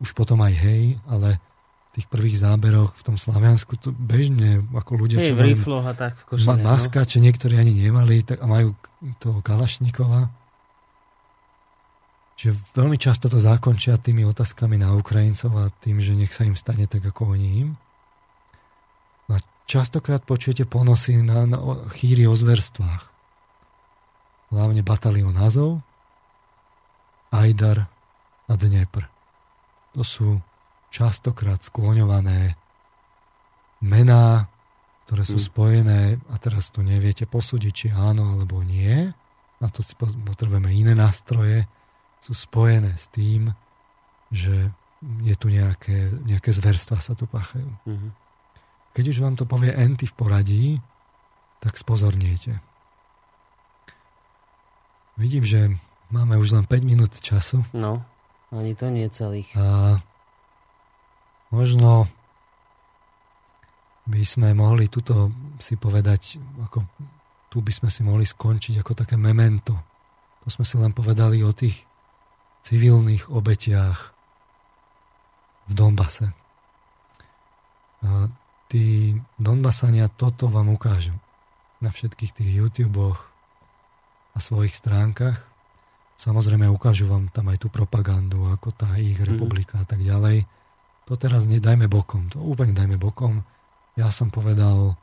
Už potom aj hej, ale tých prvých záberoch v tom Slaviansku to bežne ako ľudia, Hej, čo v rifloch a tak v košeli, ma, maska, no. čo niektorí ani nemali, tak a majú toho Kalašníkova. Čiže veľmi často to zakončia tými otázkami na Ukrajincov a tým, že nech sa im stane tak ako oni im. No a častokrát počujete ponosy na, na chýry o zverstvách. Hlavne batalión Azov, Ajdar a Dnepr. To sú častokrát skloňované mená, ktoré sú Mm. spojené, a teraz to neviete posúdiť, či áno alebo nie, na to si potrebujeme iné nástroje, sú spojené s tým, že je tu nejaké, nejaké zverstva sa tu páchajú. Mhm. Keď už vám to povie Enty v poradí, tak spozorniete. Vidím, že máme už len 5 minút času No, ani to nie celých. a možno by sme mohli tuto si povedať, ako tu by sme si mohli skončiť ako také memento. To sme si len povedali o tých civilných obetiach v Donbase. A tí Donbasania toto vám ukážu na všetkých tých YouTuboch a svojich stránkach. Samozrejme ukážu vám tam aj tú propagandu, ako tá ich republika a tak ďalej. To teraz nedajme bokom, to úplne dajme bokom. Ja som povedal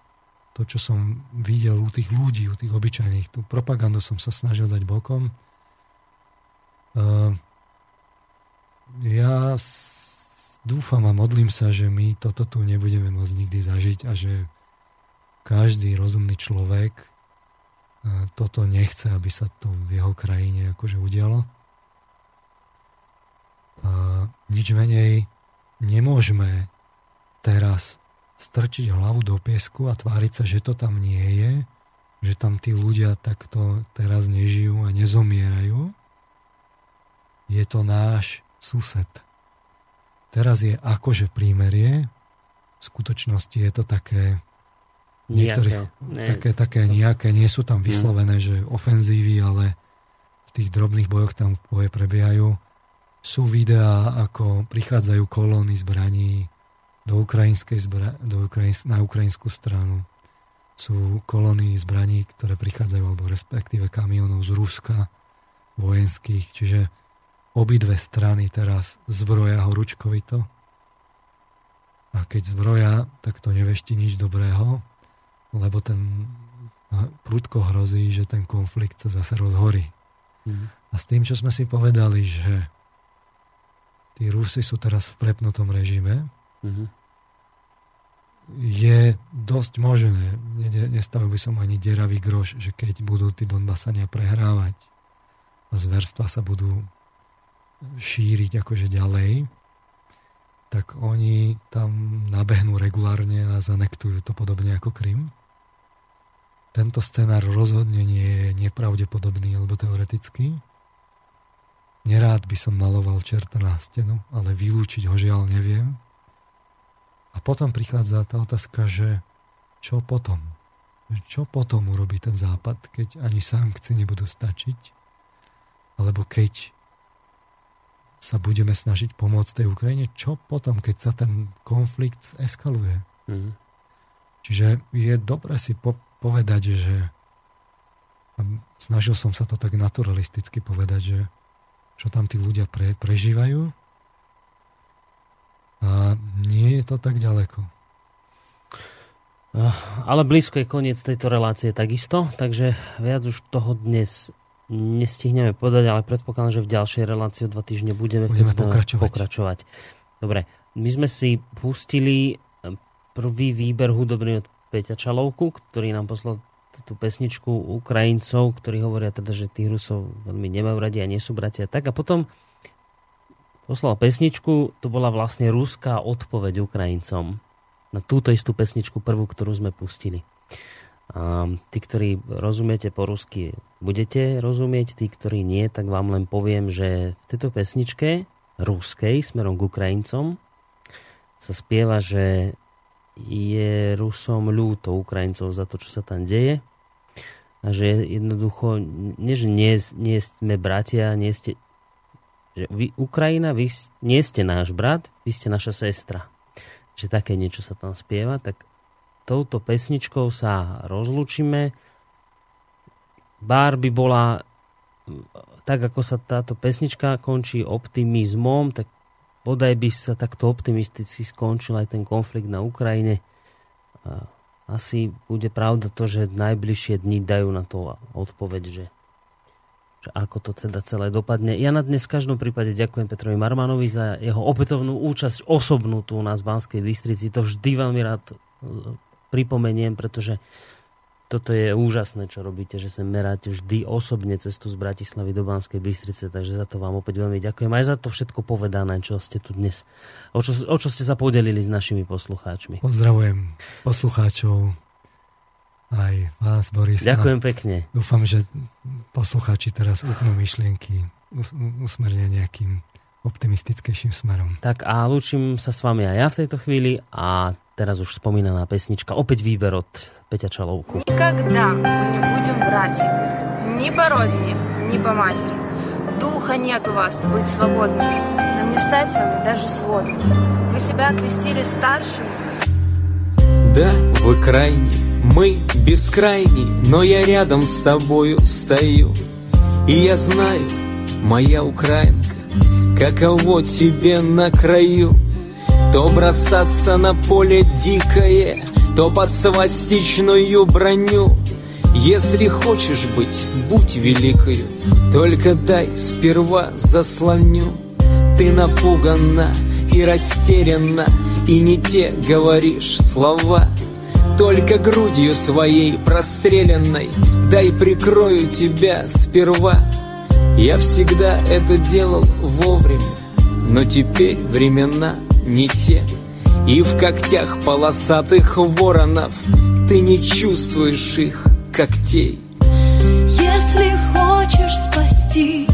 to, čo som videl u tých ľudí, u tých obyčajných. Tú propagandu som sa snažil dať bokom. Uh, ja dúfam a modlím sa, že my toto tu nebudeme môcť nikdy zažiť a že každý rozumný človek uh, toto nechce, aby sa to v jeho krajine akože udialo. Uh, nič menej nemôžeme teraz strčiť hlavu do piesku a tváriť sa, že to tam nie je, že tam tí ľudia takto teraz nežijú a nezomierajú. Je to náš sused. Teraz je akože prímerie, v skutočnosti je to také niektorých, Nie. také, také nejaké, nie sú tam vyslovené, že ofenzívy, ale v tých drobných bojoch tam v boje prebiehajú. Sú videá, ako prichádzajú kolóny zbraní do ukrajinskej zbra- do Ukrajins- na ukrajinskú stranu. Sú kolóny zbraní, ktoré prichádzajú, alebo respektíve kamionov z Ruska, vojenských, čiže obidve strany teraz zbroja horúčkovito. A keď zbroja, tak to nevešti nič dobrého, lebo ten prudko hrozí, že ten konflikt sa zase rozhorí. Mhm. A s tým, čo sme si povedali, že tí Rusi sú teraz v prepnutom režime, Mhm. je dosť možné, ne- nestavil by som ani deravý groš, že keď budú tí Donbasania prehrávať a zverstva sa budú šíriť akože ďalej, tak oni tam nabehnú regulárne a zanektujú to podobne ako Krym. Tento scenár rozhodne nie je nepravdepodobný alebo teoretický. Nerád by som maloval čerta na stenu, ale vylúčiť ho žiaľ neviem. A potom prichádza tá otázka, že čo potom? Čo potom urobí ten západ, keď ani sankcie nebudú stačiť? Alebo keď sa budeme snažiť pomôcť tej Ukrajine, čo potom, keď sa ten konflikt eskaluje? Mhm. Čiže je dobre si po- povedať, že a snažil som sa to tak naturalisticky povedať, že čo tam tí ľudia pre, prežívajú. A nie je to tak ďaleko. Ale blízko je koniec tejto relácie takisto, takže viac už toho dnes nestihneme povedať, ale predpokladám, že v ďalšej relácii o dva týždne budeme, budeme pokračovať. pokračovať. Dobre, my sme si pustili eh, prvý výber hudobný od Peťa Čalovku, ktorý nám poslal tú pesničku Ukrajincov, ktorí hovoria teda, že tých Rusov veľmi nemajú radi a nie sú bratia. Tak a potom poslal pesničku, to bola vlastne ruská odpoveď Ukrajincom na túto istú pesničku prvú, ktorú sme pustili. A tí, ktorí rozumiete po rusky, budete rozumieť, tí, ktorí nie, tak vám len poviem, že v tejto pesničke ruskej smerom k Ukrajincom sa spieva, že je Rusom ľúto Ukrajincov za to, čo sa tam deje a že jednoducho, nie, že nie, nie sme bratia, nie ste, že vy, Ukrajina, vy nie ste náš brat, vy ste naša sestra. Že také niečo sa tam spieva, tak touto pesničkou sa rozlučíme. Bár by bola, tak ako sa táto pesnička končí optimizmom, tak bodaj by sa takto optimisticky skončil aj ten konflikt na Ukrajine. Asi bude pravda to, že najbližšie dni dajú na to odpoveď, že, že ako to teda celé dopadne. Ja na dnes v každom prípade ďakujem Petrovi Marmanovi za jeho opätovnú účasť osobnú tu na Banskej Bystrici. To vždy veľmi rád pripomeniem, pretože toto je úžasné, čo robíte, že sem meráte vždy osobne cestu z Bratislavy do Banskej Bystrice, takže za to vám opäť veľmi ďakujem. Aj za to všetko povedané, čo ste tu dnes, o čo, o čo ste sa podelili s našimi poslucháčmi. Pozdravujem poslucháčov, aj vás, Boris. Ďakujem pekne. Dúfam, že poslucháči teraz upnú myšlienky usmerne nejakým optimistickejším smerom. Tak a lúčim sa s vami aj ja v tejto chvíli a teraz už spomínaná pesnička, opäť výber od Peťa Čalovku. Никогда мы не будем братьями, ни по родине, ни по матери. Духа нет у вас быть свободными, нам не стать с вами даже сводными. Вы себя окрестили старшими. Да, вы крайни, мы бескрайни, но я рядом с тобою стою. И я знаю, моя украинка, каково тебе на краю. То бросаться на поле дикое, то под свастичную броню. Если хочешь быть, будь великою, только дай сперва заслоню. Ты напугана и растеряна, и не те говоришь слова. Только грудью своей простреленной дай прикрою тебя сперва. Я всегда это делал вовремя, но теперь времена не те. И в когтях полосатых воронов Ты не чувствуешь их когтей. Если хочешь спасти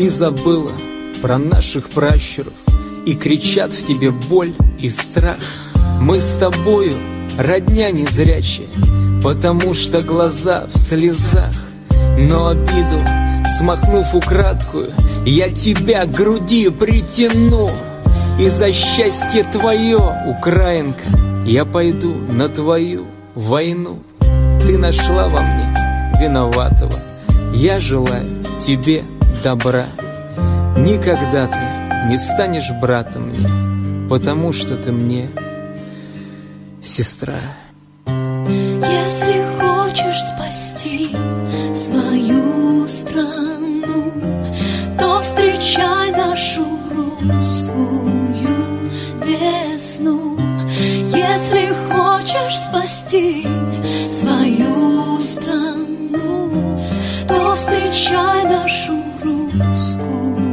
и забыла про наших пращуров И кричат в тебе боль и страх. Мы с тобою родня незрячая Потому что глаза в слезах. Но обиду, смахнув украдкую Я тебя к груди притяну. И за счастье твое, украинка Я пойду на твою войну. Ты нашла во мне виноватого Я желаю тебе добра. Никогда ты не станешь братом мне, потому что ты мне сестра. Если хочешь спасти свою страну, то встречай нашу русскую весну. Если хочешь спасти свою страну, то встречай нашу school.